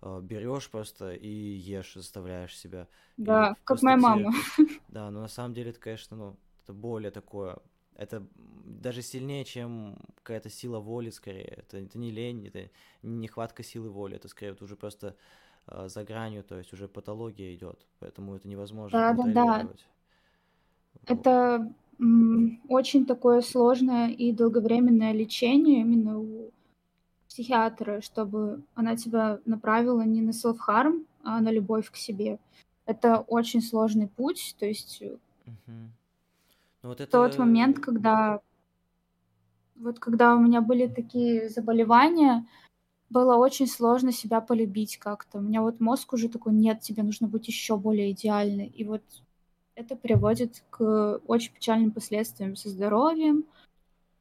э, берешь просто и ешь, заставляешь себя. Да, как моя мама. <laughs> Да, но на самом деле это, конечно, ну, это более такое это даже сильнее, чем какая-то сила воли, скорее. Это, это не лень, это не нехватка силы воли, это скорее вот уже просто э, за гранью, то есть уже патология идет, поэтому это невозможно да, да, да. Это очень такое сложное и долговременное лечение именно у психиатра, чтобы она тебя направила не на self-harm, а на любовь к себе. Это очень сложный путь, то есть uh-huh. Ну, вот это... Тот момент, когда вот когда у меня были такие заболевания, было очень сложно себя полюбить как-то. У меня вот мозг уже такой, нет, тебе нужно быть еще более идеальной. И вот это приводит к очень печальным последствиям со здоровьем.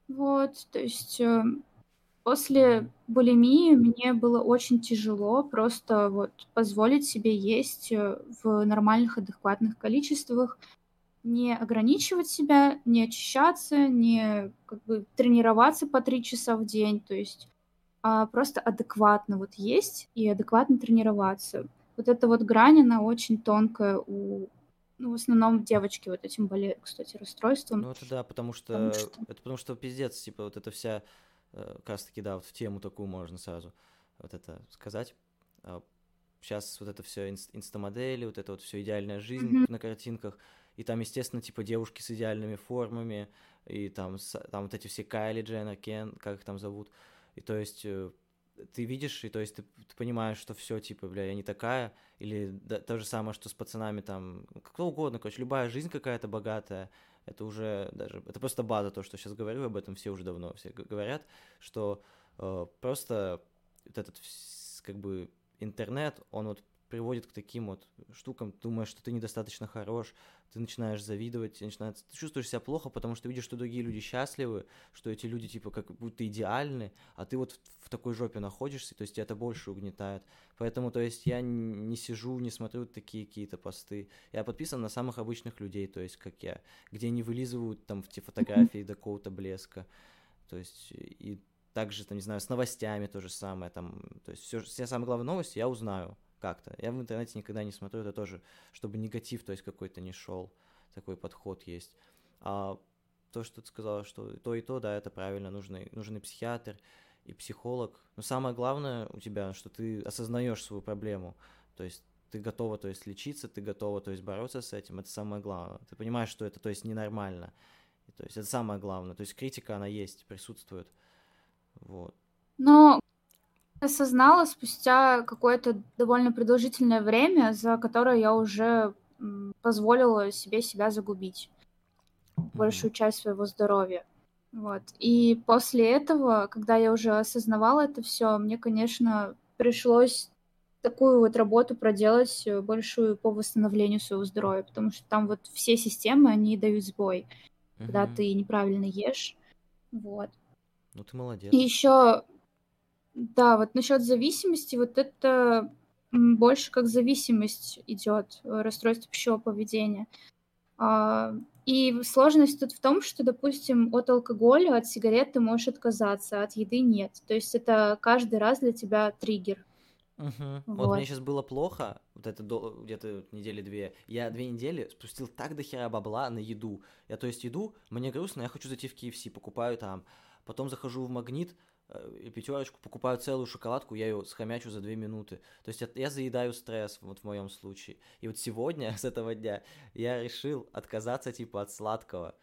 Вот, то есть э, после булимии мне было очень тяжело просто вот позволить себе есть э, в нормальных, адекватных количествах, не ограничивать себя, не очищаться, не как бы тренироваться по три часа в день, то есть а просто адекватно вот есть и адекватно тренироваться. Вот эта вот грань, она очень тонкая у ну, в основном девочки вот этим болеют, кстати, расстройством. Ну, это да, потому что... потому что... Это потому что пиздец, типа, вот эта вся, э, как раз таки, да, вот в тему такую можно сразу вот это сказать. Сейчас а, вот это все инстамодели, вот это вот все идеальная жизнь mm-hmm. на картинках — и там, естественно, типа девушки с идеальными формами, и там, там вот эти все Кайли Дженнер, Кен, как их там зовут, и то есть э, ты видишь, и то есть ты, ты понимаешь, что все, типа, бля, я не такая, или да, то же самое, что с пацанами там, кто угодно, короче, любая жизнь какая-то богатая, это уже даже, это просто база, то, что сейчас говорю, об этом все уже давно все говорят, что э, просто вот этот, как бы, интернет, он вот приводит к таким вот штукам, думаешь, что ты недостаточно хорош, ты начинаешь завидовать, ты, начинаешь, ты чувствуешь себя плохо, потому что видишь, что другие люди счастливы, что эти люди, типа, как будто идеальны, а ты вот в, такой жопе находишься, то есть тебя это больше угнетает. Поэтому, то есть, я не сижу, не смотрю такие какие-то посты. Я подписан на самых обычных людей, то есть, как я, где не вылизывают там в те фотографии до какого-то блеска. То есть, и также, там, не знаю, с новостями то же самое, там, то есть, все, все самые главные новости я узнаю как-то. Я в интернете никогда не смотрю, это тоже, чтобы негатив, то есть какой-то не шел, такой подход есть. А то, что ты сказала, что то и то, да, это правильно, нужны, нужен и психиатр, и психолог. Но самое главное у тебя, что ты осознаешь свою проблему, то есть ты готова, то есть лечиться, ты готова, то есть бороться с этим, это самое главное. Ты понимаешь, что это, то есть ненормально. И, то есть это самое главное. То есть критика, она есть, присутствует. Вот. Но осознала спустя какое-то довольно продолжительное время, за которое я уже позволила себе себя загубить большую часть своего здоровья. Вот. И после этого, когда я уже осознавала это все, мне, конечно, пришлось такую вот работу проделать э, большую по восстановлению своего здоровья, потому что там вот все системы, они дают сбой, когда ты неправильно ешь, вот. Ну ты молодец. И еще, да, вот насчет зависимости, вот это больше как зависимость идет, э, расстройство пищевого поведения. А, и сложность тут в том, что, допустим, от алкоголя, от сигарет ты можешь отказаться, а от еды нет. То есть это каждый раз для тебя триггер. Угу. Вот. вот мне сейчас было плохо, вот это до, где-то недели две. Я две недели спустил так до хера бабла на еду. Я то есть еду, мне грустно, я хочу зайти в KFC, покупаю там. Потом захожу в магнит, пятерочку, покупаю целую шоколадку, я ее схомячу за две минуты. То есть я, я заедаю стресс, вот в моем случае. И вот сегодня, <laughs> с этого дня, я решил отказаться типа от сладкого.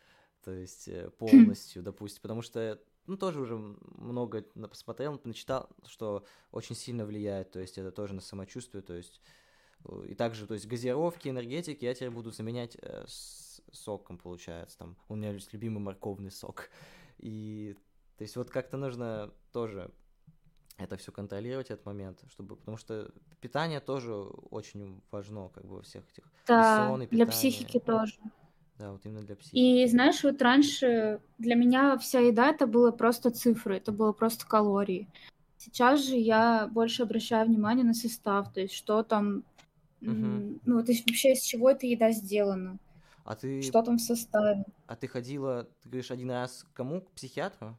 То есть э, <clears throat> полностью, допустим, потому что ну, тоже уже много посмотрел, начитал, что очень сильно влияет, то есть это тоже на самочувствие, то есть э, и также, то есть газировки, энергетики я теперь буду заменять э, с соком, получается, там, у меня есть любимый морковный сок, и, то есть вот как-то нужно тоже это все контролировать, этот момент, чтобы, потому что питание тоже очень важно, как бы во всех этих, да, сон, для психики тоже. Да, вот именно для психики. И знаешь, вот раньше для меня вся еда это было просто цифры, это было просто калории. Сейчас же я больше обращаю внимание на состав, то есть что там, угу. ну, то есть вообще из чего эта еда сделана. А ты... Что там в составе. А ты ходила, ты говоришь, один раз к кому? К психиатру?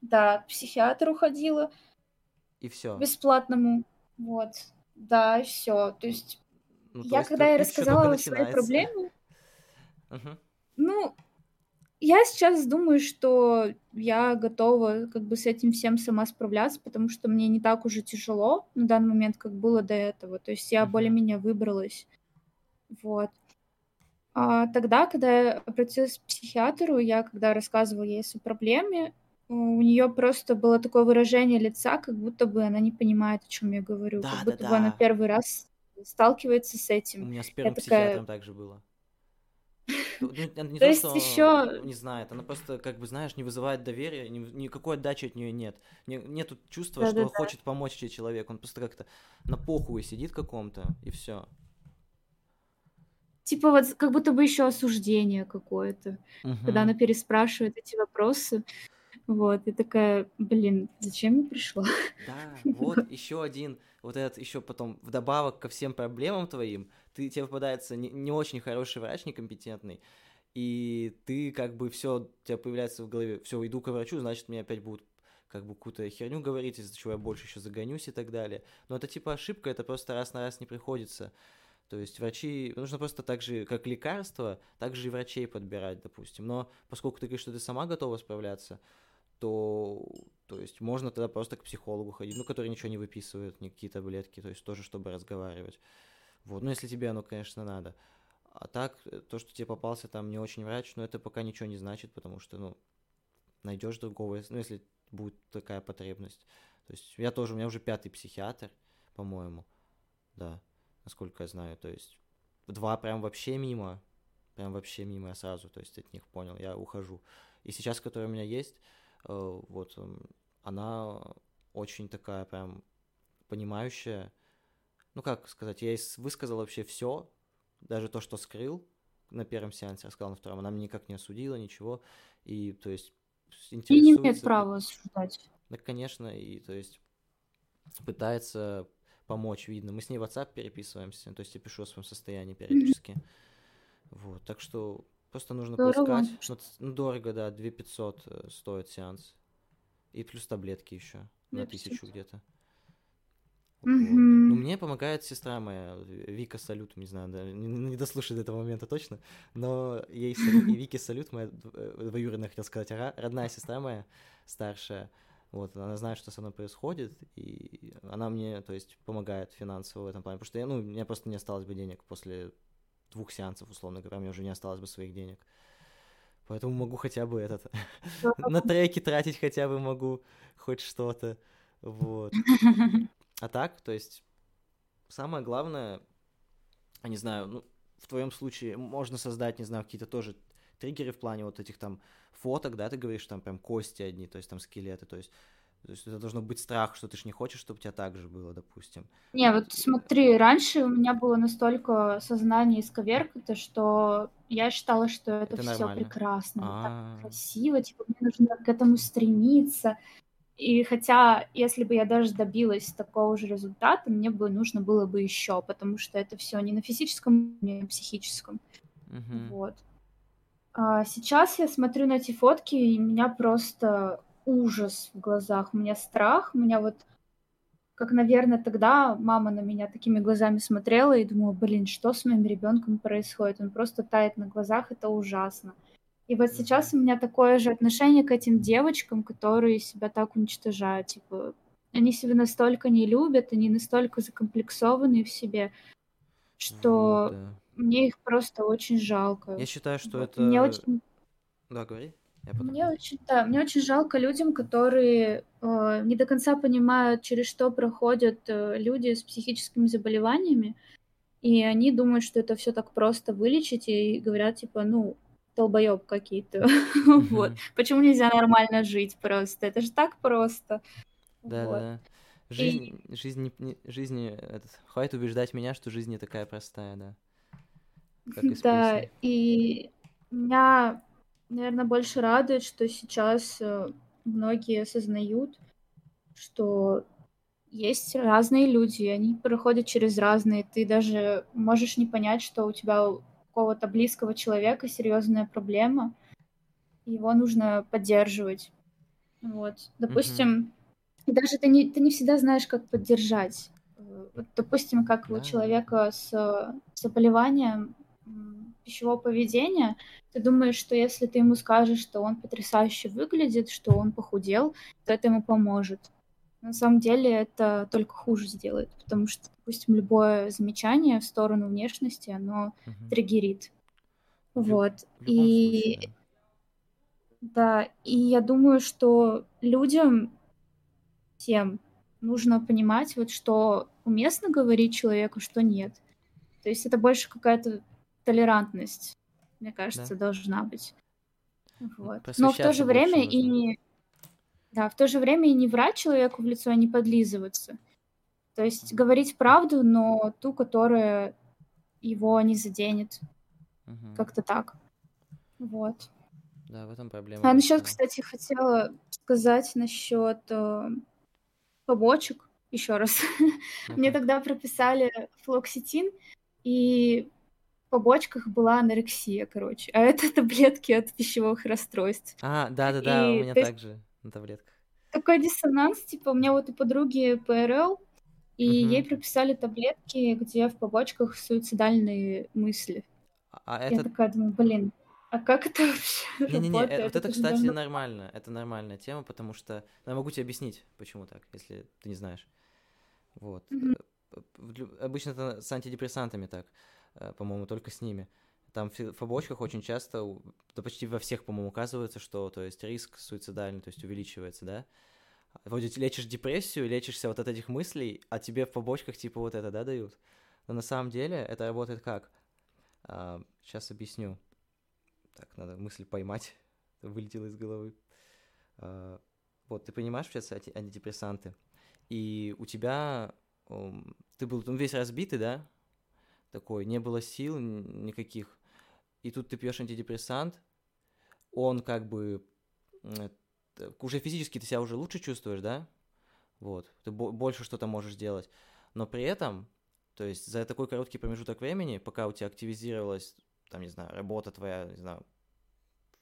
Да, к психиатру ходила. И все. Бесплатному. Вот. Да, и все. То есть ну, то я есть когда я рассказала свои проблемы, Угу. Ну, я сейчас думаю, что я готова как бы с этим всем сама справляться, потому что мне не так уже тяжело на данный момент, как было до этого. То есть я более-менее выбралась. Вот. А тогда, когда я обратилась к психиатру, я когда рассказывала ей о проблеме, у нее просто было такое выражение лица, как будто бы она не понимает, о чем я говорю, да, как да, будто да. бы она первый раз сталкивается с этим. У меня с первым я психиатром такая... также было. Ну, не <laughs> то, есть еще не знает, она просто как бы знаешь не вызывает доверия, ни, никакой отдачи от нее нет, не, нету чувства, да, что да, хочет помочь тебе человек, он просто как-то на похуй сидит каком-то и все. Типа вот как будто бы еще осуждение какое-то, угу. когда она переспрашивает эти вопросы. Вот, и такая, блин, зачем я пришла? Да, вот <laughs> еще один, вот этот еще потом вдобавок ко всем проблемам твоим, ты тебе попадается не, не очень хороший врач, некомпетентный, и ты как бы все, у тебя появляется в голове, все, иду к врачу, значит, мне опять будут как бы какую-то херню говорить, из-за чего я больше еще загонюсь и так далее. Но это типа ошибка, это просто раз на раз не приходится. То есть врачи, нужно просто так же, как лекарство, так же и врачей подбирать, допустим. Но поскольку ты говоришь, что ты сама готова справляться, то, то есть можно тогда просто к психологу ходить, ну, который ничего не выписывает, никакие таблетки, то есть тоже, чтобы разговаривать. Вот, ну, если тебе оно, конечно, надо. А так, э, то, что тебе попался там не очень врач, ну, это пока ничего не значит, потому что, ну, найдешь другого, ну, если будет такая потребность. То есть я тоже, у меня уже пятый психиатр, по-моему, да, насколько я знаю, то есть два прям вообще мимо, прям вообще мимо я сразу, то есть от них понял, я ухожу. И сейчас, которая у меня есть, вот, она очень такая прям понимающая, ну как сказать, я ей высказал вообще все, даже то, что скрыл на первом сеансе, рассказал на втором, она меня никак не осудила, ничего, и то есть интересуется... И не имеет права осуждать. Да, конечно, и то есть пытается помочь, видно. Мы с ней в WhatsApp переписываемся, то есть я пишу о своем состоянии периодически. Mm-hmm. Вот, так что просто нужно Здорово. поискать. Ну, ну, дорого, да, 2 500 э, стоит сеанс. И плюс таблетки еще на тысячу где-то. Вот. Ну, мне помогает сестра моя, Вика Салют, не знаю, да, не, не дослушай до этого момента точно, но ей и Вики Салют, моя э, двоюродная, хотел сказать, родная сестра моя, старшая, вот, она знает, что со мной происходит, и она мне, то есть, помогает финансово в этом плане, потому что я, ну, у меня просто не осталось бы денег после двух сеансов, условно говоря, мне уже не осталось бы своих денег. Поэтому могу хотя бы этот, <laughs> на треки тратить хотя бы могу хоть что-то, вот. А так, то есть, самое главное, я не знаю, ну, в твоем случае можно создать, не знаю, какие-то тоже триггеры в плане вот этих там фоток, да, ты говоришь, там прям кости одни, то есть там скелеты, то есть То есть это должно быть страх, что ты ж не хочешь, чтобы у тебя так же было, допустим. Не, вот смотри, раньше у меня было настолько сознание исковеркато, что я считала, что это, Это все нормально. прекрасно, вот так А, красиво, типа мне нужно к этому стремиться. И хотя, если бы я даже добилась такого же результата, мне бы нужно было бы еще, потому что это все не на физическом, не на психическом. мгм. Вот. А сейчас я смотрю на эти фотки, и меня просто ужас в глазах. У меня страх, у меня вот, как, наверное, тогда мама на меня такими глазами смотрела и думала, блин, что с моим ребенком происходит? Он просто тает на глазах, это ужасно. И вот сейчас у меня такое же отношение к этим девочкам, которые себя так уничтожают. Типа, они себя настолько не любят, они настолько закомплексованы в себе, что да. мне их просто очень жалко. Я считаю, что Вот. это... Мне очень, Да, говори. Я потом. мне очень, да, мне очень жалко людям, которые э, не до конца понимают, через что проходят э, люди с психическими заболеваниями, и они думают, что это все так просто вылечить, и говорят, типа, ну, долбоеб какие-то. <laughs> Вот. Почему нельзя нормально жить просто? Это же так просто. Да, да. Жизнь, жизнь, жизнь, этот, хватит убеждать меня, что жизнь не такая простая, да. Да, и меня, наверное, больше радует, что сейчас э, многие осознают, что есть разные люди, они проходят через разные. Ты даже можешь не понять, что у тебя у какого-то близкого человека серьезная проблема, его нужно поддерживать. Вот. Допустим, даже ты не, ты не всегда знаешь, как поддержать. Э, Вот, допустим, как Да, у человека с э, заболеванием пищевого поведения, ты думаешь, что если ты ему скажешь, что он потрясающе выглядит, что он похудел, то это ему поможет. На самом деле это только хуже сделает, потому что, допустим, любое замечание в сторону внешности, оно Мгм. триггерит. В Вот. В И случае, да, и я думаю, что людям всем нужно понимать, вот что уместно говорить человеку, что нет. То есть это больше какая-то толерантность, мне кажется, должна быть. Вот. Но в то же время и не... Да, в то же время и не врать человеку в лицо, а не подлизываться. То есть говорить правду, но ту, которая его не заденет. Мгм. Как-то так. Вот. Да, в этом проблема А насчет, кстати, хотела сказать насчет э, побочек еще раз. Мне тогда прописали флоксетин, и побочках была анорексия, короче. А это <laughs> таблетки от пищевых расстройств. А, да-да-да, у меня также на таблетках. такой диссонанс, типа у меня вот у подруги ПРЛ, и ей Мгм. прописали таблетки, где в побочках суицидальные мысли. А Я это... такая думаю, блин, а как это вообще <laughs> Не-не-не, э, работает? вот это, же кстати, должно- нормально. Это нормальная тема, потому что... ну, Я могу тебе объяснить, почему так, если ты не знаешь. Вот. Лю- Обычно это с антидепрессантами так, по-моему, только с ними. Там в побочках очень часто, да почти во всех, по-моему, указывается, что, то есть, риск суицидальный, то есть, увеличивается, да? Вроде лечишь депрессию, лечишься вот от этих мыслей, а тебе в побочках типа вот это, да, дают? Но на самом деле это работает как? сейчас объясню. Так, надо мысль поймать. <laughs> Вылетела из головы. А, вот, ты понимаешь, сейчас анти- антидепрессанты. И у тебя... ты был ну, весь разбитый, да? Такой, не было сил никаких. И тут ты пьешь антидепрессант, он как бы... Уже физически ты себя уже лучше чувствуешь, да? Вот. Ты бо- больше что-то можешь делать. Но при этом, то есть за такой короткий промежуток времени, пока у тебя активизировалась, там, не знаю, работа твоя, не знаю,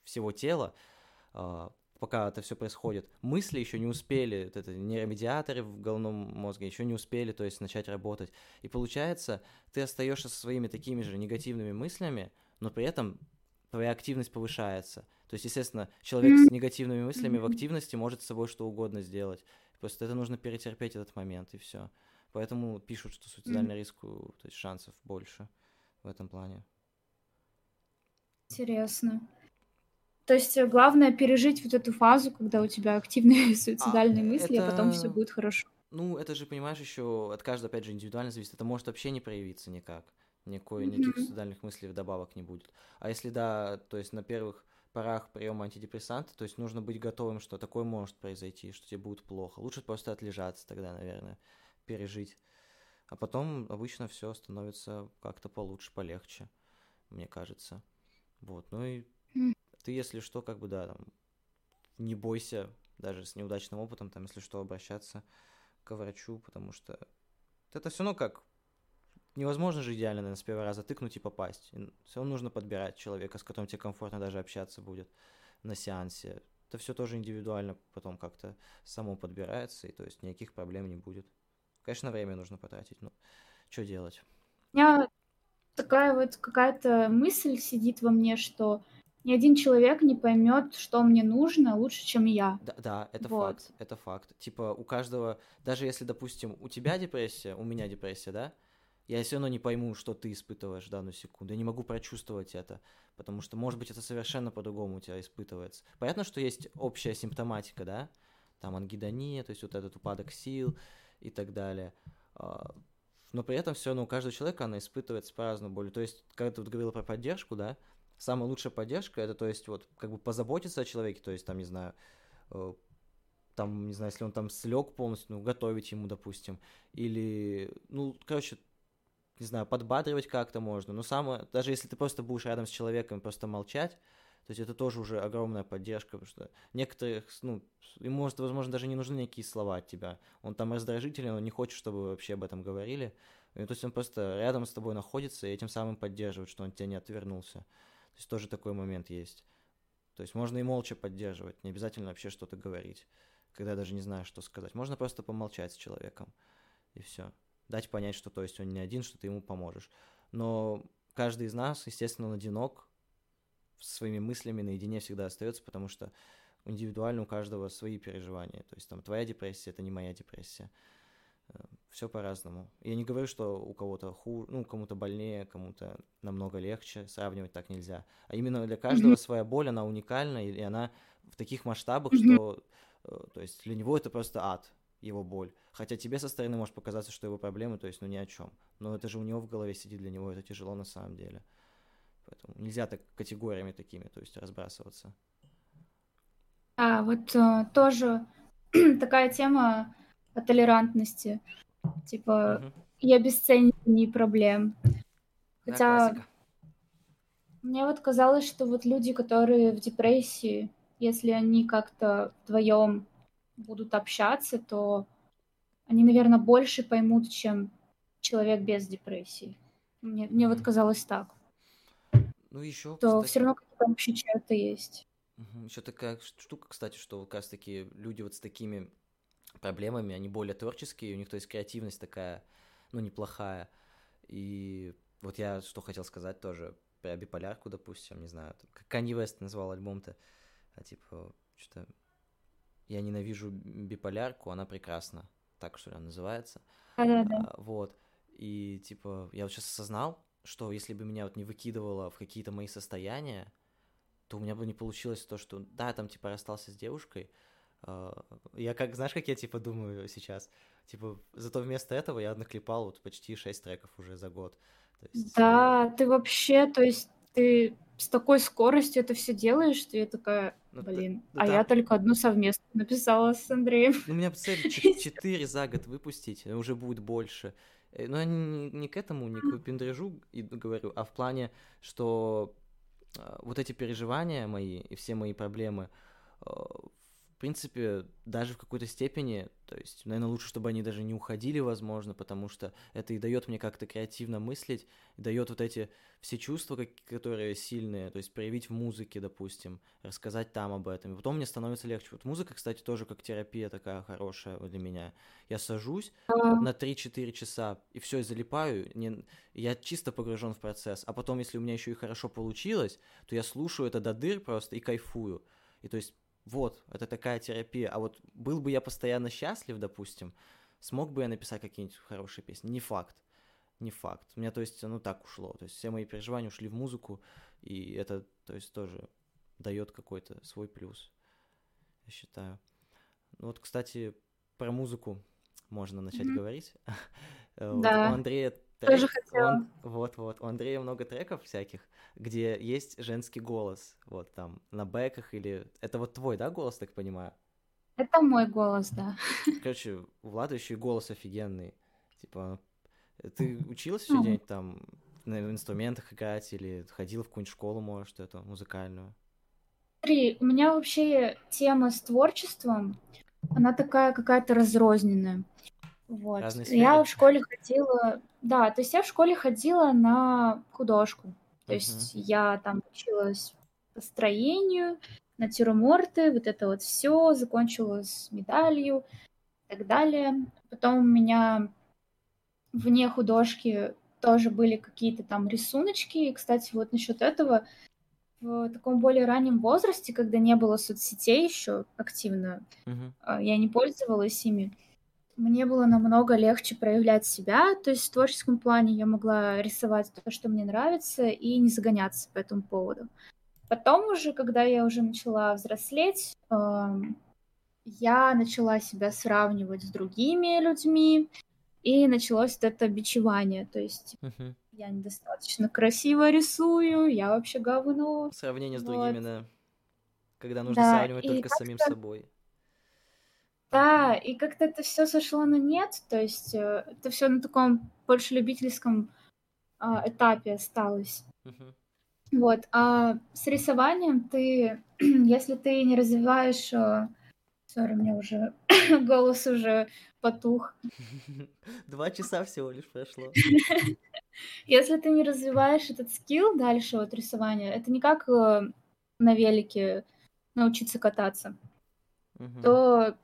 всего тела, а, пока это все происходит, мысли еще не успели, вот это нейромедиаторы в головном мозге еще не успели, то есть начать работать. И получается, ты остаешься со своими такими же негативными мыслями, но при этом твоя активность повышается. То есть, естественно, человек с негативными мыслями в активности может с собой что угодно сделать. Просто это нужно перетерпеть этот момент, и все. Поэтому пишут, что суицидальный риск, у- то есть шансов больше в этом плане. Интересно. То есть э, главное пережить вот эту фазу, когда у тебя активные <laughs> суицидальные мысли, а потом все это- будет хорошо. Ну, это же, понимаешь, еще от каждого, опять же, индивидуально зависит. Это может вообще не проявиться никак. Никакой, никаких Мгм. суицидальных мыслей вдобавок не будет. А если да, то есть на первых порах приема антидепрессанта, то есть нужно быть готовым, что такое может произойти, что тебе будет плохо. Лучше просто отлежаться тогда, наверное, пережить. А потом обычно все становится как-то получше, полегче, мне кажется. Вот, ну и ты, если что, как бы, да, там, не бойся, даже с неудачным опытом, там, если что, обращаться к врачу, потому что это все равно как невозможно же идеально, наверное, с первого раза тыкнуть и попасть. Все равно нужно подбирать человека, с которым тебе комфортно даже общаться будет на сеансе. Это все тоже индивидуально потом как-то само подбирается, и то есть никаких проблем не будет. Конечно, время нужно потратить, но что делать? У меня такая вот какая-то мысль сидит во мне, что ни один человек не поймет, что мне нужно лучше, чем я. Да, да это вот. факт, это факт. Типа у каждого, даже если, допустим, у тебя депрессия, у меня депрессия, да, я все равно не пойму, что ты испытываешь в данную секунду. Я не могу прочувствовать это, потому что, может быть, это совершенно по-другому у тебя испытывается. Понятно, что есть общая симптоматика, да, там ангидония, то есть вот этот упадок сил и так далее. А, но при этом все равно у каждого человека она испытывается по-разному болью. То есть, когда ты вот говорила про поддержку, да, самая лучшая поддержка это, то есть, вот, как бы позаботиться о человеке, то есть, там, не знаю, э, там, не знаю, если он там слег полностью, ну, готовить ему, допустим, или, ну, короче, не знаю, подбадривать как-то можно, но самое, даже если ты просто будешь рядом с человеком просто молчать, то есть это тоже уже огромная поддержка, потому что некоторых, ну, ему, может, возможно, даже не нужны никакие слова от тебя. Он там раздражительный, он не хочет, чтобы вообще об этом говорили. И, то есть он просто рядом с тобой находится и этим самым поддерживает, что он тебя не отвернулся. То есть тоже такой момент есть. То есть можно и молча поддерживать, не обязательно вообще что-то говорить, когда даже не знаешь, что сказать. Можно просто помолчать с человеком, и все дать понять, что то есть он не один, что ты ему поможешь. Но каждый из нас, естественно, он одинок, своими мыслями наедине всегда остается, потому что индивидуально у каждого свои переживания. То есть там твоя депрессия это не моя депрессия. Все по-разному. Я не говорю, что у кого-то хуже, ну, кому-то больнее, кому-то намного легче, сравнивать так нельзя. А именно для каждого mm-hmm. своя боль, она уникальна, и она в таких масштабах, mm-hmm. что, э, то есть для него это просто ад его боль. Хотя тебе со стороны может показаться, что его проблемы, то есть, ну, ни о чем. Но это же у него в голове сидит, для него это тяжело на самом деле. Поэтому нельзя так категориями такими, то есть, разбрасываться. А, вот э, тоже <clears throat> такая тема о толерантности. Типа, угу. и обесценивании проблем. Хотя да, мне вот казалось, что вот люди, которые в депрессии, если они как-то вдвоем будут общаться, то они, наверное, больше поймут, чем человек без депрессии. Мне, мне вот казалось так. Ну, еще. То кстати... все равно какие-то общие черты есть. Еще такая штука, кстати, что как раз таки люди вот с такими проблемами, они более творческие, у них, то есть, креативность такая, ну, неплохая. И вот я что хотел сказать тоже про биполярку, допустим, не знаю, как Канье Вест назвал альбом-то, а типа, что-то я ненавижу биполярку, она прекрасна. Так что ли она называется. А, вот. И типа, я вот сейчас осознал, что если бы меня вот не выкидывало в какие-то мои состояния, то у меня бы не получилось то, что да, там типа расстался с девушкой. А, я как, знаешь, как я типа думаю сейчас? Типа, зато вместо этого я наклепал вот почти 6 треков уже за год. есть... Да, ты вообще, то есть ты с такой скоростью это все делаешь, что я такая, ну, блин, да, а да. я только одну совместно написала с Андреем. Ну, у меня <laughs> цель четыре за год выпустить, уже будет больше. Э, но я не, не к этому, не к выпендрежу говорю, а в плане, что а, вот эти переживания мои и все мои проблемы, а, в принципе, даже в какой-то степени, то есть, наверное, лучше, чтобы они даже не уходили, возможно, потому что это и дает мне как-то креативно мыслить, дает вот эти все чувства, которые сильные, то есть проявить в музыке, допустим, рассказать там об этом. И потом мне становится легче. Вот музыка, кстати, тоже как терапия такая хорошая для меня. Я сажусь на 3-4 часа и все, и залипаю, не... я чисто погружен в процесс. А потом, если у меня еще и хорошо получилось, то я слушаю это до дыр просто и кайфую. И то есть вот, это такая терапия. А вот был бы я постоянно счастлив, допустим, смог бы я написать какие-нибудь хорошие песни? Не факт. Не факт. У меня, то есть, ну так ушло. То есть все мои переживания ушли в музыку, и это, то есть, тоже дает какой-то свой плюс, я считаю. Ну вот, кстати, про музыку можно начать mm-hmm. говорить. <laughs> Да. У Андрея трек, Тоже хотела. он, вот, вот, у Андрея много треков всяких, где есть женский голос, вот там, на бэках или... Это вот твой, да, голос, так понимаю? Это мой голос, да. <laughs> Короче, у Влада еще и голос офигенный. Типа, ты училась Ну. где-нибудь там на инструментах играть или ходила в какую-нибудь школу, может, эту музыкальную? Смотри, у меня вообще тема с творчеством, она такая какая-то разрозненная. Вот. Разные Я сферы? в школе ходила, да, то есть я в школе ходила на художку. То есть я там училась построению, натюрморты, вот это вот все, закончила с медалью и так далее. Потом у меня вне художки тоже были какие-то там рисуночки. И, кстати, вот насчет этого, в таком более раннем возрасте, когда не было соцсетей еще активно, а, я не пользовалась ими, мне было намного легче проявлять себя, то есть в творческом плане я могла рисовать то, что мне нравится, и не загоняться по этому поводу. Потом уже, когда я уже начала взрослеть, эм, я начала себя сравнивать с другими людьми, и началось вот это бичевание, то есть Мгм. я недостаточно красиво рисую, я вообще говно. Сравнение с Вот. другими, да. Когда нужно Да, сравнивать и только с самим собой. Да, и как-то это все сошло на нет, то есть э, это все на таком больше любительском а, этапе осталось. Мгм. Вот, а с рисованием ты, <clears throat> если ты не развиваешь... Сори, у меня уже <clears throat> голос уже потух. <laughs> Два часа всего лишь прошло. <laughs> Если ты не развиваешь этот скилл дальше, вот рисования, это не как э, на велике научиться кататься, Мгм. то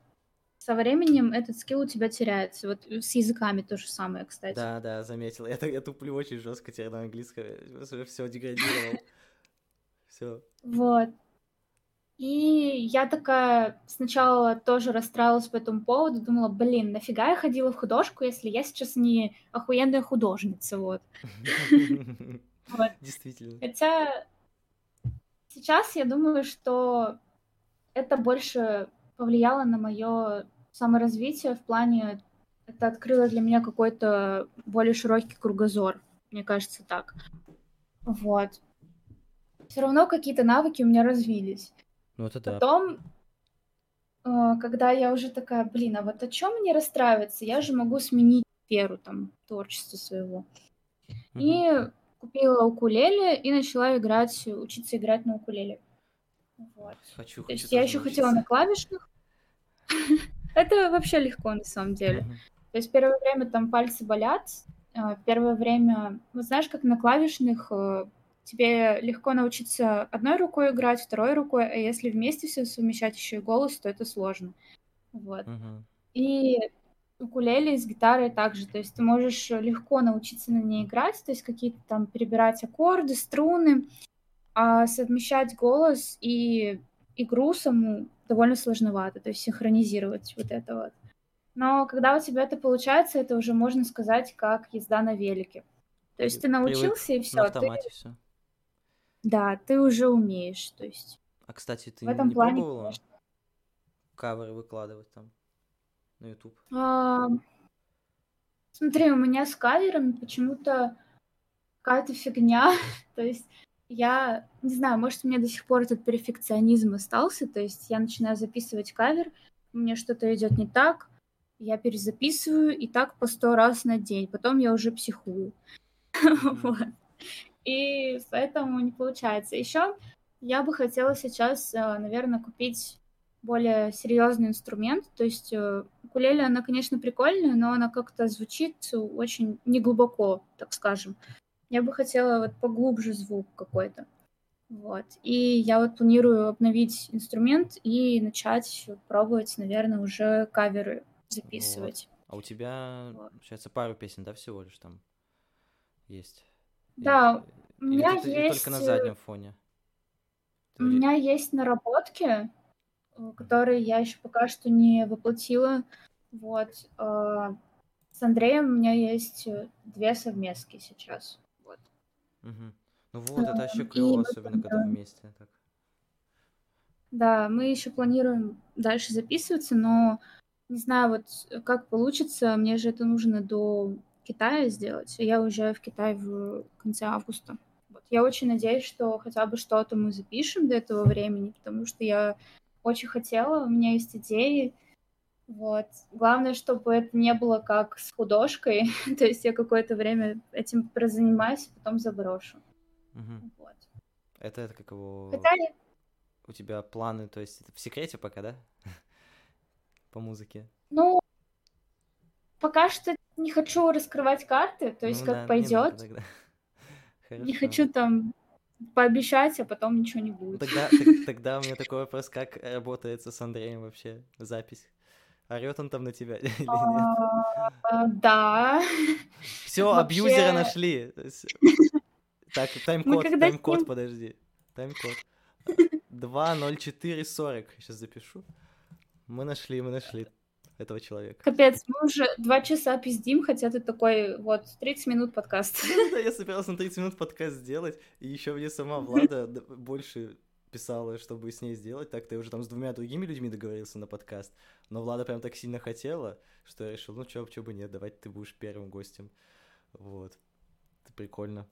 со временем этот скилл у тебя теряется. Вот с языками то же самое, кстати. Да, да, заметил. <laughs> Я, я туплю очень жестко теперь на английском. Все деградировал. <laughs> Все. Вот. И я такая сначала тоже расстраивалась по этому поводу, думала, блин, нафига я ходила в художку, если я сейчас не охуенная художница. Вот. <laughs> Действительно. Хотя сейчас я думаю, что это больше повлияло на мое саморазвитие в плане, это открыло для меня какой-то более широкий кругозор, мне кажется так. Вот. Все равно какие-то навыки у меня развились. Ну это да. Потом, э, когда я уже такая, блин, а вот о чем мне расстраиваться? Я же могу сменить сферу там творчества своего. Мгм. И купила укулеле и начала играть, учиться играть на укулеле. Вот. Хочу, То есть я еще хотела на клавишных. <laughs> Это вообще легко на самом деле. Мгм. То есть первое время там пальцы болят, а, первое время, вот знаешь, как на клавишных э, тебе легко научиться одной рукой играть, второй рукой, а если вместе все совмещать еще и голос, то это сложно. Вот. Мгм. И укулеле с гитарой также, то есть ты можешь легко научиться на ней играть, то есть какие-то там перебирать аккорды, струны, а совмещать голос и игру саму довольно сложновато, то есть синхронизировать вот это вот. Но когда у тебя это получается, это уже можно сказать как езда на велике. То есть ты Привык научился и На все, ты, автомате все. да, ты уже умеешь, то есть А кстати, ты в этом не плане, пробовала конечно. каверы выкладывать там на YouTube? А, Смотри, у меня с каверами почему-то какая-то фигня. <laughs> То есть я не знаю, может, у меня до сих пор этот перфекционизм остался. То есть я начинаю записывать кавер, у меня что-то идет не так, я перезаписываю, и так по сто раз на день. Потом я уже психую. <laughs> Вот. И поэтому не получается. Еще я бы хотела сейчас, наверное, купить более серьезный инструмент. То есть э, укулеле, она, конечно, прикольная, но она как-то звучит очень неглубоко, так скажем. Я бы хотела вот поглубже звук какой-то. Вот. И я вот планирую обновить инструмент и начать пробовать, наверное, уже каверы записывать. А у тебя, Вот. получается, пару песен, да, всего лишь там есть? Или Да, ты- у или меня или есть... только на э, заднем фоне? Ты У меня есть наработки, э, которые я еще пока что не воплотила. Вот. а, С Андреем у меня есть э, две совместки сейчас. Мгм. Ну вот, это вообще и клево, особенно когда вместе. Так. Да, мы еще планируем дальше записываться, но не знаю, вот э, как получится. Мне же это нужно до Китая сделать. Я уезжаю в Китай в конце августа. Вот. Я очень надеюсь, что хотя бы что-то мы запишем до этого времени, потому что я очень хотела, у меня есть идеи. Вот. Главное, чтобы это не было как с художкой. <laughs> То есть я какое-то время этим прозанимаюсь, потом заброшу. Угу. Вот. Это, это как его... Хотя у тебя планы, то есть это в секрете пока, да? <laughs> По музыке. Ну, пока что не хочу раскрывать карты, то есть ну, как да, пойдет. Не, <laughs> не хочу там пообещать, а потом ничего не будет. Тогда, тогда у меня такой вопрос, как работает с Андреем вообще запись? Орет он там на тебя <laughs> или нет? А, да. Все, абьюзера нашли. <laughs> Так, тайм-код, тайм-код, подожди. Тайм-код. 2.04.40. Сейчас запишу. Мы нашли, мы нашли этого человека. Капец, мы уже два часа пиздим, хотя ты такой, вот, 30 минут подкаст. <laughs> Да, я собирался на 30 минут подкаст сделать, и еще мне сама Влада больше писала, чтобы с ней сделать. Так-то я уже там с двумя другими людьми договорился на подкаст. Но Влада прям так сильно хотела, что я решил, ну чё, чё бы нет, давай ты будешь первым гостем. Вот. Это прикольно.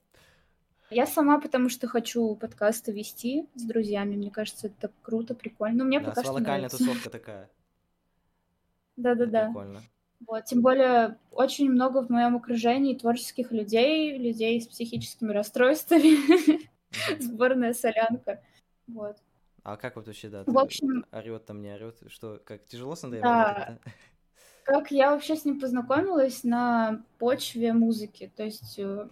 Я сама, потому что хочу подкасты вести с друзьями. Мне кажется, это круто, прикольно. Но мне да, пока что локальная тусовка такая. Да-да-да. Прикольно. Вот, тем более очень много в моем окружении творческих людей, людей с психическими расстройствами. <laughs> Сборная солянка. Вот. А как вот вообще, да, в общем... орет там, не орет? Что, как тяжело с Андреем да. Как я вообще с ним познакомилась на почве музыки. То есть э,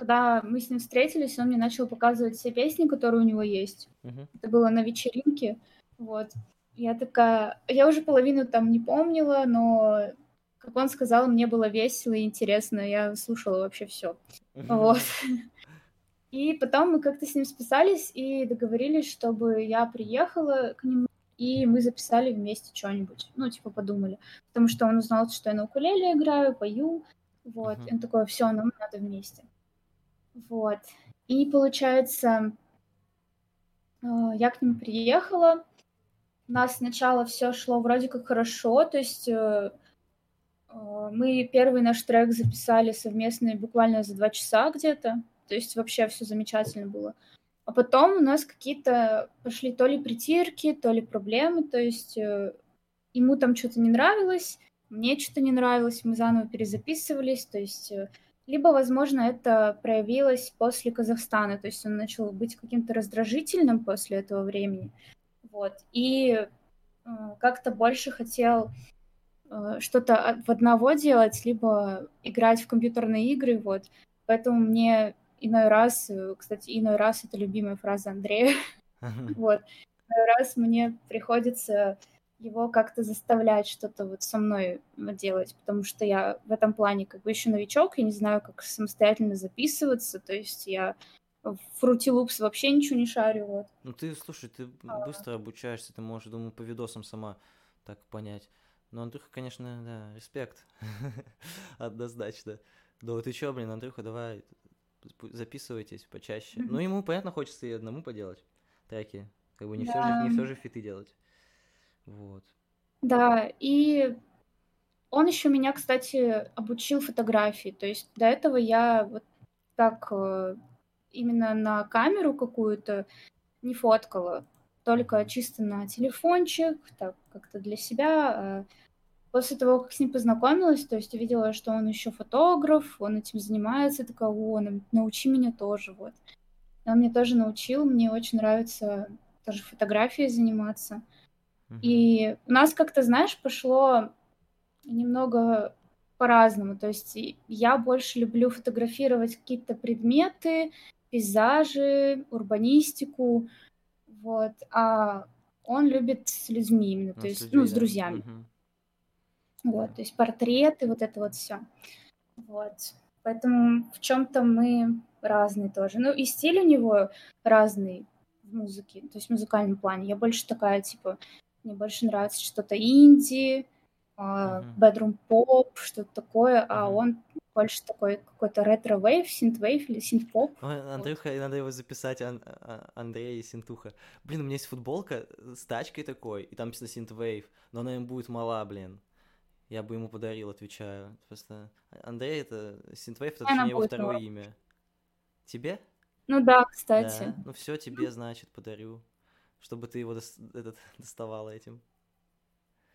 когда мы с ним встретились, он мне начал показывать все песни, которые у него есть. Uh-huh. Это было на вечеринке. Вот. Я такая... Я уже половину там не помнила, но, как он сказал, мне было весело и интересно. Я слушала вообще все. Uh-huh. Вот. И потом мы как-то с ним списались и договорились, чтобы я приехала к нему, и мы записали вместе что-нибудь. Ну, типа, подумали. Потому что он узнал, что я на укулеле играю, пою. Вот. Uh-huh. И он такой, все, нам надо вместе. Вот. И получается, э, я к ним приехала. У нас сначала все шло вроде как хорошо, то есть э, э, мы первый наш трек записали совместно буквально за два часа где-то. То есть вообще все замечательно было. А потом у нас какие-то пошли то ли притирки, то ли проблемы. То есть ему там что-то не нравилось, мне что-то не нравилось, мы заново перезаписывались. То есть либо, возможно, это проявилось после Казахстана, то есть он начал быть каким-то раздражительным после этого времени, вот, и э, как-то больше хотел э, что-то в одного делать, либо играть в компьютерные игры, вот, поэтому мне иной раз, э, кстати, иной раз это любимая фраза Андрея, <laughs> вот, иной раз мне приходится его как-то заставлять что-то вот со мной делать, потому что я в этом плане как бы еще новичок, я не знаю, как самостоятельно записываться, то есть я в Fruity Loops вообще ничего не шарю, вот. Ну ты, слушай, ты а... быстро обучаешься, ты можешь, думаю, по видосам сама так понять. Но Андрюха, конечно, да, респект. <laughs> Однозначно. Да вот чё, блин, Андрюха, давай записывайтесь почаще. Ну, ему, понятно, хочется и одному поделать треки. Как бы не, да. все же, не все же фиты делать. Вот. Да, и он еще меня, кстати, обучил фотографии. То есть до этого я вот так э, именно на камеру какую-то не фоткала, только чисто на телефончик, так как-то для себя. После того, как с ним познакомилась, то есть увидела, что он еще фотограф, он этим занимается, такая, о, научи меня тоже, вот. Он мне тоже научил, мне очень нравится тоже фотографией заниматься. И у нас как-то, знаешь, пошло немного по-разному. То есть я больше люблю фотографировать какие-то предметы, пейзажи, урбанистику, вот. А он любит с людьми именно, ну, то есть, людьми, ну, с друзьями. Угу. Вот, то есть портреты, вот это вот все. Вот. Поэтому в чем-то мы разные тоже. Ну, и стиль у него разный в музыке, то есть в музыкальном плане. Я больше такая, типа, мне больше нравится что-то инди, bedroom pop, что-то такое, а он больше такой какой-то retrowave, synthwave или synth-pop. Андрюха, вот. надо его записать, Ан- а, Андрей и Синтуха. Блин, у меня есть футболка с тачкой такой, и там написано synthwave, но она им будет мала, блин. Я бы ему подарил, отвечаю. Просто Андрей это Синтвейв, это точнее его второе имя. Тебе? Ну да, кстати. Да. Ну все тебе, значит, подарю. Чтобы ты его дос- этот, <laughs> доставала этим.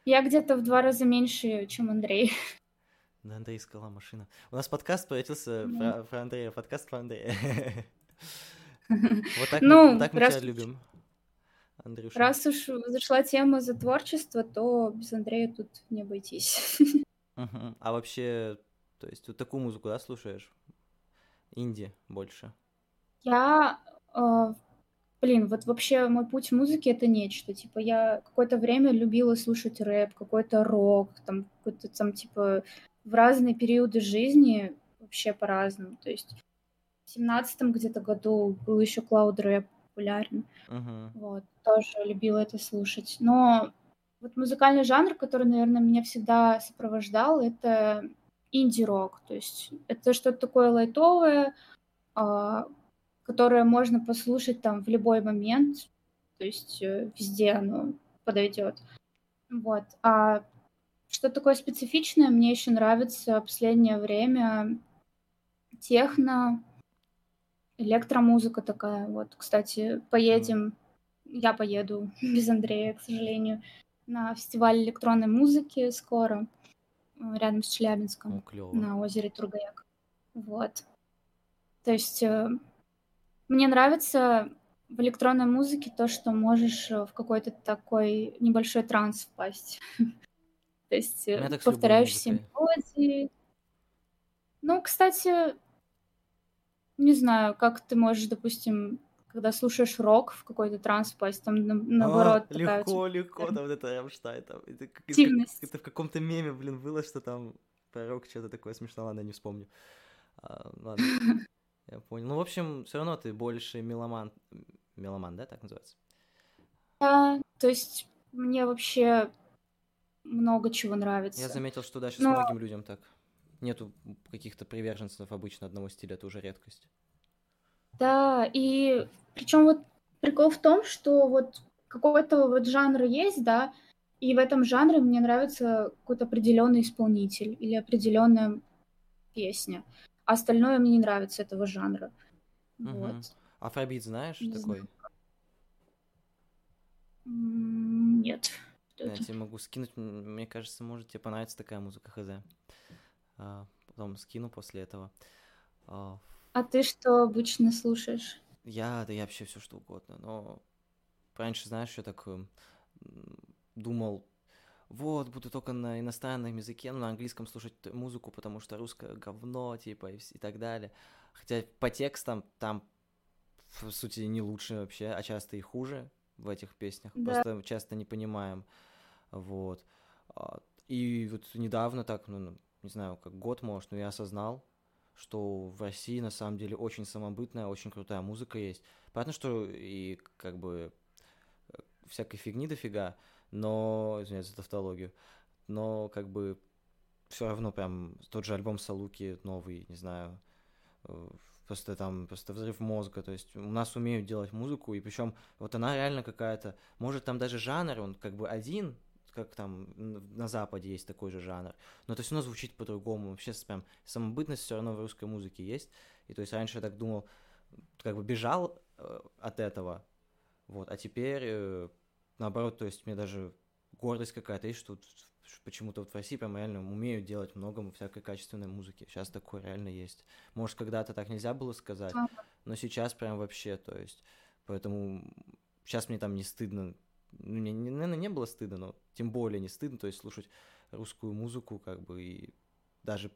Я где-то в два раза меньше, чем Андрей. Да, Андрей сказала машина. У нас подкаст превратился да. про, про Андрея, подкаст про Андрея. <laughs> Вот так, ну, мы, так мы тебя любим. Андрюша. Раз уж зашла тема за творчество, то без Андрея тут не обойтись. Uh-huh. А вообще, то есть, вот такую музыку, да, слушаешь? Инди больше? Я, э, блин, вот вообще мой путь в музыке это нечто. Типа я какое-то время любила слушать рэп, какой-то рок, там какой-то там типа в разные периоды жизни вообще по-разному. То есть в семнадцатом где-то году был еще клауд рэп популярен. Uh-huh. Вот, тоже любила это слушать. Но вот музыкальный жанр, который, наверное, меня всегда сопровождал, это инди-рок. То есть это что-то такое лайтовое, а, которое можно послушать там в любой момент. То есть э, везде оно подойдет. Вот. А что такое специфичное, мне еще нравится в последнее время техно, электромузыка такая. Вот, кстати, поедем, я поеду <laughs> без Андрея, к сожалению, на фестиваль электронной музыки скоро, э, рядом с Челябинском, О, на озере Тургаяк. Вот. То есть э, мне нравится в электронной музыке то, что можешь э, в какой-то такой небольшой транс впасть. <laughs> То есть повторяющиеся мелодии. Ну, кстати, не знаю, как ты можешь, допустим, когда слушаешь рок в какой-то транс впасть, там на, наоборот а, такая... Легко, легко, там вот это Рамштайн, там... Это, Активность. Это, это в каком-то меме, блин, было, что там про рок что-то такое смешное, ладно, не вспомню. А, ладно, <laughs> я понял. Ну, в общем, все равно ты больше меломан... Меломан, да, так называется? Да, то есть мне вообще много чего нравится. Я заметил, что даже Но... с многим людям так нету каких-то приверженцев обычно одного стиля, это уже редкость. Да, и причем вот прикол в том, что вот какой-то вот жанр есть, да, и в этом жанре мне нравится какой-то определенный исполнитель или определенная песня. А остальное мне не нравится этого жанра. Угу. Вот. Афробит знаешь не такой? Знаю. Нет. Я тебе могу скинуть, мне кажется, может тебе понравится такая музыка, хз. А, потом скину после этого. А, а ты что обычно слушаешь? Я, да я вообще все что угодно, но раньше, знаешь, я так эм, думал, вот, буду только на иностранном языке, ну, на английском слушать музыку, потому что русское говно, типа, и, и так далее. Хотя по текстам там, в сути, не лучше вообще, а часто и хуже в этих песнях. Да. Просто часто не понимаем. Вот. А, и вот недавно так, ну, не знаю, как год, может, но я осознал, что в России на самом деле очень самобытная, очень крутая музыка есть. Понятно, что и как бы э, всякой фигни дофига, но, извиняюсь за тавтологию, но как бы все равно прям тот же альбом Салуки новый, не знаю, э, просто там просто взрыв мозга, то есть у нас умеют делать музыку, и причем вот она реально какая-то, может там даже жанр, он как бы один, как там на Западе есть такой же жанр, но это все равно звучит по-другому. Вообще прям самобытность все равно в русской музыке есть. И то есть раньше я так думал, как бы бежал э, от этого, вот, а теперь э, наоборот, то есть мне даже гордость какая-то есть, что почему-то вот в России прям реально умеют делать много всякой качественной музыки. Сейчас такое реально есть. Может, когда-то так нельзя было сказать, но сейчас прям вообще, то есть, поэтому сейчас мне там не стыдно ну, мне, наверное, не было стыдно, но тем более не стыдно, то есть слушать русскую музыку, как бы, и даже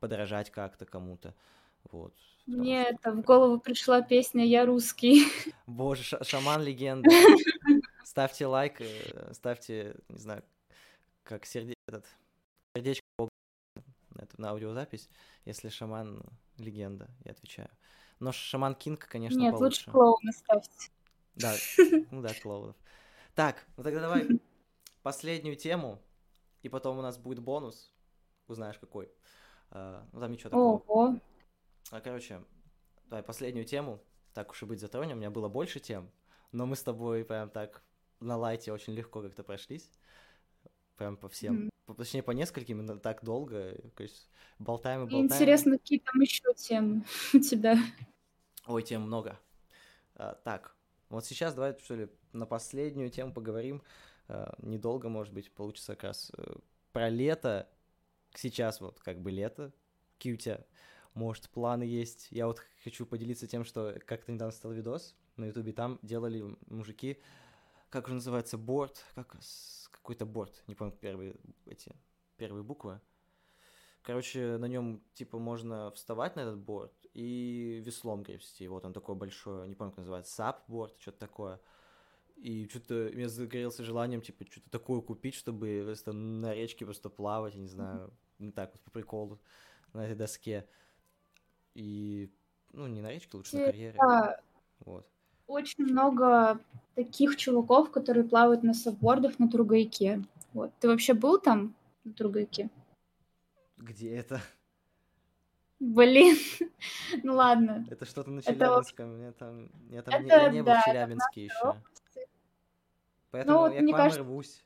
подражать как-то кому-то, вот. Мне что... это в голову пришла песня «Я русский». <laughs> Боже, шаман легенда. <laughs> Ставьте лайк, э, ставьте, не знаю, как серде... этот, сердечко на, эту, на аудиозапись, если шаман легенда, я отвечаю. Но шаман Кинг, конечно, Нет, получше. лучше клоуна ставьте. Да, <laughs> ну да, клоунов. Так, ну тогда давай <laughs> последнюю тему, и потом у нас будет бонус. Узнаешь какой. Uh, ну там ничего такого. Ого. А, короче, давай последнюю тему. Так уж и быть затронем. У меня было больше тем, но мы с тобой прям так на лайте очень легко как-то прошлись. Прям по всем. Mm. точнее, по нескольким, так долго. То есть болтаем и болтаем. интересно, какие там еще темы <laughs> у тебя. Ой, тем много. А, так, вот сейчас давай, что ли, на последнюю тему поговорим. А, недолго, может быть, получится как раз э, про лето. Сейчас вот как бы лето. Тебя, может, планы есть? Я вот хочу поделиться тем, что как-то недавно стал видос на ютубе, там делали мужики, как же называется, борт, как какой-то борт, не помню первые эти первые буквы. Короче, на нем типа можно вставать на этот борт и веслом гребсти. Вот он такой большой, не помню, как называется, сап-борт, что-то такое. И что-то меня загорелся желанием, типа, что-то такое купить, чтобы просто на речке просто плавать, я не знаю, ну так вот по приколу на этой доске. И, ну, не на речке, лучше на карьере. Да, Вот. очень много таких чуваков, которые плавают на саббордах на Тургайке. Вот. Ты вообще был там на Тургайке? Где это? Блин, <laughs> ну ладно. Это что-то на Это Челябинском. Мне там... Я там не, Это я не был да, в это Челябинске еще. Поэтому вот я мне к вам кажется, рвусь.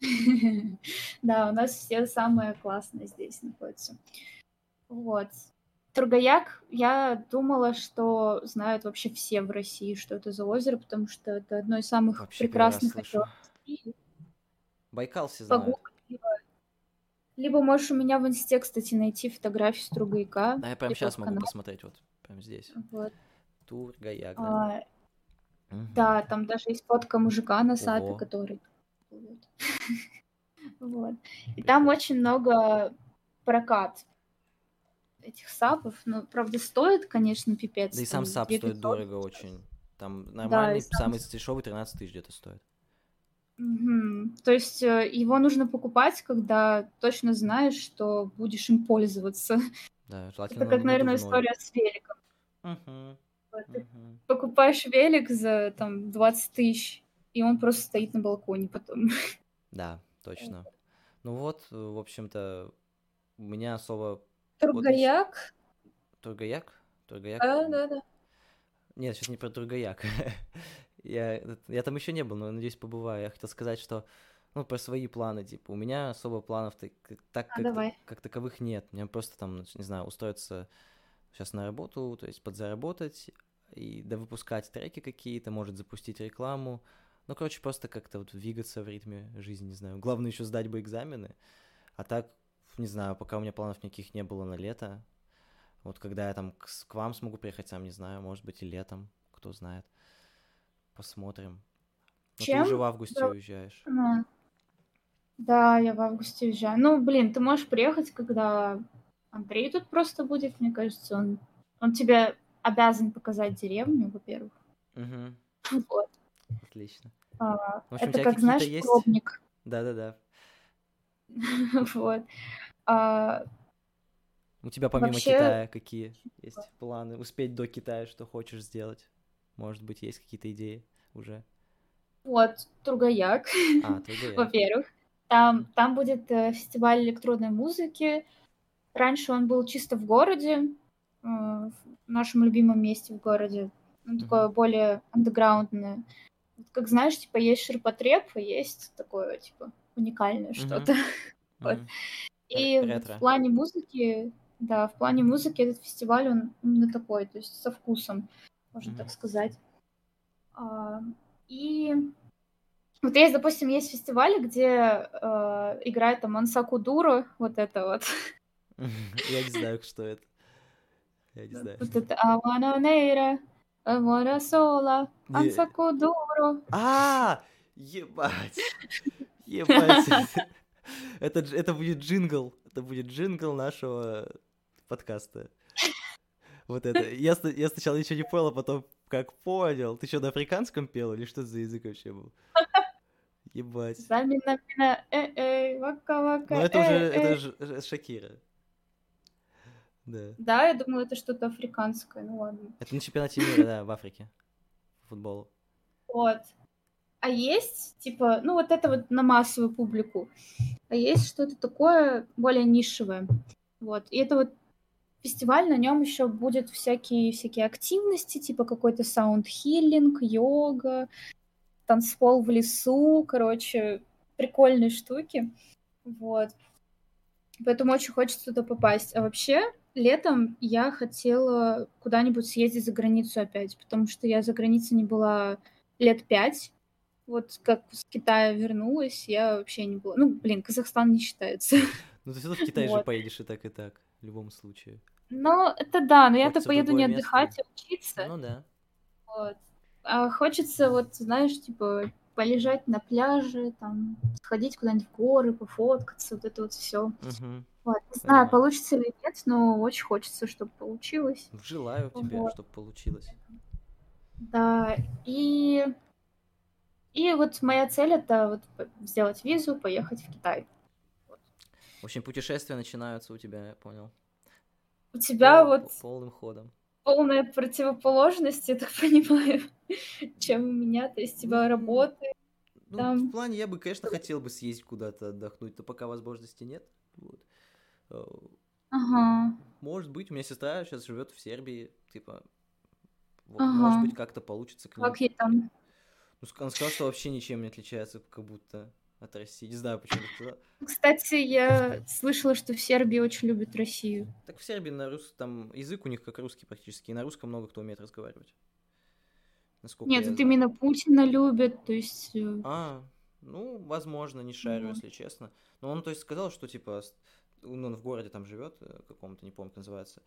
<laughs> Да, у нас все самое классное здесь находится. Вот. Тургаяк, я думала, что знают вообще все в России, что это за озеро, потому что это одно из самых Вообще прекрасных озер. Байкал все знают. Либо, либо можешь у меня в инсте, кстати, найти фотографии с Тургаяка. Да, я прямо сейчас могу посмотреть, вот, прямо здесь. Вот. Тургаяк, да? А. Да, там даже есть фотка мужика на сапе, Ого. который плывет. <laughs> Вот. И там очень много прокат этих сапов. Ну, правда, стоит, конечно, пипец. Да и сам САП 2 стоит 500. дорого очень. Там нормальный, сам самый дешевый 13 тысяч где-то стоит. То есть э, его нужно покупать, когда точно знаешь, что будешь им пользоваться. Да, желательно Это как, на наверное, история с великом. Вот Ты покупаешь велик за там 20 тысяч, и он просто стоит на балконе потом. Да, точно. Ну вот, э, в общем-то, у меня особо... Тургаяк? Тургаяк? Тургаяк? Да, да, да. Нет, сейчас не про Тургаяк. <laughs> я, я там еще не был, но надеюсь, побываю. Я хотел сказать, что ну, про свои планы, типа, у меня особо планов так, так А, как, давай. как таковых нет. Мне просто там, ну, не знаю, устроиться сейчас на работу, то есть подзаработать и да выпускать треки какие-то, может запустить рекламу. Ну, короче, просто как-то вот двигаться в ритме жизни, не знаю. Главное еще сдать бы экзамены. А так, не знаю, пока у меня планов никаких не было на лето. Вот когда я там к, к вам смогу приехать, сам не знаю, может быть и летом, кто знает. Посмотрим. Но Чем? ты уже в августе Да. уезжаешь. Да, я в августе уезжаю. Ну, блин, ты можешь приехать, когда Андрей тут просто будет, мне кажется. Он, он тебе обязан показать деревню, во-первых. Угу, Вот. отлично. А, В общем, это как, знаешь, есть? пробник. Да-да-да. <laughs> Вот. А, У тебя помимо Вообще- Китая какие есть планы? Успеть до Китая, что хочешь сделать? Может быть, есть какие-то идеи уже? Вот, Тургаяк, А, <laughs> во-первых. Там, там будет э, фестиваль электронной музыки. Раньше он был чисто в городе, э, в нашем любимом месте в городе. Он такое более андеграундное. Вот Как знаешь, типа есть ширпотреб, а есть такое, типа, уникальное Мгм. что-то. <laughs> Вот. Мгм. И Ре- вот ретро. в плане музыки, да, в плане музыки этот фестиваль, он именно такой, то есть со вкусом, можно Мгм. так сказать. А, И вот есть, допустим, есть фестивали, где э, играет там Ансаку Дуро, вот это вот. <laughs> <laughs> Я не знаю, что это. Я не знаю. Вот это Авана Нейра, Авана Сола. Ансаку Дуро. А, ебать. Ебать. <laughs> Это, будет джингл. Это будет джингл нашего подкаста. Вот это. Я, сначала ничего не понял, а потом как понял. Ты что, на африканском пел или что это за язык вообще был? Ебать. Замина мина, э эй, вака вака, Ну это уже, э, это же Шакира. Да. Да, я думала, это что-то африканское, ну ладно. Это на чемпионате мира, да, в Африке. По футболу. Вот. А есть, типа, ну вот это вот на массовую публику. А есть что-то такое более нишевое. Вот. И это вот фестиваль, на нем еще будет всякие, всякие активности, типа какой-то саунд-хиллинг, йога, танцпол в лесу, короче, прикольные штуки. Вот. Поэтому очень хочется туда попасть. А вообще, летом я хотела куда-нибудь съездить за границу опять, потому что я за границей не была лет пять. Вот как с Китая вернулась, я вообще не была. Ну, блин, Казахстан не считается. Ну, ты все равно в Китай вот. же поедешь и так, и так, в любом случае. Ну, это да, но я-то поеду не место. отдыхать, а учиться. Ну да. Вот. А хочется, вот, знаешь, типа, полежать на пляже, там, сходить куда-нибудь в горы, пофоткаться, вот это вот все. Угу. Вот. Не знаю, получится или нет, но очень хочется, чтобы получилось. Желаю тебе, вот. чтобы получилось. Да, и... И вот моя цель это вот сделать визу, поехать в Китай. В общем, путешествия начинаются у тебя, я понял. У тебя Пол, вот полным ходом. Полная противоположность, <laughs> я так понимаю, чем у меня. То есть тебя работы. Ну, там... в плане я бы, конечно, хотел бы съездить куда-то отдохнуть, но пока возможности нет. Вот. Э, ага. Может быть, у меня сестра сейчас живет в Сербии, типа, вот, ага. может быть, как-то получится к ней. Как ей там? Ну, он сказал, что вообще ничем не отличается, как будто от России. Не знаю, почему. Кстати, я слышала, что в Сербии очень любят Россию. Так в Сербии на русском, там язык у них как русский практически, и на русском много кто умеет разговаривать. Насколько Нет, тут именно Путина любят, то есть... Э, а, ну, возможно, не шарю, вот. если честно. Но он, то есть, сказал, что, типа, ну, он в городе там живет, э, каком-то, не помню, как называется,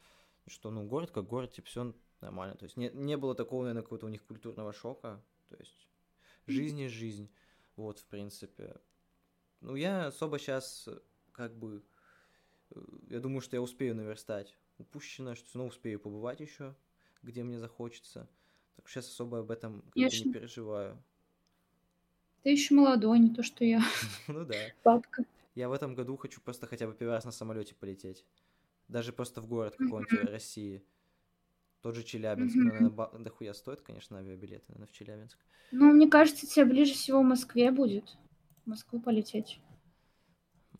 что, ну, город как город, типа, все нормально. То есть, не, не было такого, наверное, какого-то у них культурного шока. То есть, жизнь есть жизнь. Вот, в принципе. Ну, я особо сейчас, как бы, э, я думаю, что я успею наверстать упущено, что снова успею побывать еще, где мне захочется. Так сейчас особо об этом не переживаю. Ты еще молодой, не то что я. <laughs> Ну да. Папка. Я в этом году хочу просто хотя бы первый раз на самолете полететь. Даже просто в город какой-нибудь России. Тот же Челябинск, mm-hmm. наверное, ба- дохуя стоит, конечно, авиабилеты, наверное, в Челябинск. Ну, мне кажется, тебе ближе всего в Москве будет. В Москву полететь.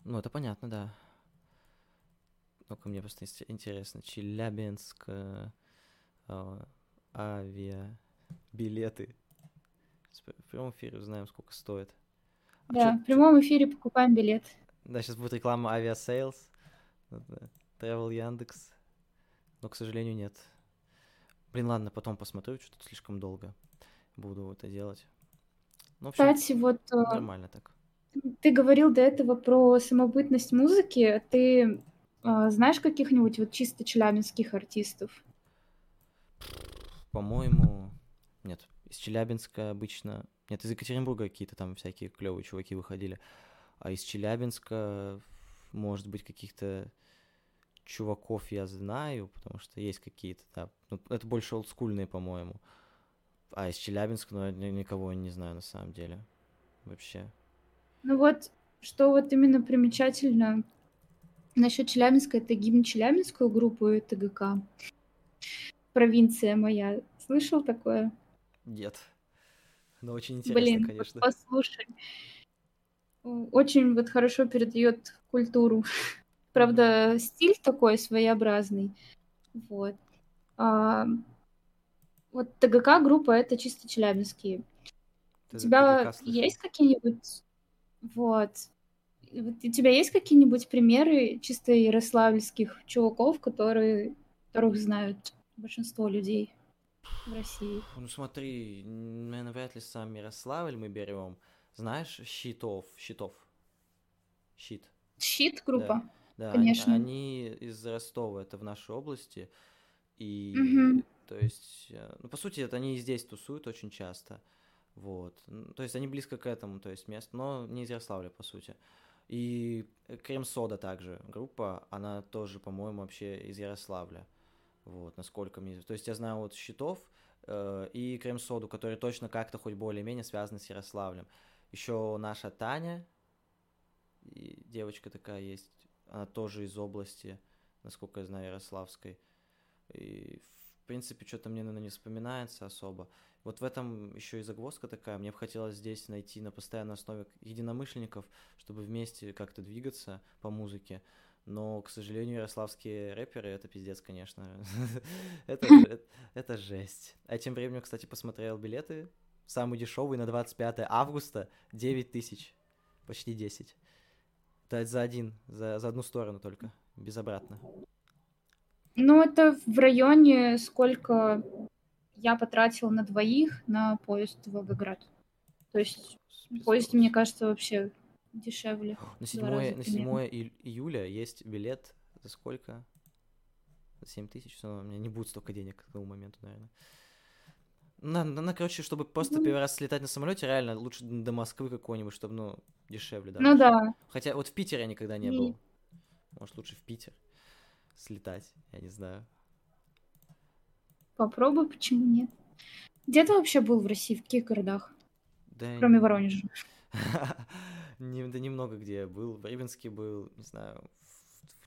Ну, это понятно, да. Ну-ка, мне просто интересно. Челябинск, э, э, авиабилеты. В прямом эфире узнаем, сколько стоит. А да, чё, в прямом эфире покупаем билет. Да, сейчас будет реклама Aviasales. Travel Яндекс. Но, к сожалению, нет. Блин, ладно, потом посмотрю, что-то слишком долго буду это делать. Ну, общем, Кстати, вот... Э, нормально так. Ты говорил до этого про самобытность музыки. Ты э, знаешь каких-нибудь вот чисто челябинских артистов? По-моему, нет. Из Челябинска обычно... Нет, из Екатеринбурга какие-то там всякие клевые чуваки выходили. А из Челябинска, может быть, каких-то чуваков я знаю, потому что есть какие-то, да. Ну, это больше олдскульные, по-моему. А из Челябинска, ну, я никого не знаю на самом деле. Вообще. Ну вот, что вот именно примечательно насчет Челябинска, это гимн Челябинскую группу ТГК. Провинция моя. Слышал такое? Нет. Но очень интересно, Блин, конечно. послушай. Очень вот хорошо передает культуру. <laughs> Правда, стиль такой своеобразный. Вот. А, вот ТГК группа это чисто челябинские. Ты у тебя есть какие-нибудь... Вот. У тебя есть какие-нибудь примеры чисто ярославльских чуваков, которые, которых знают большинство людей в России? Ну смотри, наверное, вряд ли сам Ярославль мы берем. Знаешь, щитов, щитов. Щит. Щит группа? Да. Да, Конечно. Они, из Ростова, это в нашей области. И, угу. то есть, э, ну, по сути, это они и здесь тусуют очень часто. Вот. То есть, они близко к этому, то есть, мест, но не из Ярославля, по сути. И Крем-Сода также, группа, она тоже, по-моему, вообще из Ярославля. Вот, насколько мне... То есть, я знаю вот Щитов э, и Крем-Соду, которые точно как-то хоть более-менее связаны с Ярославлем. Еще наша Таня, и девочка такая есть, она тоже из области, насколько я знаю, Ярославской. И, в принципе, что-то мне, наверное, не вспоминается особо. Вот в этом еще и загвоздка такая. Мне бы хотелось здесь найти на постоянной основе единомышленников, чтобы вместе как-то двигаться по музыке. Но, к сожалению, ярославские рэперы это пиздец, конечно. <laughs> это, это, это жесть. А тем временем, кстати, посмотрел билеты. Самый дешевый на 25 августа 9 тысяч. почти 10. Да, за один, за, за одну сторону только, без обратно. Ну, это в районе сколько я потратила на двоих на поезд в Волгоград. То есть поезд, мне кажется, вообще дешевле. На 7, на 7 июля есть билет за сколько? За 7 тысяч, но у меня не будет столько денег к тому моменту, наверное. На, на, на, короче, чтобы просто первый раз слетать на самолете, реально лучше до Москвы какой-нибудь, чтобы, ну, дешевле, да. Ну да. Хотя вот в Питере я никогда не И... был. Может, лучше в Питер слетать, я не знаю. Попробуй, почему нет? Где ты вообще был в России, в каких городах? Да Кроме не... Воронежа. <laughs> не, да немного где я был. В Рыбинске был, не знаю,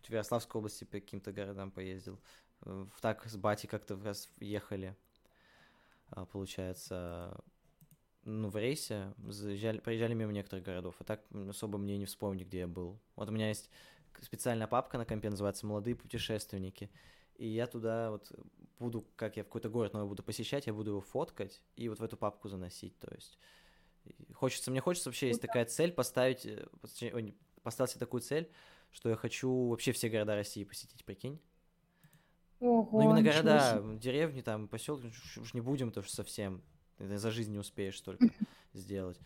в, Ярославской области по каким-то городам поездил. В, так с Бати как-то раз ехали. А, получается, ну, в рейсе, заезжали, проезжали мимо некоторых городов, а так особо мне не вспомню, где я был. Вот у меня есть специальная папка на компе, называется «Молодые путешественники», и я туда вот буду, как я в какой-то город новый буду посещать, я буду его фоткать и вот в эту папку заносить, то есть хочется, мне хочется вообще, есть такая цель поставить, э, поставить себе такую цель, что я хочу вообще все города России посетить, прикинь. Ого, ну, именно города, деревни, там, поселки, уж не будем, потому что совсем за жизнь не успеешь столько сделать.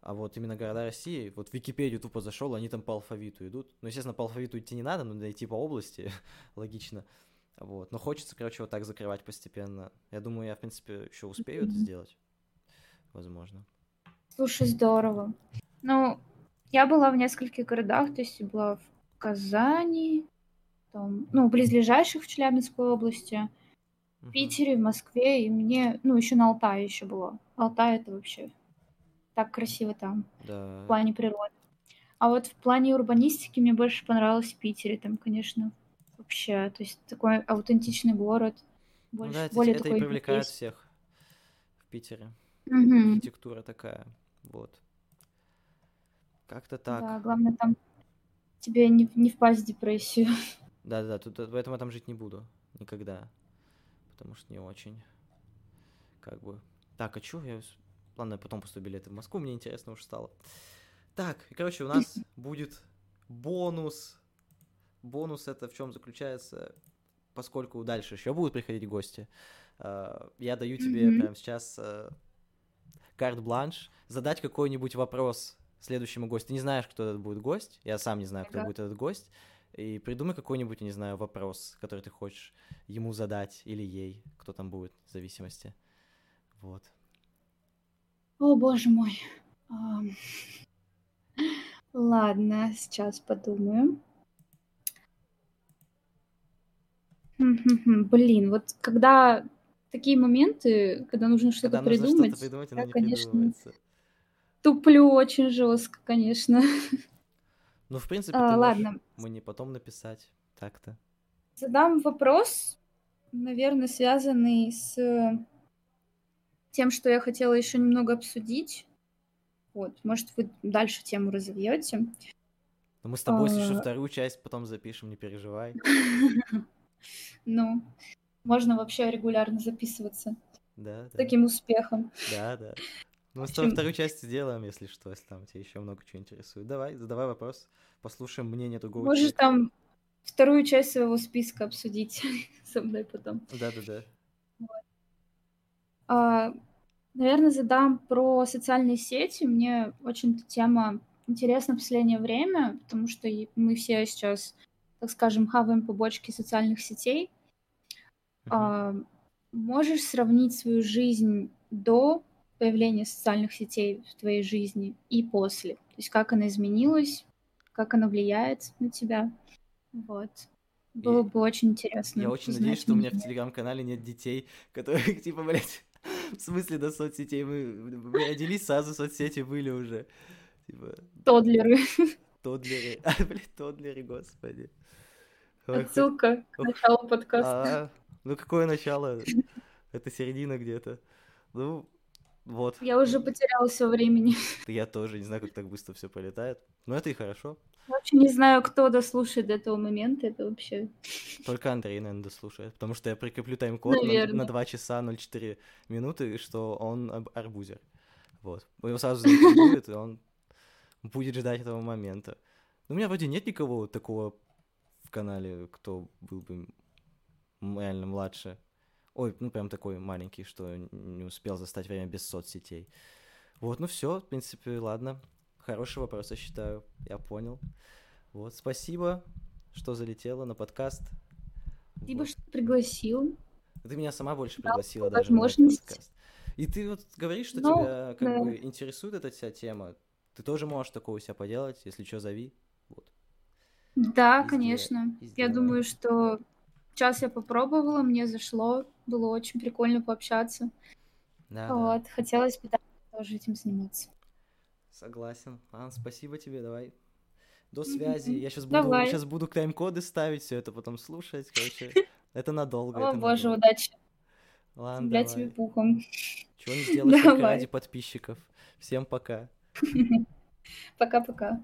А вот именно города России, вот в Википедию тупо зашел, они там по алфавиту идут. Ну, естественно, по алфавиту идти не надо, но идти по области, <laughs> логично. Вот. Но хочется, короче, вот так закрывать постепенно. Я думаю, я, в принципе, еще успею это сделать. Возможно. Слушай, здорово. Ну, я была в нескольких городах, то есть была в Казани, там, ну, близлежащих в Челябинской области, в Питере, в Москве, и мне, ну, еще на Алтае еще было. Алтай это вообще так красиво там, да. в плане природы. А вот в плане урбанистики мне больше понравилось в Питере, там, конечно, вообще, то есть такой аутентичный город, больше, ну, да, более это, такой это и привлекает европейский. всех в Питере. Угу. Архитектура такая, вот. Как-то так. Да, главное там тебе не, не впасть в депрессию. Да-да, тут поэтому я там жить не буду никогда, потому что не очень, как бы. Так, а чё я... Ладно, я потом поступлю билеты в Москву, мне интересно уже стало. Так, и, короче, у нас <laughs> будет бонус. Бонус это в чем заключается, поскольку дальше еще будут приходить гости. А, я даю тебе mm-hmm. прямо сейчас а, карт-бланш задать какой-нибудь вопрос следующему гостю. Ты не знаешь, кто этот будет гость. Я сам не знаю, кто ага. будет этот гость. И придумай какой-нибудь, не знаю, вопрос, который ты хочешь ему задать или ей, кто там будет, в зависимости. Вот. О, боже мой. Ладно, сейчас подумаю. Блин, вот когда такие моменты, когда нужно что-то когда придумать, нужно что-то придумать, я, конечно, туплю очень жестко, конечно. Ну, в принципе, а, ладно. мы не потом написать так-то. Задам вопрос, наверное, связанный с тем, что я хотела еще немного обсудить. Вот, может, вы дальше тему разовьете. Ну, мы с тобой, а... если вторую часть потом запишем, не переживай. <laughs> Ну, можно вообще регулярно записываться. Да, да. Таким успехом. Да, да. Ну, с тобой вторую часть сделаем, если что, если там тебя еще много чего интересует. Давай, задавай вопрос, послушаем мнение другого Можешь человека. там вторую часть своего списка обсудить <laughs> со мной потом. Да-да-да. Вот. А, наверное, задам про социальные сети. Мне очень эта тема интересна в последнее время, потому что мы все сейчас, так скажем, хаваем побочки социальных сетей. Uh-huh. А, можешь сравнить свою жизнь до появления социальных сетей в твоей жизни и после. То есть как она изменилась, как она влияет на тебя. Вот. Было и бы очень интересно. Я очень надеюсь, что у меня в телеграм-канале нет детей, <laughs> которые, типа, блядь, <laughs> в смысле до соцсетей. Мы, мы родились, сразу соцсети были уже. Типа... Тодлеры. Тодлеры. <laughs> А, блядь, тодлеры, господи. Отсылка к началу подкаста. А, ну, какое начало? Это середина где-то. Ну, вот. Я уже потеряла все времени. Я тоже не знаю, как так быстро все полетает. Но это и хорошо. Вообще не знаю, кто дослушает до этого момента. Это вообще... <laughs> Только Андрей, наверное, дослушает. Потому что я прикреплю тайм-код на, на 2 часа 04 минуты, что он арбузер. Вот. Его сразу будет, и он будет ждать этого момента. Но у меня вроде нет никого такого в канале, кто был бы реально младше. Ой, ну прям такой маленький, что не успел застать время без соцсетей. Вот, ну все, в принципе, ладно. Хороший вопрос, я считаю. Я понял. Вот, спасибо, что залетела на подкаст. Спасибо, вот. что пригласил. Ты меня сама больше пригласила да, даже возможность. на подкаст. И ты вот говоришь, что ну, тебя как да. бы интересует эта вся тема. Ты тоже можешь такого у себя поделать, если что, зови. Вот. Да, и конечно. Сделай, я думаю, что сейчас я попробовала, мне зашло, было очень прикольно пообщаться. Да, вот, да. хотелось бы тоже этим заниматься. Согласен. А, спасибо тебе, давай. До связи. Я сейчас буду, давай. сейчас буду тайм-коды ставить, все это потом слушать. Короче, <laughs> это надолго. О, это боже, надолго. удачи. Ладно, Для тебе пухом. Чего не сделаешь ради подписчиков. Всем пока. <laughs> Пока-пока.